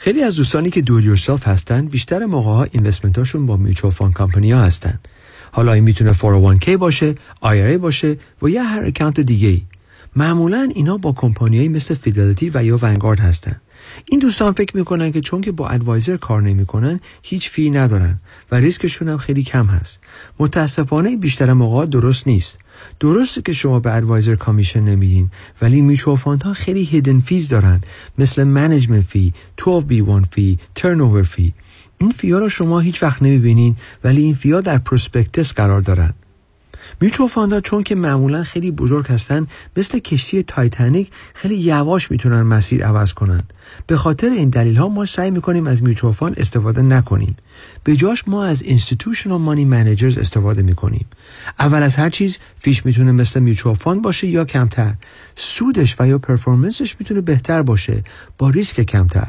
خیلی از دوستانی که do it yourself هستن بیشتر موقع ها investment هاشون با mutual fund company ها هستن. حالا این می‌تونه 401k باشه IRA باشه و یا هر account دیگه ای معمولا اینا با کمپانیایی مثل فیدلیتی و یا ونگارد هستن. این دوستان فکر می‌کنن که چون که با advisor کار نمی‌کنن هیچ fee ندارن و ریسکشون هم خیلی کم هست. متاسفانه بیشتر موقع درست نیست. درسته که شما به advisor commission نمیدین ولی mutual fund ها خیلی hidden fees دارن. مثل management fee 12B1 fee turn fee این fee ا رو شما هیچ وقت نمی‌بینین ولی این fee ا در prospectus قرار دارن. mutual fund ا چون که معمولا خیلی بزرگ هستن مثل کشتی تایتانیک خیلی یواش می‌تونن مسیر عوض کنن. به خاطر این دلیل ها ما سعی می‌کنیم از mutual fund استفاده نکنیم. به جاش ما از institutional money managers استفاده می‌کنیم. اول از هر چیز fee ش می‌تونه مثل mutual fund باشه یا کمتر. سودش و یا performance ش می‌تونه بهتر باشه با ریسک کمتر.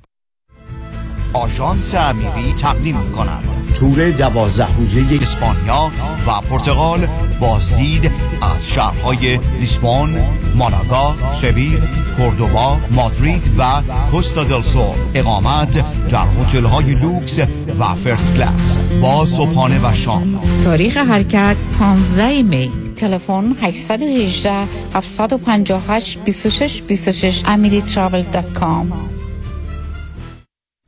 آژانس امیری تقدیم کند تور دوازده روزه اسپانیا و پرتغال بازدید از شهرهای لیسبون، مالاگا، سویل، کوردوبا، مادرید و کوستا دل سول. اقامت در هتل های لوکس و first class. با صبحانه و شام. تاریخ حرکت 15 May. تلفن 818 758 26 26 amiritravel.com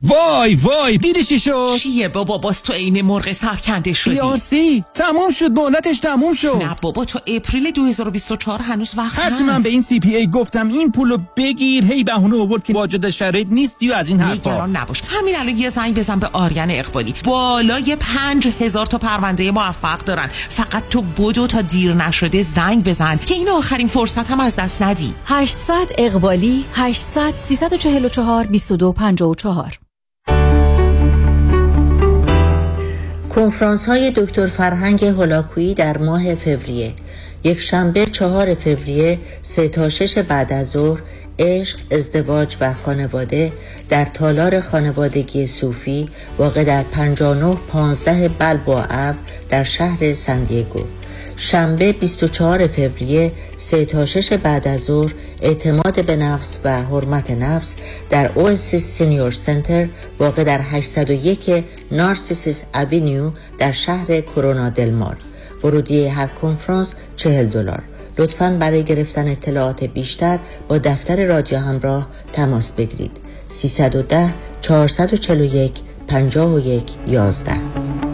وای وای دیدی چی شد؟ چیه بابا باز تو عین مرغ سرکنده شدی؟ ERC تموم شد مهلتش تموم شد. نه بابا تا April 2024 هنوز وقت هرچی هست. من به این CPA گفتم این پولو بگیر هی بهونه آورد که واجد شرایط نیستی و از این حرفا. نگران نباش. همین الان یه زنگ بزن به آریان اقبالی. بالای پنج هزار تا پرونده موفق دارن. فقط تو بدو تا دیر نشده زنگ بزن که این آخرین فرصت هم از دست ندی. 800 اقبالی 800 344 2254 کنفرانس های دکتر فرهنگ هولاکویی در ماه فوریه. یک شنبه چهار فوریه سه تا شش بعد از ظهر عشق، ازدواج و خانواده در تالار خانوادگی صوفی واقع در 59 15 بلبا در شهر سندیگو. شنبه 24 فوریه 3 تا 6 بعد از ظهر اعتماد به نفس و حرمت نفس در اوسیس سینیور سنتر واقع در 801 نارسیسیس اوینیو در شهر کرونا دلمار ورودی هر کنفرانس 40 دلار. لطفا برای گرفتن اطلاعات بیشتر با دفتر رادیو همراه تماس بگیرید. 310 441 51 11